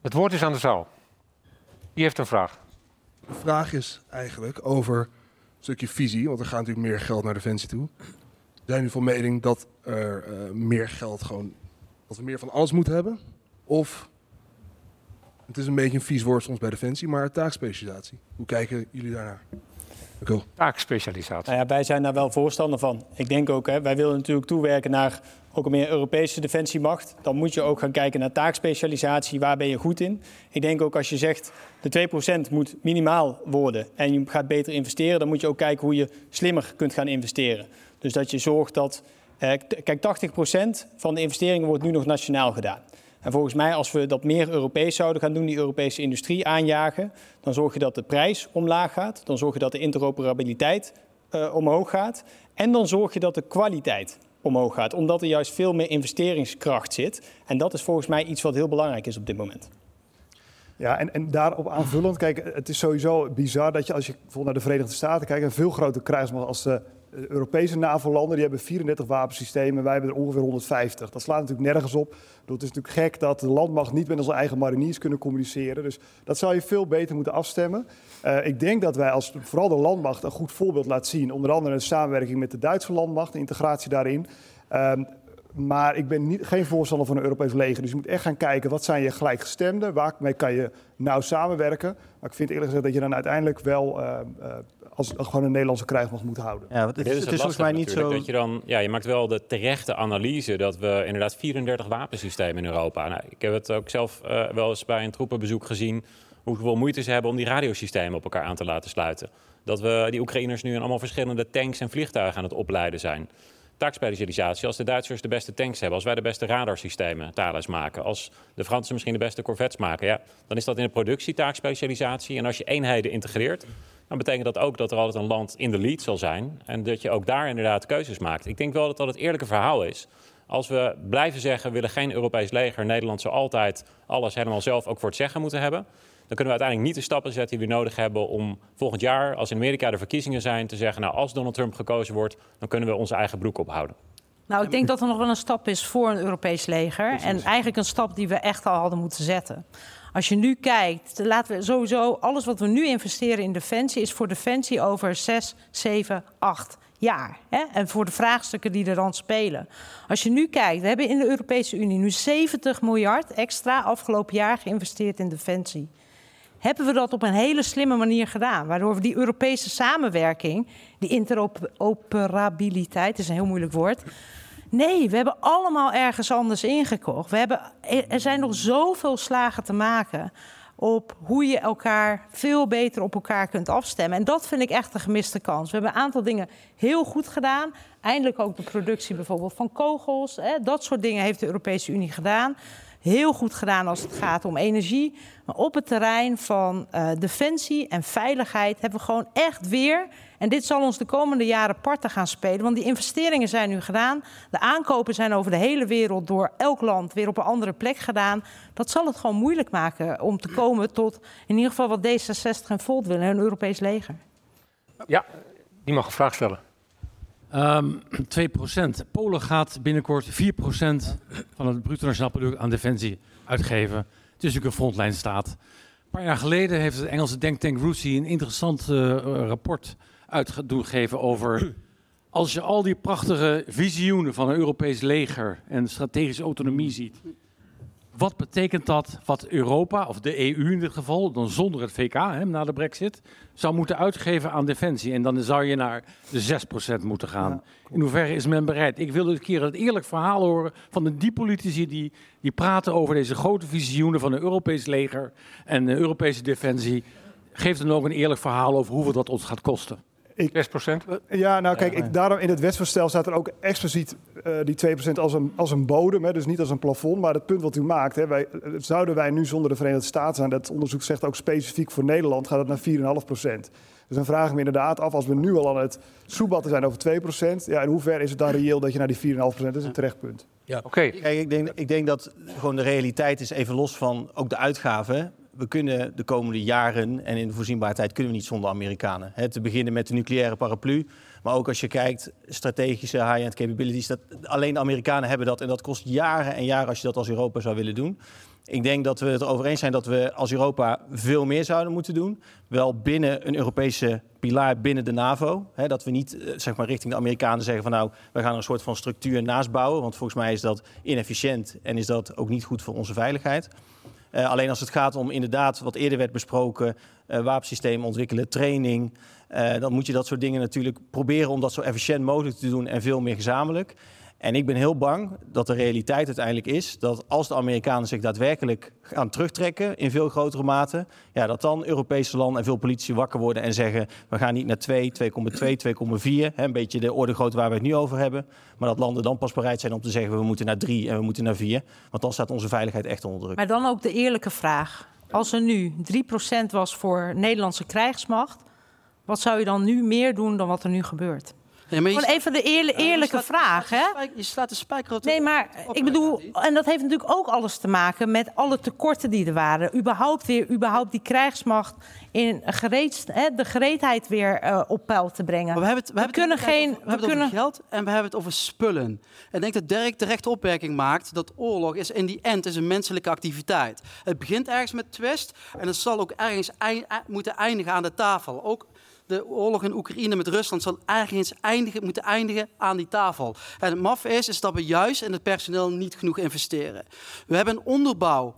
Het woord is aan de zaal. Wie heeft een vraag? De vraag is eigenlijk over stukje visie, want er gaat natuurlijk meer geld naar Defensie toe. Zijn u van mening dat er eh, meer geld gewoon, dat we meer van alles moeten hebben? Of, het is een beetje een vies woord soms bij Defensie, maar taakspecialisatie. Hoe kijken jullie daarnaar? Taakspecialisatie. Nou ja, wij zijn daar wel voorstander van. Ik denk ook, hè, wij willen natuurlijk toewerken naar ook een meer Europese defensiemacht. Dan moet je ook gaan kijken naar taakspecialisatie. Waar ben je goed in? Ik denk ook als je zegt de 2% moet minimaal worden en je gaat beter investeren, dan moet je ook kijken hoe je slimmer kunt gaan investeren. Dus dat je zorgt dat. Eh, kijk, 80% van de investeringen wordt nu nog nationaal gedaan. En volgens mij, als we dat meer Europees zouden gaan doen, die Europese industrie aanjagen, dan zorg je dat de prijs omlaag gaat. Dan zorg je dat de interoperabiliteit uh, omhoog gaat. En dan zorg je dat de kwaliteit omhoog gaat, omdat er juist veel meer investeringskracht zit. En dat is volgens mij iets wat heel belangrijk is op dit moment. Ja, en, en daarop aanvullend, kijk, het is sowieso bizar dat je als je bijvoorbeeld naar de Verenigde Staten kijkt, een veel grotere krijgsmacht als de de Europese NAVO-landen die hebben 34 wapensystemen, wij hebben er ongeveer 150. Dat slaat natuurlijk nergens op. Het is natuurlijk gek dat de landmacht niet met onze eigen mariniers kunnen communiceren. Dus dat zou je veel beter moeten afstemmen. Uh, ik denk dat wij als vooral de landmacht een goed voorbeeld laten zien. Onder andere een samenwerking met de Duitse landmacht, de integratie daarin. Uh, maar ik ben niet, geen voorstander van een Europees leger. Dus je moet echt gaan kijken wat zijn je gelijkgestemden, waarmee kan je nauw samenwerken. Maar ik vind eerlijk gezegd dat je dan uiteindelijk wel uh, uh, als gewoon een Nederlandse krijgsmacht moet houden. Ja, het is, het is, volgens mij niet zo. Dat je, dan, ja, je maakt wel de terechte analyse dat we inderdaad 34 wapensystemen in Europa. Nou, ik heb het ook zelf uh, wel eens bij een troepenbezoek gezien. Hoeveel moeite ze hebben om die radiosystemen op elkaar aan te laten sluiten. Dat we die Oekraïners nu in allemaal verschillende tanks en vliegtuigen aan het opleiden zijn taakspecialisatie. Als de Duitsers de beste tanks hebben, als wij de beste radarsystemen Thales maken, als de Fransen misschien de beste corvettes maken, ja, dan is dat in de productie taakspecialisatie. En als je eenheden integreert, dan betekent dat ook dat er altijd een land in de lead zal zijn en dat je ook daar inderdaad keuzes maakt. Ik denk wel dat dat het eerlijke verhaal is. Als we blijven zeggen, we willen geen Europees leger, Nederland zal altijd alles helemaal zelf ook voor het zeggen moeten hebben dan kunnen we uiteindelijk niet de stappen zetten die we nodig hebben om volgend jaar, als in Amerika de verkiezingen zijn, te zeggen, nou als Donald Trump gekozen wordt, dan kunnen we onze eigen broek ophouden. Nou, ik denk dat er nog wel een stap is voor een Europees leger. En eigenlijk een stap die we echt al hadden moeten zetten. Als je nu kijkt, laten we sowieso alles wat we nu investeren in defensie is voor defensie over 6, 7, 8 jaar. Hè? En voor de vraagstukken die er dan spelen. Als je nu kijkt, we hebben in de Europese Unie nu 70 miljard extra afgelopen jaar geïnvesteerd in defensie hebben we dat op een hele slimme manier gedaan. Waardoor we die Europese samenwerking, die interoperabiliteit, is een heel moeilijk woord. Nee, we hebben allemaal ergens anders ingekocht. We hebben, er zijn nog zoveel slagen te maken op hoe je elkaar veel beter op elkaar kunt afstemmen. En dat vind ik echt een gemiste kans. We hebben een aantal dingen heel goed gedaan. Eindelijk ook de productie bijvoorbeeld van kogels. Hè. Dat soort dingen heeft de Europese Unie gedaan heel goed gedaan als het gaat om energie. Maar op het terrein van uh, defensie en veiligheid hebben we gewoon echt weer. En dit zal ons de komende jaren parten gaan spelen. Want die investeringen zijn nu gedaan. De aankopen zijn over de hele wereld door elk land weer op een andere plek gedaan. Dat zal het gewoon moeilijk maken om te komen tot in ieder geval wat D66 en Volt willen, een Europees leger. Ja, die mag een vraag stellen. Um, ehm, 2%. Polen gaat binnenkort 4% van het bruto nationaal product aan defensie uitgeven. Het is natuurlijk een frontlijnstaat. Een paar jaar geleden heeft het Engelse denktank RUSI een interessant uh, rapport uitgegeven over... als je al die prachtige visioenen van een Europees leger en strategische autonomie ziet... Wat betekent dat wat Europa, of de EU in dit geval, dan zonder het VK hè, na de brexit, zou moeten uitgeven aan defensie? En dan zou je naar de 6% moeten gaan. In hoeverre is men bereid? Ik wil een keer het eerlijk verhaal horen van de die politici die, die praten over deze grote visioenen van een Europees leger en de Europese defensie. Geef dan ook een eerlijk verhaal over hoeveel dat ons gaat kosten. Ik, 6%? Ja, nou kijk, ik, daarom in het wetsvoorstel staat er ook expliciet uh, die 2% als een, als een bodem, hè, dus niet als een plafond. Maar het punt wat u maakt, hè, wij, eh, zouden wij nu zonder de Verenigde Staten zijn, dat onderzoek zegt ook specifiek voor Nederland, gaat het naar 4,5%. Dus dan vraag ik me inderdaad af, als we nu al aan het soebatten zijn over 2%, ja, in hoeverre is het dan reëel dat je naar die 4,5%, dat is een terecht punt. Ja, oké. Kijk, ik denk, ik denk dat gewoon de realiteit is, even los van ook de uitgaven we kunnen de komende jaren en in de voorzienbaarheid kunnen we niet zonder Amerikanen. Te beginnen met de nucleaire paraplu. Maar ook als je kijkt, strategische high-end capabilities. Dat, alleen de Amerikanen hebben dat. En dat kost jaren en jaren als je dat als Europa zou willen doen. Ik denk dat we het erover eens zijn dat we als Europa veel meer zouden moeten doen. Wel binnen een Europese pilaar binnen de NAVO. dat we niet eh, zeg maar, richting de Amerikanen zeggen van nou, we gaan een soort van structuur naast bouwen. Want volgens mij is dat inefficiënt en is dat ook niet goed voor onze veiligheid. Uh, alleen als het gaat om inderdaad, wat eerder werd besproken, uh, wapensystemen ontwikkelen, training. Uh, dan moet je dat soort dingen natuurlijk proberen om dat zo efficiënt mogelijk te doen en veel meer gezamenlijk. En ik ben heel bang dat de realiteit uiteindelijk is dat als de Amerikanen zich daadwerkelijk gaan terugtrekken in veel grotere mate, ja, dat dan Europese landen en veel politici wakker worden en zeggen: we gaan niet naar 2, 2,2, 2,4, een beetje de orde grootte waar we het nu over hebben, maar dat landen dan pas bereid zijn om te zeggen: we moeten naar 3 en we moeten naar 4, want dan staat onze veiligheid echt onder druk. Maar dan ook de eerlijke vraag: als er nu 3% was voor Nederlandse krijgsmacht, wat zou je dan nu meer doen dan wat er nu gebeurt? Ja, maar Gewoon even de eerle- Ja, je eerlijke vraag, hè? Je slaat de spijker op de Nee, maar ik bedoel, en dat heeft natuurlijk ook alles te maken met alle tekorten die er waren. Überhaupt weer, überhaupt die krijgsmacht in gereed, hè, de gereedheid weer eh, op peil te brengen. Maar we hebben het, we hebben kunnen geen, over, we hebben kunnen het over geld en we hebben het over spullen. En ik denk dat Dirk terecht de opmerking maakt dat oorlog is in die end is een menselijke activiteit. Het begint ergens met twist en het zal ook ergens moeten eindigen aan de tafel. Ook de oorlog in Oekraïne met Rusland zal ergens eindigen, moeten eindigen aan die tafel. En het maf is, is dat we juist in het personeel niet genoeg investeren. We hebben een onderbouw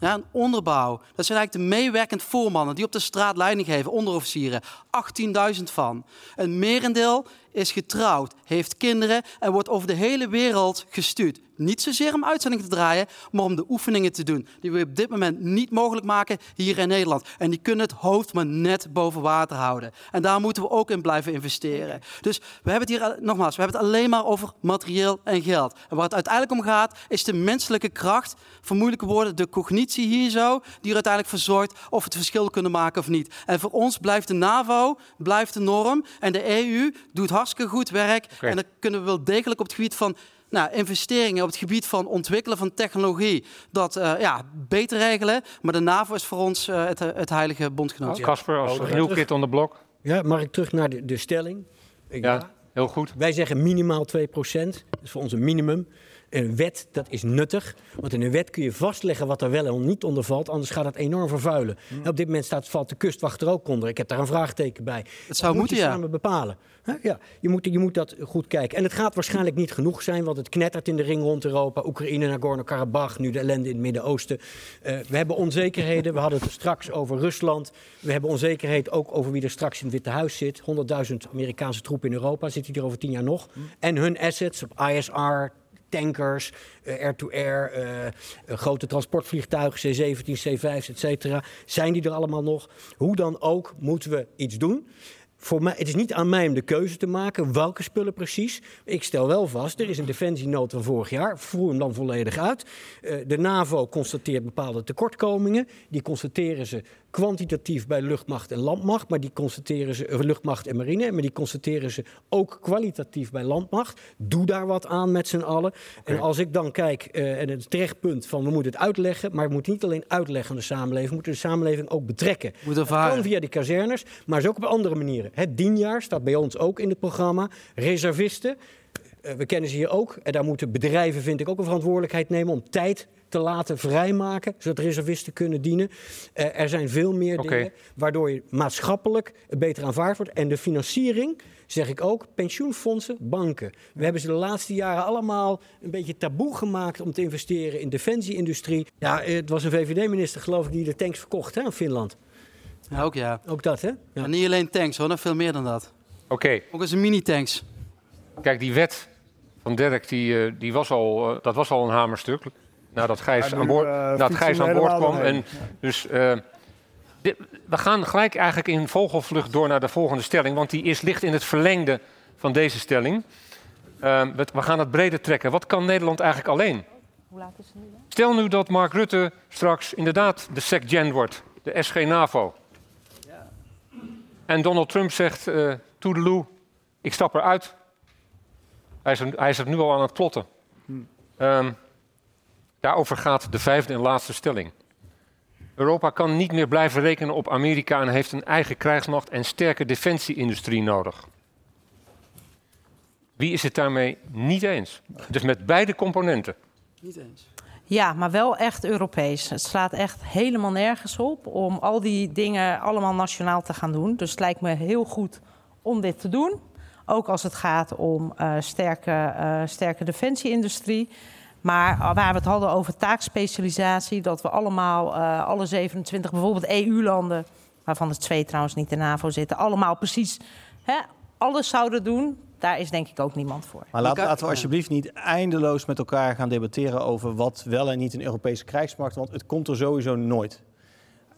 ja, een onderbouw. Dat zijn eigenlijk de meewerkend voormannen die op de straat leiding geven, onderofficieren. 18.000 van. Een merendeel is getrouwd, heeft kinderen en wordt over de hele wereld gestuurd. Niet zozeer om uitzendingen te draaien, maar om de oefeningen te doen. Die we op dit moment niet mogelijk maken hier in Nederland. En die kunnen het hoofd maar net boven water houden. En daar moeten we ook in blijven investeren. Dus we hebben het hier, nogmaals, we hebben het alleen maar over materieel en geld. En waar het uiteindelijk om gaat, is de menselijke kracht. Voor moeilijke woorden, de cognitie hier zo, die er uiteindelijk voor zorgt of we het verschil kunnen maken of niet. En voor ons blijft de NAVO, blijft de norm. En de EU doet hartstikke goed werk. En dan kunnen we wel degelijk op het gebied van nou, investeringen op het gebied van ontwikkelen van technologie, dat eh, ja, beter regelen. Maar de NAVO is voor ons eh, het, het heilige bondgenootschap. Casper, als Oh, nieuw kid on the block. Ja, mag ik terug naar de, de stelling? Ik- Ja, heel goed. Wij zeggen minimaal 2%. Dat is voor ons een minimum. Een wet, dat is nuttig. Want in een wet kun je vastleggen wat er wel en niet onder valt. Anders gaat het enorm vervuilen. En op dit moment staat, valt de kustwacht er ook onder. Ik heb daar een vraagteken bij. Dat zou moet moeten, je ja. samen bepalen. Ja, je, moet, je moet dat goed kijken. En het gaat waarschijnlijk niet genoeg zijn. Want het knettert in de ring rond Europa. Oekraïne, Nagorno-Karabakh. Nu de ellende in het Midden-Oosten. Eh, we hebben onzekerheden. We hadden het straks over Rusland. We hebben onzekerheid ook over wie er straks in het Witte Huis zit. 100.000 Amerikaanse troepen in Europa. Zit die er over tien jaar nog? En hun assets op ISR, tankers, eh, air-to-air, eh, eh, grote transportvliegtuigen, C-17, C-5, et cetera. Zijn die er allemaal nog? Hoe dan ook moeten we iets doen. Voor mij, het is niet aan mij om de keuze te maken welke spullen precies. Ik stel wel vast, er is een defensienood van vorig jaar. Voer hem dan volledig uit. De NAVO constateert bepaalde tekortkomingen. Die constateren ze kwantitatief bij luchtmacht en landmacht. Maar die constateren ze, eh, luchtmacht en marine. Maar die constateren ze ook kwalitatief bij landmacht. Doe daar wat aan met z'n allen. En als ik dan kijk, eh, en het terechtpunt van we moeten het uitleggen. Maar we moeten niet alleen uitleggen aan de samenleving. We moeten de samenleving ook betrekken. Moet Dat kan via de kazernes, maar is ook op andere manieren. Het dienjaar staat bij ons ook in het programma. Reservisten, we kennen ze hier ook. En daar moeten bedrijven, vind ik, ook een verantwoordelijkheid nemen om tijd te laten vrijmaken, zodat reservisten kunnen dienen. Eh, er zijn veel meer dingen waardoor je maatschappelijk beter aanvaard wordt. En de financiering, zeg ik ook, pensioenfondsen, banken. We hebben ze de laatste jaren allemaal een beetje taboe gemaakt om te investeren in defensieindustrie. Ja, eh, het was een VVD-minister, geloof ik, die de tanks verkocht hè, aan Finland. Ja, ook ja. Ook dat, hè? Ja. En niet alleen tanks hoor, nog veel meer dan dat. Oké. Ook eens een mini-tanks. Kijk, die wet van Dirk, die, eh, die was al, eh, dat was al een hamerstuk. Nadat Gijs Ja, nu, aan boord, eh, nadat Gijs aan boord kwam. En dus, eh, dit- we gaan gelijk eigenlijk in vogelvlucht door naar de volgende stelling. Want die is, ligt in het verlengde van deze stelling. Eh, we, we gaan het breder trekken. Wat kan Nederland eigenlijk alleen? Hoe laat is het nu dan? Stel nu dat Mark Rutte straks inderdaad de SecGen wordt, de SG-NAVO. En Donald Trump zegt, eh toedeloe, ik stap eruit. Hij is, er, hij is er nu al aan het plotten. Ehm, daarover gaat de vijfde en laatste stelling. Europa kan niet meer blijven rekenen op Amerika en heeft een eigen krijgsmacht en sterke defensieindustrie nodig. Wie is het daarmee niet eens? Dus met beide componenten. Niet eens. Ja, maar wel echt Europees. Het slaat echt helemaal nergens op om al die dingen allemaal nationaal te gaan doen. Dus het lijkt me heel goed om dit te doen. Ook als het gaat om eh, sterke, eh, sterke defensieindustrie. Maar waar we het hadden over taakspecialisatie, dat we allemaal, uh, alle 27, bijvoorbeeld EU-landen, waarvan er twee trouwens niet in de NAVO zitten, allemaal precies hè, alles zouden doen. Daar is denk ik ook niemand voor. Maar laat, laten we alsjeblieft niet eindeloos met elkaar gaan debatteren over wat wel en niet een Europese krijgsmacht, want het komt er sowieso nooit.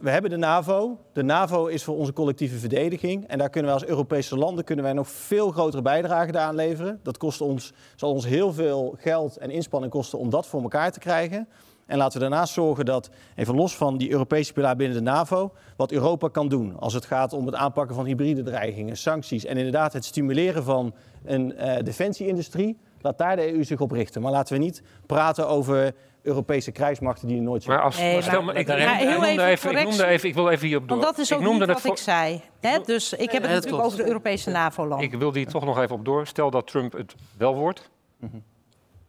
We hebben de NAVO. De NAVO is voor onze collectieve verdediging. En daar kunnen wij als Europese landen kunnen wij nog veel grotere bijdrage aan leveren. Dat kost ons, zal ons heel veel geld en inspanning kosten om dat voor elkaar te krijgen. En laten we daarnaast zorgen dat, even los van die Europese pilaar binnen de NAVO, wat Europa kan doen als het gaat om het aanpakken van hybride dreigingen, sancties en inderdaad het stimuleren van een uh, defensieindustrie. Laat daar de EU zich op richten. Maar laten we niet praten over Europese krijgsmachten die er nooit zijn. Maar als, Nee, stel, maar- ik, ik, heel noemde even even, ik noemde even, ik wil even hierop door. Want dat is ik ook noemde niet het wat ik zei. Hè? Dus ik heb het natuurlijk klopt. over de Europese NAVO-landen. Ik wil hier toch nog even op door. Stel dat Trump het wel wordt. Mhm.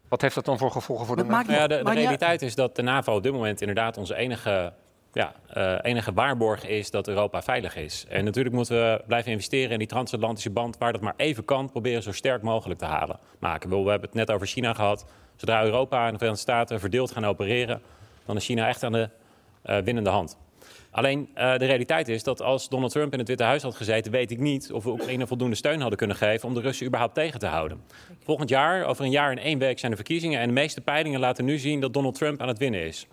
Wat heeft dat dan voor gevolgen voor de NAVO? Ja, de, de realiteit is dat de NAVO op dit moment inderdaad onze enige, ja, eh, enige waarborg is dat Europa veilig is. En natuurlijk moeten we blijven investeren in die transatlantische band, waar dat maar even kan, proberen zo sterk mogelijk te halen. Maken. We hebben het net over China gehad. Zodra Europa en de Verenigde Staten verdeeld gaan opereren, dan is China echt aan de eh, winnende hand. Alleen eh, de realiteit is dat als Donald Trump in het Witte Huis had gezeten, weet ik niet of we Oekraïne voldoende steun hadden kunnen geven om de Russen überhaupt tegen te houden. Volgend jaar, over een jaar en één week, zijn de verkiezingen en de meeste peilingen laten nu zien dat Donald Trump aan het winnen is.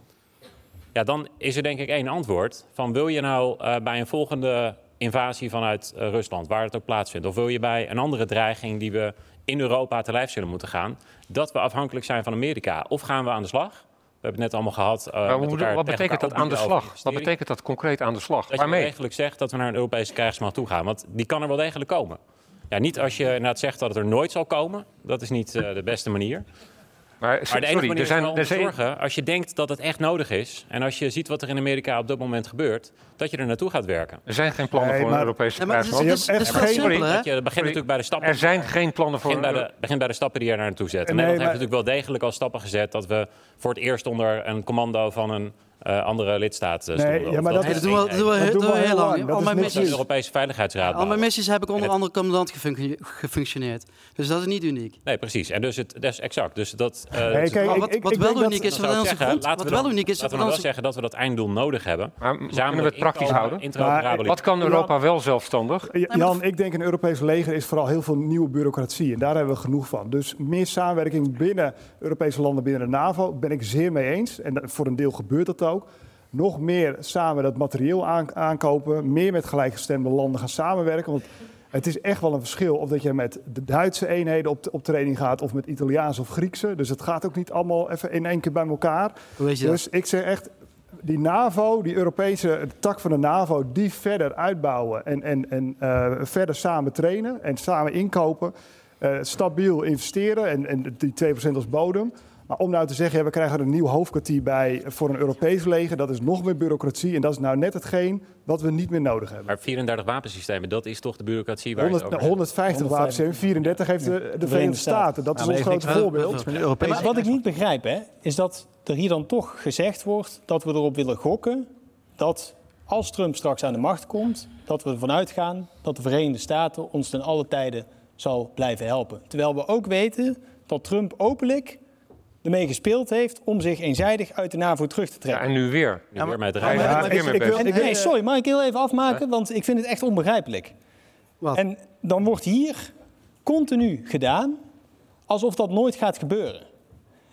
Ja, dan is er denk ik één antwoord. Van wil je nou eh, bij een volgende invasie vanuit eh, Rusland, waar het ook plaatsvindt, of wil je bij een andere dreiging die we in Europa te lijf zullen moeten gaan, dat we afhankelijk zijn van Amerika? Of gaan we aan de slag? We hebben het net allemaal gehad. eh, Maar met elkaar wat betekent dat aan de slag? Wat betekent dat concreet aan de slag? dat je Waarmee? wel degelijk zegt dat we naar een Europese krijgsmacht toe gaan. Want die kan er wel degelijk komen. Ja, niet als je inderdaad zegt dat het er nooit zal komen. Dat is niet de beste manier. Maar, Maar de enige manier er zijn, om er te zijn, zorgen, als je denkt dat het echt nodig is... en als je ziet wat er in Amerika op dat moment gebeurt... dat je er naartoe gaat werken. Er zijn geen plannen Nee, voor maar- een Europese maar het is- het sorry, simpeler, hè? dat je- begint natuurlijk bij de stappen. Er zijn geen plannen voor Begin bij, de, begin bij de stappen die je er naartoe zet. En Nee, Nederland maar- heeft natuurlijk wel degelijk al stappen gezet... dat we voor het eerst onder een commando van een eh, andere lidstaat eh, stonden. ja, maar dat is- is doen we- één- doen we- één- dat doen we heel lang. Dat Al mijn missies- de Europese Veiligheidsraad. Al mijn missies heb ik onder andere commandant gefunc- gefunctioneerd. Dus dat is niet uniek. Nee, precies. En dus het, dat is exact. Dus dat, eh, Nee, kijk, wat, ik- wat ik wel uniek dat- is, wat wat onze grond- wat wel uniek is, laten we dan wel zeggen dat we dat einddoel nodig hebben. Maar kunnen we het praktisch houden? Wat kan Europa wel zelfstandig? Ja, Jan, ik denk een Europees leger is vooral heel veel nieuwe bureaucratie. En daar hebben we genoeg van. Dus meer samenwerking binnen Europese landen, binnen de NAVO, ben ik zeer mee eens. En voor een deel gebeurt dat ook. Nog meer samen dat materieel aan- aankopen. Meer met gelijkgestemde landen gaan samenwerken. Want het is echt wel een verschil of dat je met de Duitse eenheden op, op training gaat... of met Italiaanse of Griekse. Dus het gaat ook niet allemaal even in één keer bij elkaar. Dat? dus ik zeg echt, die NAVO, die Europese tak van de NAVO, die verder uitbouwen en, en, en eh, verder samen trainen en samen inkopen. eh, stabiel investeren en, en die 2% als bodem. Maar om nou te zeggen, ja, we krijgen er een nieuw hoofdkwartier bij voor een Europees leger, dat is nog meer bureaucratie. En dat is nou net hetgeen wat we niet meer nodig hebben. Maar 34 wapensystemen, dat is toch de bureaucratie waar je het 100, over hebt? 150 wapens, 34 heeft de, de Verenigde Staten. Dat is ons grote voorbeeld. Ja, maar wat ik niet begrijp, hè, is dat er hier dan toch gezegd wordt dat we erop willen gokken dat als Trump straks aan de macht komt, dat we ervan uitgaan dat de Verenigde Staten ons ten alle tijden zal blijven helpen. Terwijl we ook weten dat Trump openlijk ermee gespeeld heeft om zich eenzijdig uit de NAVO terug te trekken. en nu weer. Nu weer met weer. En, nee, sorry, mag ik heel even afmaken? Want ik vind het echt onbegrijpelijk. En dan wordt hier continu gedaan alsof dat nooit gaat gebeuren.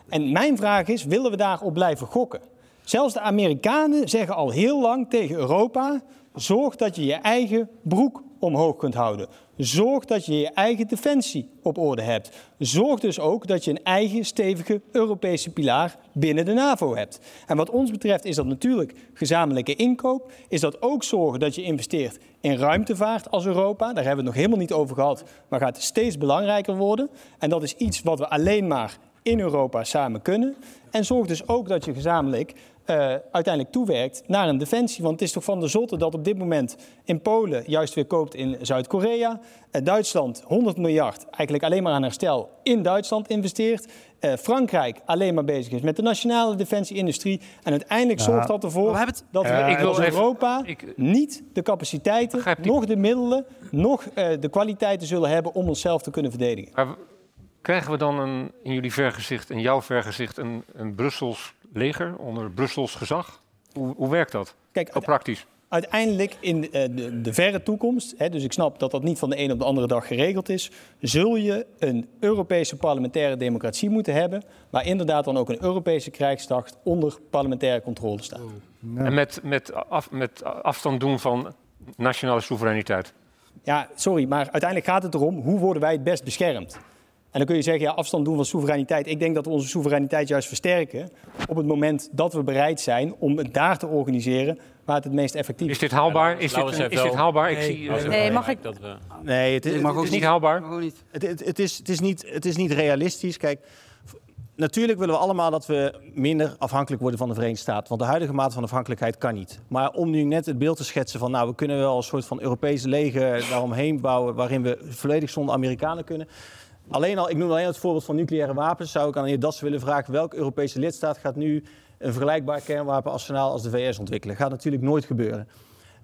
En mijn vraag is, willen we daarop blijven gokken? Zelfs de Amerikanen zeggen al heel lang tegen Europa... zorg dat je je eigen broek omhoog kunt houden. Zorg dat je je eigen defensie op orde hebt. Zorg dus ook dat je een eigen stevige Europese pilaar binnen de NAVO hebt. En wat ons betreft is dat natuurlijk gezamenlijke inkoop. Is dat ook zorgen dat je investeert in ruimtevaart als Europa. Daar hebben we het nog helemaal niet over gehad, maar gaat steeds belangrijker worden. En dat is iets wat we alleen maar in Europa samen kunnen. En zorg dus ook dat je gezamenlijk eh, uiteindelijk toewerkt naar een defensie. Want het is toch van de zotte dat op dit moment in Polen juist weer koopt in Zuid-Korea. Eh, Duitsland 100 miljard eigenlijk alleen maar aan herstel in Duitsland investeert. Eh, Frankrijk alleen maar bezig is met de nationale defensieindustrie. En uiteindelijk Ja. zorgt dat ervoor we het- dat we ik wil als even- Europa niet de capaciteiten, nog de middelen, nog eh, de kwaliteiten zullen hebben om onszelf te kunnen verdedigen. Maar krijgen we dan een, in jullie vergezicht, in jouw vergezicht, een, een Brussels leger onder Brussels gezag? Hoe, hoe werkt dat? Kijk, Ook praktisch. uiteindelijk in eh, de, de verre toekomst, hè, dus ik snap dat dat niet van de een op de andere dag geregeld is, zul je een Europese parlementaire democratie moeten hebben, waar inderdaad dan ook een Europese krijgsmacht onder parlementaire controle staat. En met, met, af, met afstand doen van nationale soevereiniteit. Ja, sorry, maar uiteindelijk gaat het erom hoe worden wij het best beschermd. En dan kun je zeggen, ja, afstand doen van soevereiniteit. Ik denk dat we onze soevereiniteit juist versterken op het moment dat we bereid zijn om het daar te organiseren waar het het meest effectief is. Is dit haalbaar? Is dit, een- is dit haalbaar? Ik zie, eh, Nee, mag ik... Nee, het is, Het mag het ook is niet haalbaar. Het, het, het is, het, is niet, het is niet realistisch. Kijk, natuurlijk willen we allemaal dat we minder afhankelijk worden van de Verenigde Staten. Want de huidige mate van afhankelijkheid kan niet. Maar om nu net het beeld te schetsen van... nou, we kunnen wel een soort van Europese leger daaromheen bouwen... waarin we volledig zonder Amerikanen kunnen... Alleen al, ik noem alleen het voorbeeld van nucleaire wapens. Zou ik aan de heer Das willen vragen... welke Europese lidstaat gaat nu een vergelijkbaar kernwapenarsenaal als de VS ontwikkelen? Gaat natuurlijk nooit gebeuren.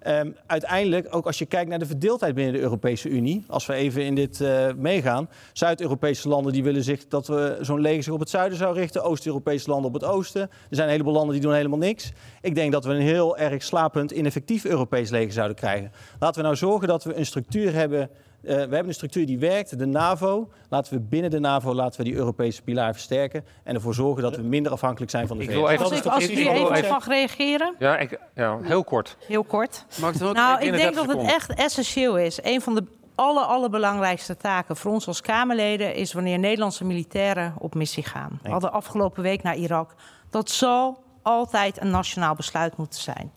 Ehm, uiteindelijk, ook als je kijkt naar de verdeeldheid binnen de Europese Unie, als we even in dit eh, meegaan, Zuid-Europese landen die willen zich dat we zo'n leger zich op het zuiden zou richten, Oost-Europese landen op het oosten. Er zijn een heleboel landen die doen helemaal niks. Ik denk dat we een heel erg slapend, ineffectief Europees leger zouden krijgen. Laten we nou zorgen dat we een structuur hebben. Eh, we hebben een structuur die werkt, de NAVO. Laten we binnen de NAVO laten we die Europese pilaar versterken en ervoor zorgen dat we minder afhankelijk zijn van de Ik VS. wil even- Als ik, als ik Ik hier even even- mag reageren. Ja, ik, ja, heel kort. Heel kort. Ik Nou, ik denk 30 dat het echt essentieel is. Een van de aller, allerbelangrijkste taken voor ons als Kamerleden is wanneer Nederlandse militairen op missie gaan. We hadden afgelopen week naar Irak. Dat zal altijd een nationaal besluit moeten zijn.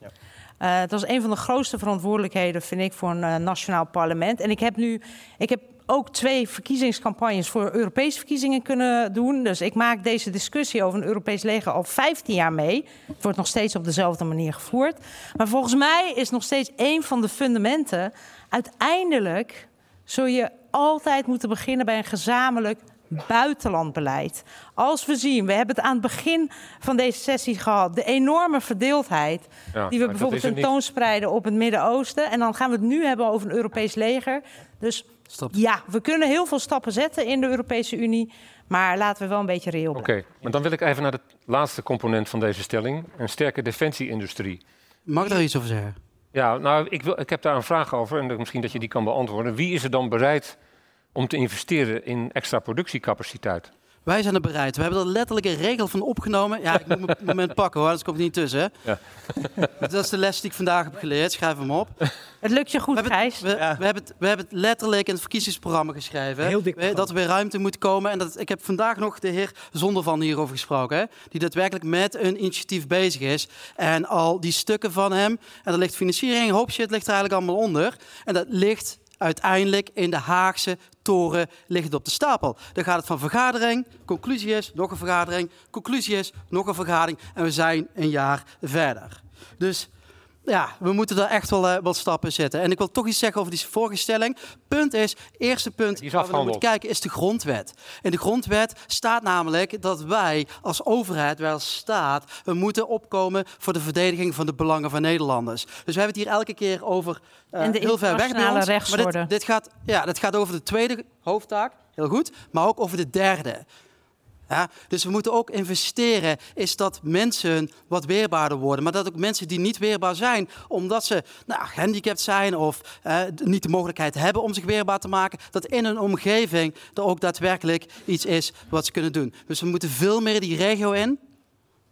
Eh, dat is een van de grootste verantwoordelijkheden, vind ik, voor een eh, nationaal parlement. En ik heb nu, ik heb ook twee verkiezingscampagnes voor Europese verkiezingen kunnen doen. Dus ik maak deze discussie over een Europees leger al 15 jaar mee. Het wordt nog steeds op dezelfde manier gevoerd. Maar volgens mij is nog steeds een van de fundamenten. Uiteindelijk zul je altijd moeten beginnen bij een gezamenlijk buitenlandbeleid. Als we zien, we hebben het aan het begin van deze sessie gehad, de enorme verdeeldheid Ja, die we bijvoorbeeld tentoonspreiden op het Midden-Oosten. En dan gaan we het nu hebben over een Europees leger. Dus ja, we kunnen heel veel stappen zetten in de Europese Unie. Maar laten we wel een beetje reëel Oké, blijven. maar dan wil ik even naar het laatste component van deze stelling. Een sterke defensieindustrie. Mag ik daar iets over zeggen? Ja, nou, ik, wil, ik heb daar een vraag over en misschien dat je die kan beantwoorden. Wie is er dan bereid om te investeren in extra productiecapaciteit? Wij zijn er bereid. We hebben er letterlijk een regel van opgenomen. Ja, ik moet mijn moment pakken hoor, anders komt het niet tussen. Hè? Ja. Dat is de les die ik vandaag heb geleerd. Schrijf hem op. Het lukt je goed, we. We, we, hebben het, we hebben het letterlijk in het verkiezingsprogramma geschreven. Heel dik We- Dat er weer ruimte moet komen. En dat, ik heb vandaag nog de heer Zondervan hierover gesproken. Hè, die daadwerkelijk met een initiatief bezig is. En al die stukken van hem. En er ligt financiering, hoop shit ligt er eigenlijk allemaal onder. En dat ligt uiteindelijk in de Haagse toren ligt het op de stapel. Dan gaat het van vergadering, conclusie is, nog een vergadering, conclusie is, nog een vergadering. En we zijn een jaar verder. Dus ja, we moeten daar echt wel eh, wat stappen zetten. En ik wil toch iets zeggen over die vorige stelling. Punt is, eerste punt waar we naar moeten kijken is de grondwet. In de grondwet staat namelijk dat wij als overheid, wij als staat, we moeten opkomen voor de verdediging van de belangen van Nederlanders. Dus we hebben het hier elke keer over eh, En de heel ver weg bij ons. Maar rechtsorde. dit, dit, gaat, ja, dit gaat over de tweede hoofdtaak, heel goed, maar ook over de derde. Ja, dus we moeten ook investeren, is dat mensen wat weerbaarder worden. Maar dat ook mensen die niet weerbaar zijn, omdat ze nou, gehandicapt zijn of niet de mogelijkheid hebben om zich weerbaar te maken, dat in hun omgeving er ook daadwerkelijk iets is wat ze kunnen doen. Dus we moeten veel meer die regio in.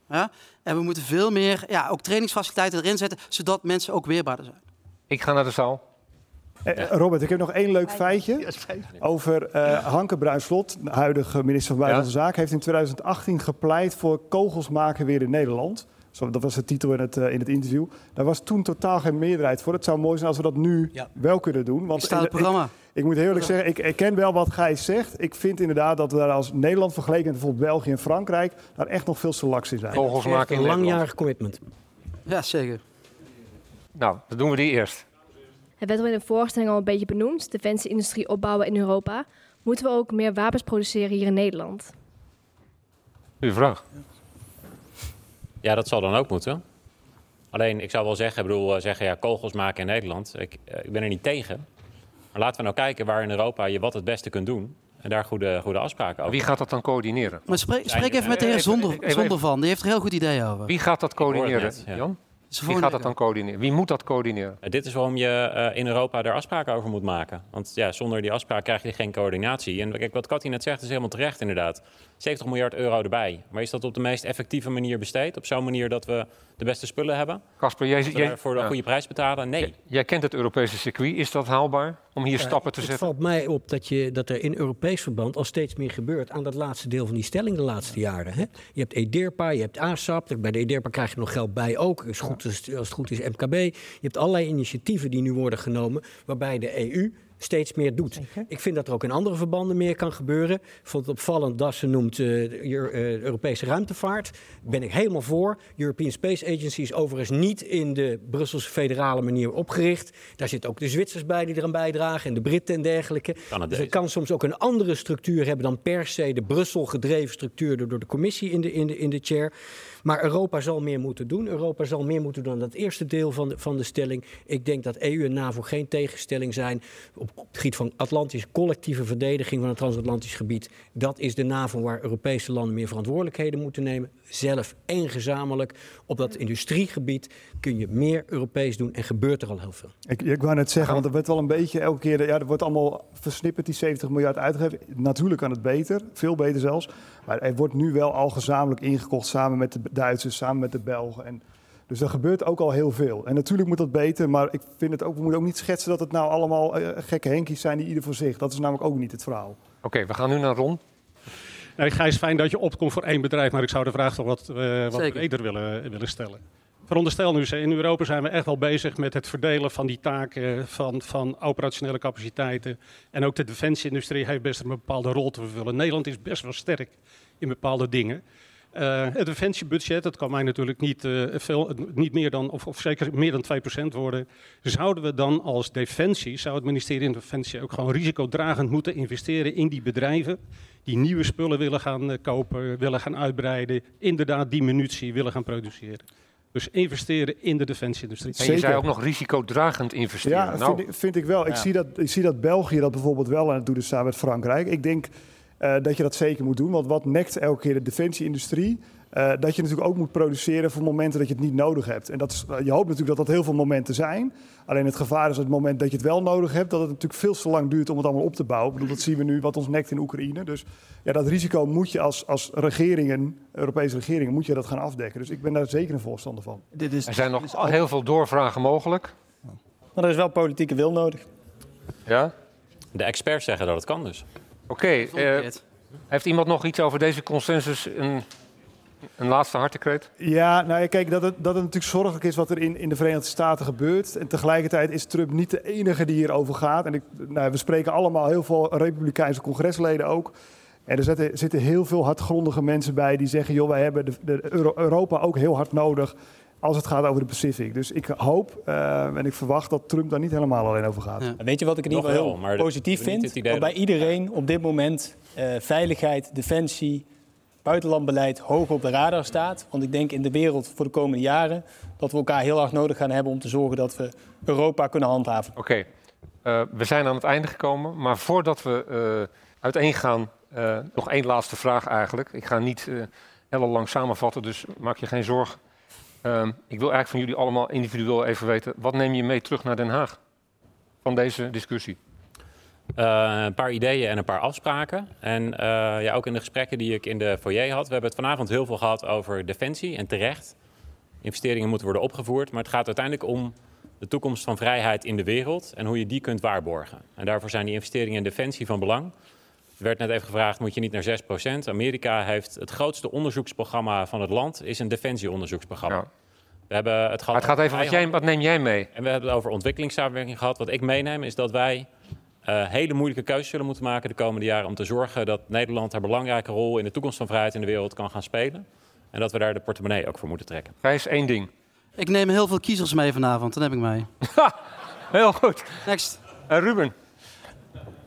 Ja, en we moeten veel meer ja, ook trainingsfaciliteiten erin zetten, zodat mensen ook weerbaarder zijn. Ik ga naar de zaal. Eh, Robert, ik heb nog één leuk feitje over eh Hanke Bruinslot, de huidige minister van Buitenlandse Zaken, heeft in 2018 gepleit voor kogels maken weer in Nederland. Zo, dat was de titel in het, eh, in het interview. Daar was toen totaal geen meerderheid voor. Het zou mooi zijn als we dat nu wel kunnen doen. Want staat op het ik- programma. Ik, moet heel eerlijk zeggen, ik erken wel wat Gijs zegt. Ik vind inderdaad dat we daar als Nederland vergeleken met bijvoorbeeld België en Frankrijk, daar echt nog veel te laks in zijn. Kogels maken in Een Nederland. langjarig commitment. Ja, zeker. Nou, dan doen we die eerst. Het werd al in de voorstelling al een beetje benoemd. Defensieindustrie opbouwen in Europa. Moeten we ook meer wapens produceren hier in Nederland? Uw vraag. Ja, dat zal dan ook moeten. Alleen, ik zou wel zeggen, ik bedoel, eh, zeggen ja, kogels maken in Nederland. Ik, eh, ik ben er niet tegen. Maar laten we nou kijken waar in Europa je wat het beste kunt doen. en daar goede, goede afspraken over. Wie gaat dat dan coördineren? Maar spreek, spreek even met de heer Zonder, Zonder van. Die heeft er een heel goed idee over. Wie gaat dat coördineren, net, ja. Jan? Wie gaat dat dan coördineren? Wie moet dat coördineren? Uh, dit is waarom je eh, in Europa daar afspraken over moet maken. Want ja, zonder die afspraak krijg je geen coördinatie. En kijk, wat Cathy net zegt is helemaal terecht inderdaad. 70 miljard euro erbij. Maar is dat op de meest effectieve manier besteed? Op zo'n manier dat we de beste spullen hebben? Kasper, jij, een ja. goede prijs betalen? Nee. Jij kent het Europese circuit. Is dat haalbaar om hier Ja, stappen te het zetten? valt mij op dat, je, dat er in Europees verband al steeds meer gebeurt aan dat laatste deel van die stelling de laatste jaren. Hè? Je hebt EDERPA, je hebt ASAP. Bij de EDERPA krijg je nog geld bij ook. Is goed, als het goed is MKB. Je hebt allerlei initiatieven die nu worden genomen waarbij de EU steeds meer doet. Ik vind dat er ook in andere verbanden meer kan gebeuren. Ik vond het opvallend dat ze noemt eh, de Euro- eh, Europese ruimtevaart. Ben ik helemaal voor. European Space Agency is overigens niet in de Brusselse federale manier opgericht. Daar zitten ook de Zwitsers bij die eraan bijdragen en de Britten en dergelijke. Dus het kan soms ook een andere structuur hebben dan per se de Brussel gedreven structuur door door de commissie in de, in de, in de chair. Maar Europa zal meer moeten doen. Europa zal meer moeten doen dan dat eerste deel van de, van de stelling. Ik denk dat EU en NAVO geen tegenstelling zijn op het gebied van Atlantische collectieve verdediging van het transatlantisch gebied. Dat is de NAVO waar Europese landen meer verantwoordelijkheden moeten nemen. Zelf en gezamenlijk. Op dat industriegebied kun je meer Europees doen en gebeurt er al heel veel. Ik, ik wou net zeggen, want er wordt wel een beetje elke keer... Ja, er wordt allemaal versnipperd, die 70 miljard uitgegeven. Natuurlijk kan het beter, veel beter zelfs. Maar er wordt nu wel al gezamenlijk ingekocht samen met de Duitsers, samen met de Belgen. En, dus er gebeurt ook al heel veel. En natuurlijk moet dat beter, maar ik vind het ook, we moeten ook niet schetsen... dat het nou allemaal eh, gekke henkies zijn die ieder voor zich. Dat is namelijk ook niet het verhaal. Oké, we gaan nu naar Ron. Nee, Gijs, fijn dat je opkomt voor één bedrijf, maar ik zou de vraag toch wat, eh, wat breder willen, willen stellen. Veronderstel nu, in Europa zijn we echt wel bezig met het verdelen van die taken, van, van operationele capaciteiten. En ook de defensieindustrie heeft best een bepaalde rol te vervullen. Nederland is best wel sterk in bepaalde dingen. Eh, het defensiebudget, dat kan mij natuurlijk niet, eh, veel, niet meer dan, of, of zeker meer dan 2% worden. Zouden we dan als defensie, zou het ministerie van Defensie ook gewoon risicodragend moeten investeren in die bedrijven die nieuwe spullen willen gaan eh, kopen, willen gaan uitbreiden, inderdaad die munitie willen gaan produceren. Dus investeren in de defensieindustrie. En je zei ook nog risicodragend investeren. Ja, nou, vind, ik- vind ik wel. Ik, zie dat, ik zie dat België dat bijvoorbeeld wel en dat doet het samen met Frankrijk. Ik denk eh, dat je dat zeker moet doen, want wat nekt elke keer de defensieindustrie? Eh, dat je natuurlijk ook moet produceren voor momenten dat je het niet nodig hebt. En dat is, eh, je hoopt natuurlijk dat dat heel veel momenten zijn. Alleen het gevaar is op het moment dat je het wel nodig hebt, dat het natuurlijk veel te lang duurt om het allemaal op te bouwen. Ik bedoel, dat zien we nu wat ons nekt in Oekraïne. Dus ja, dat risico moet je als, als regeringen, Europese regeringen, moet je dat gaan afdekken. Dus ik ben daar zeker een voorstander van. Dit is, er zijn nog al heel veel doorvragen mogelijk. Maar er is wel politieke wil nodig. Ja? De experts zeggen dat het kan dus. Oké, eh, heeft iemand nog iets over deze consensus? Een, een laatste hartekreet? Ja, nou ja, kijk, dat het, dat het natuurlijk zorgelijk is wat er in, in de Verenigde Staten gebeurt. En tegelijkertijd is Trump niet de enige die hierover gaat. En ik, nou, we spreken allemaal heel veel Republikeinse congresleden ook. En er zitten, zitten heel veel hardgrondige mensen bij die zeggen... joh, wij hebben de, de Euro- Europa ook heel hard nodig als het gaat over de Pacific. Dus ik hoop eh, en ik verwacht dat Trump daar niet helemaal alleen over gaat. En Weet je wat ik in ieder geval wel, heel positief vind? Dat bij iedereen op dit moment eh, veiligheid, defensie, buitenlandbeleid hoog op de radar staat. Want ik denk in de wereld voor de komende jaren dat we elkaar heel hard nodig gaan hebben om te zorgen dat we Europa kunnen handhaven. Oké, eh, we zijn aan het einde gekomen. Maar voordat we eh uiteen gaan, eh, nog één laatste vraag eigenlijk. Ik ga niet heel lang samenvatten, dus maak je geen zorgen. Ehm, ik wil eigenlijk van jullie allemaal individueel even weten... wat neem je mee terug naar Den Haag van deze discussie? Eh, een paar ideeën en een paar afspraken. En eh, ja, ook in de gesprekken die ik in de foyer had. We hebben het vanavond heel veel gehad over defensie en terecht. Investeringen moeten worden opgevoerd. Maar het gaat uiteindelijk om de toekomst van vrijheid in de wereld en hoe je die kunt waarborgen. En daarvoor zijn die investeringen in defensie van belang. Er werd net even gevraagd, moet je niet naar 6%? Amerika heeft het grootste onderzoeksprogramma van het land, is een defensieonderzoeksprogramma. We hebben het gehad Maar het gaat even, wat, jij, wat neem jij mee? En we hebben het over ontwikkelingssamenwerking gehad. Wat ik meeneem is dat wij eh, hele moeilijke keuzes zullen moeten maken de komende jaren om te zorgen dat Nederland haar belangrijke rol in de toekomst van vrijheid in de wereld kan gaan spelen. En dat we daar de portemonnee ook voor moeten trekken. Gijs, één ding. Ik neem heel veel kiezers mee vanavond, dat heb ik mee. Heel goed. Next. Uh, Ruben.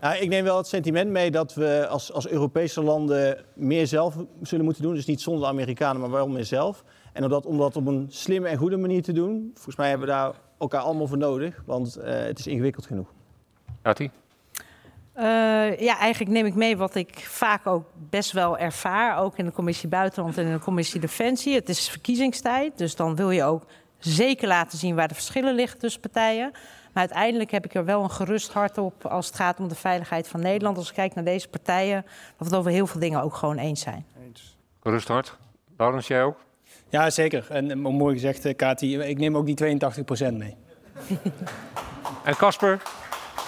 Nou, ik neem wel het sentiment mee dat we als, als Europese landen meer zelf zullen moeten doen. Dus niet zonder de Amerikanen, maar wel meer zelf. En om dat, om dat op een slimme en goede manier te doen, volgens mij hebben we daar elkaar allemaal voor nodig. Want eh, het is ingewikkeld genoeg. Gaat-ie? Uh, ja, eigenlijk neem ik mee wat ik vaak ook best wel ervaar, ook in de commissie Buitenland en in de commissie Defensie. Het is verkiezingstijd, dus dan wil je ook zeker laten zien waar de verschillen liggen tussen partijen. Maar uiteindelijk heb ik er wel een gerust hart op als het gaat om de veiligheid van Nederland. Als ik kijk naar deze partijen, dat we het over heel veel dingen ook gewoon eens zijn. Eens. Gerust hart. Laurens, jij ook? Ja, zeker. En mooi gezegd, eh, Kati, ik neem ook die 82% mee. en Casper?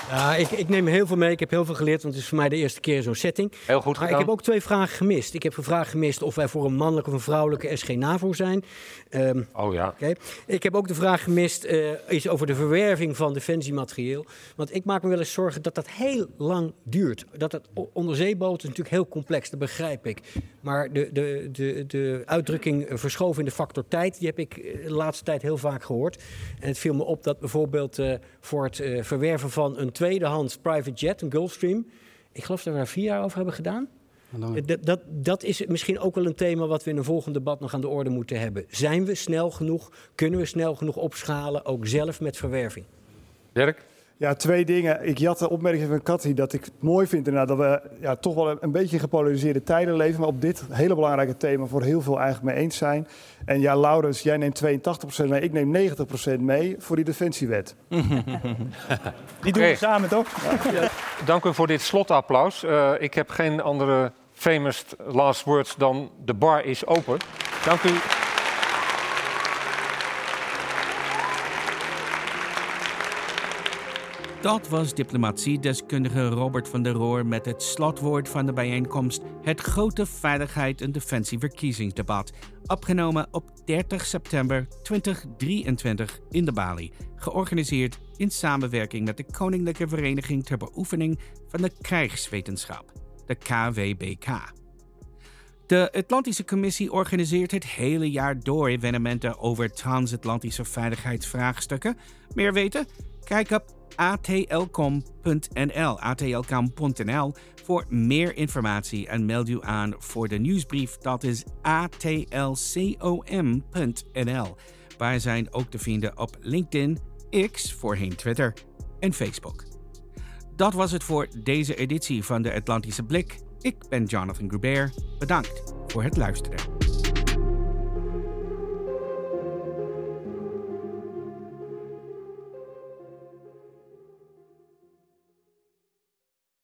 Ja, ik, ik, neem heel veel mee. Ik heb heel veel geleerd, want het is voor mij de eerste keer zo'n setting. Heel goed Maar ik heb ook twee vragen gemist. Ik heb een vraag gemist of wij voor een mannelijke of een vrouwelijke SG-NAVO zijn. Um, oh ja. Okay. Ik heb ook de vraag gemist uh, is over de verwerving van defensiematerieel. Want ik maak me wel eens zorgen dat dat heel lang duurt. Dat het onderzeeboot is natuurlijk heel complex, dat begrijp ik. Maar de, de, de, de uitdrukking verschoven in de factor tijd, die heb ik eh, de laatste tijd heel vaak gehoord. En het viel me op dat bijvoorbeeld uh, voor het uh, verwerven van een tweedehands private jet, een Gulfstream. Ik geloof dat we daar vier jaar over hebben gedaan. Dat, dat, dat, is misschien ook wel een thema wat we in een volgend debat nog aan de orde moeten hebben. Zijn we snel genoeg? Kunnen we snel genoeg opschalen, ook zelf met verwerving? Dirk? Ja, twee dingen. Ik jat de opmerking van Katty dat ik het mooi vind inderdaad dat we ja, toch wel een, beetje gepolariseerde tijden leven, maar op dit hele belangrijke thema voor heel veel eigenlijk mee eens zijn. En ja, Laurens, jij neemt 82% mee, ik neem 90% mee voor die defensiewet. die doen we samen toch? Ja. Dank u voor dit slotapplaus. Uh, ik heb geen andere famous last words dan de bar is open. Dank u. Dat was diplomatiedeskundige Robert van der Roor met het slotwoord van de bijeenkomst Het grote veiligheid en defensieverkiezingsdebat, opgenomen op 30 september 2023 in de Bali, georganiseerd in samenwerking met de Koninklijke Vereniging ter Beoefening van de Krijgswetenschap, de KWBK. De Atlantische Commissie organiseert het hele jaar door evenementen over transatlantische veiligheidsvraagstukken. Meer weten? Kijk op atlcom.nl, atlcom.nl voor meer informatie en meld u aan voor de nieuwsbrief. Dat is atlcom.nl. Wij zijn ook te vinden op LinkedIn, X, voorheen Twitter en Facebook. Dat was het voor deze editie van de Atlantische Blik. Ik ben Jonathan Grubert. Bedankt voor het luisteren.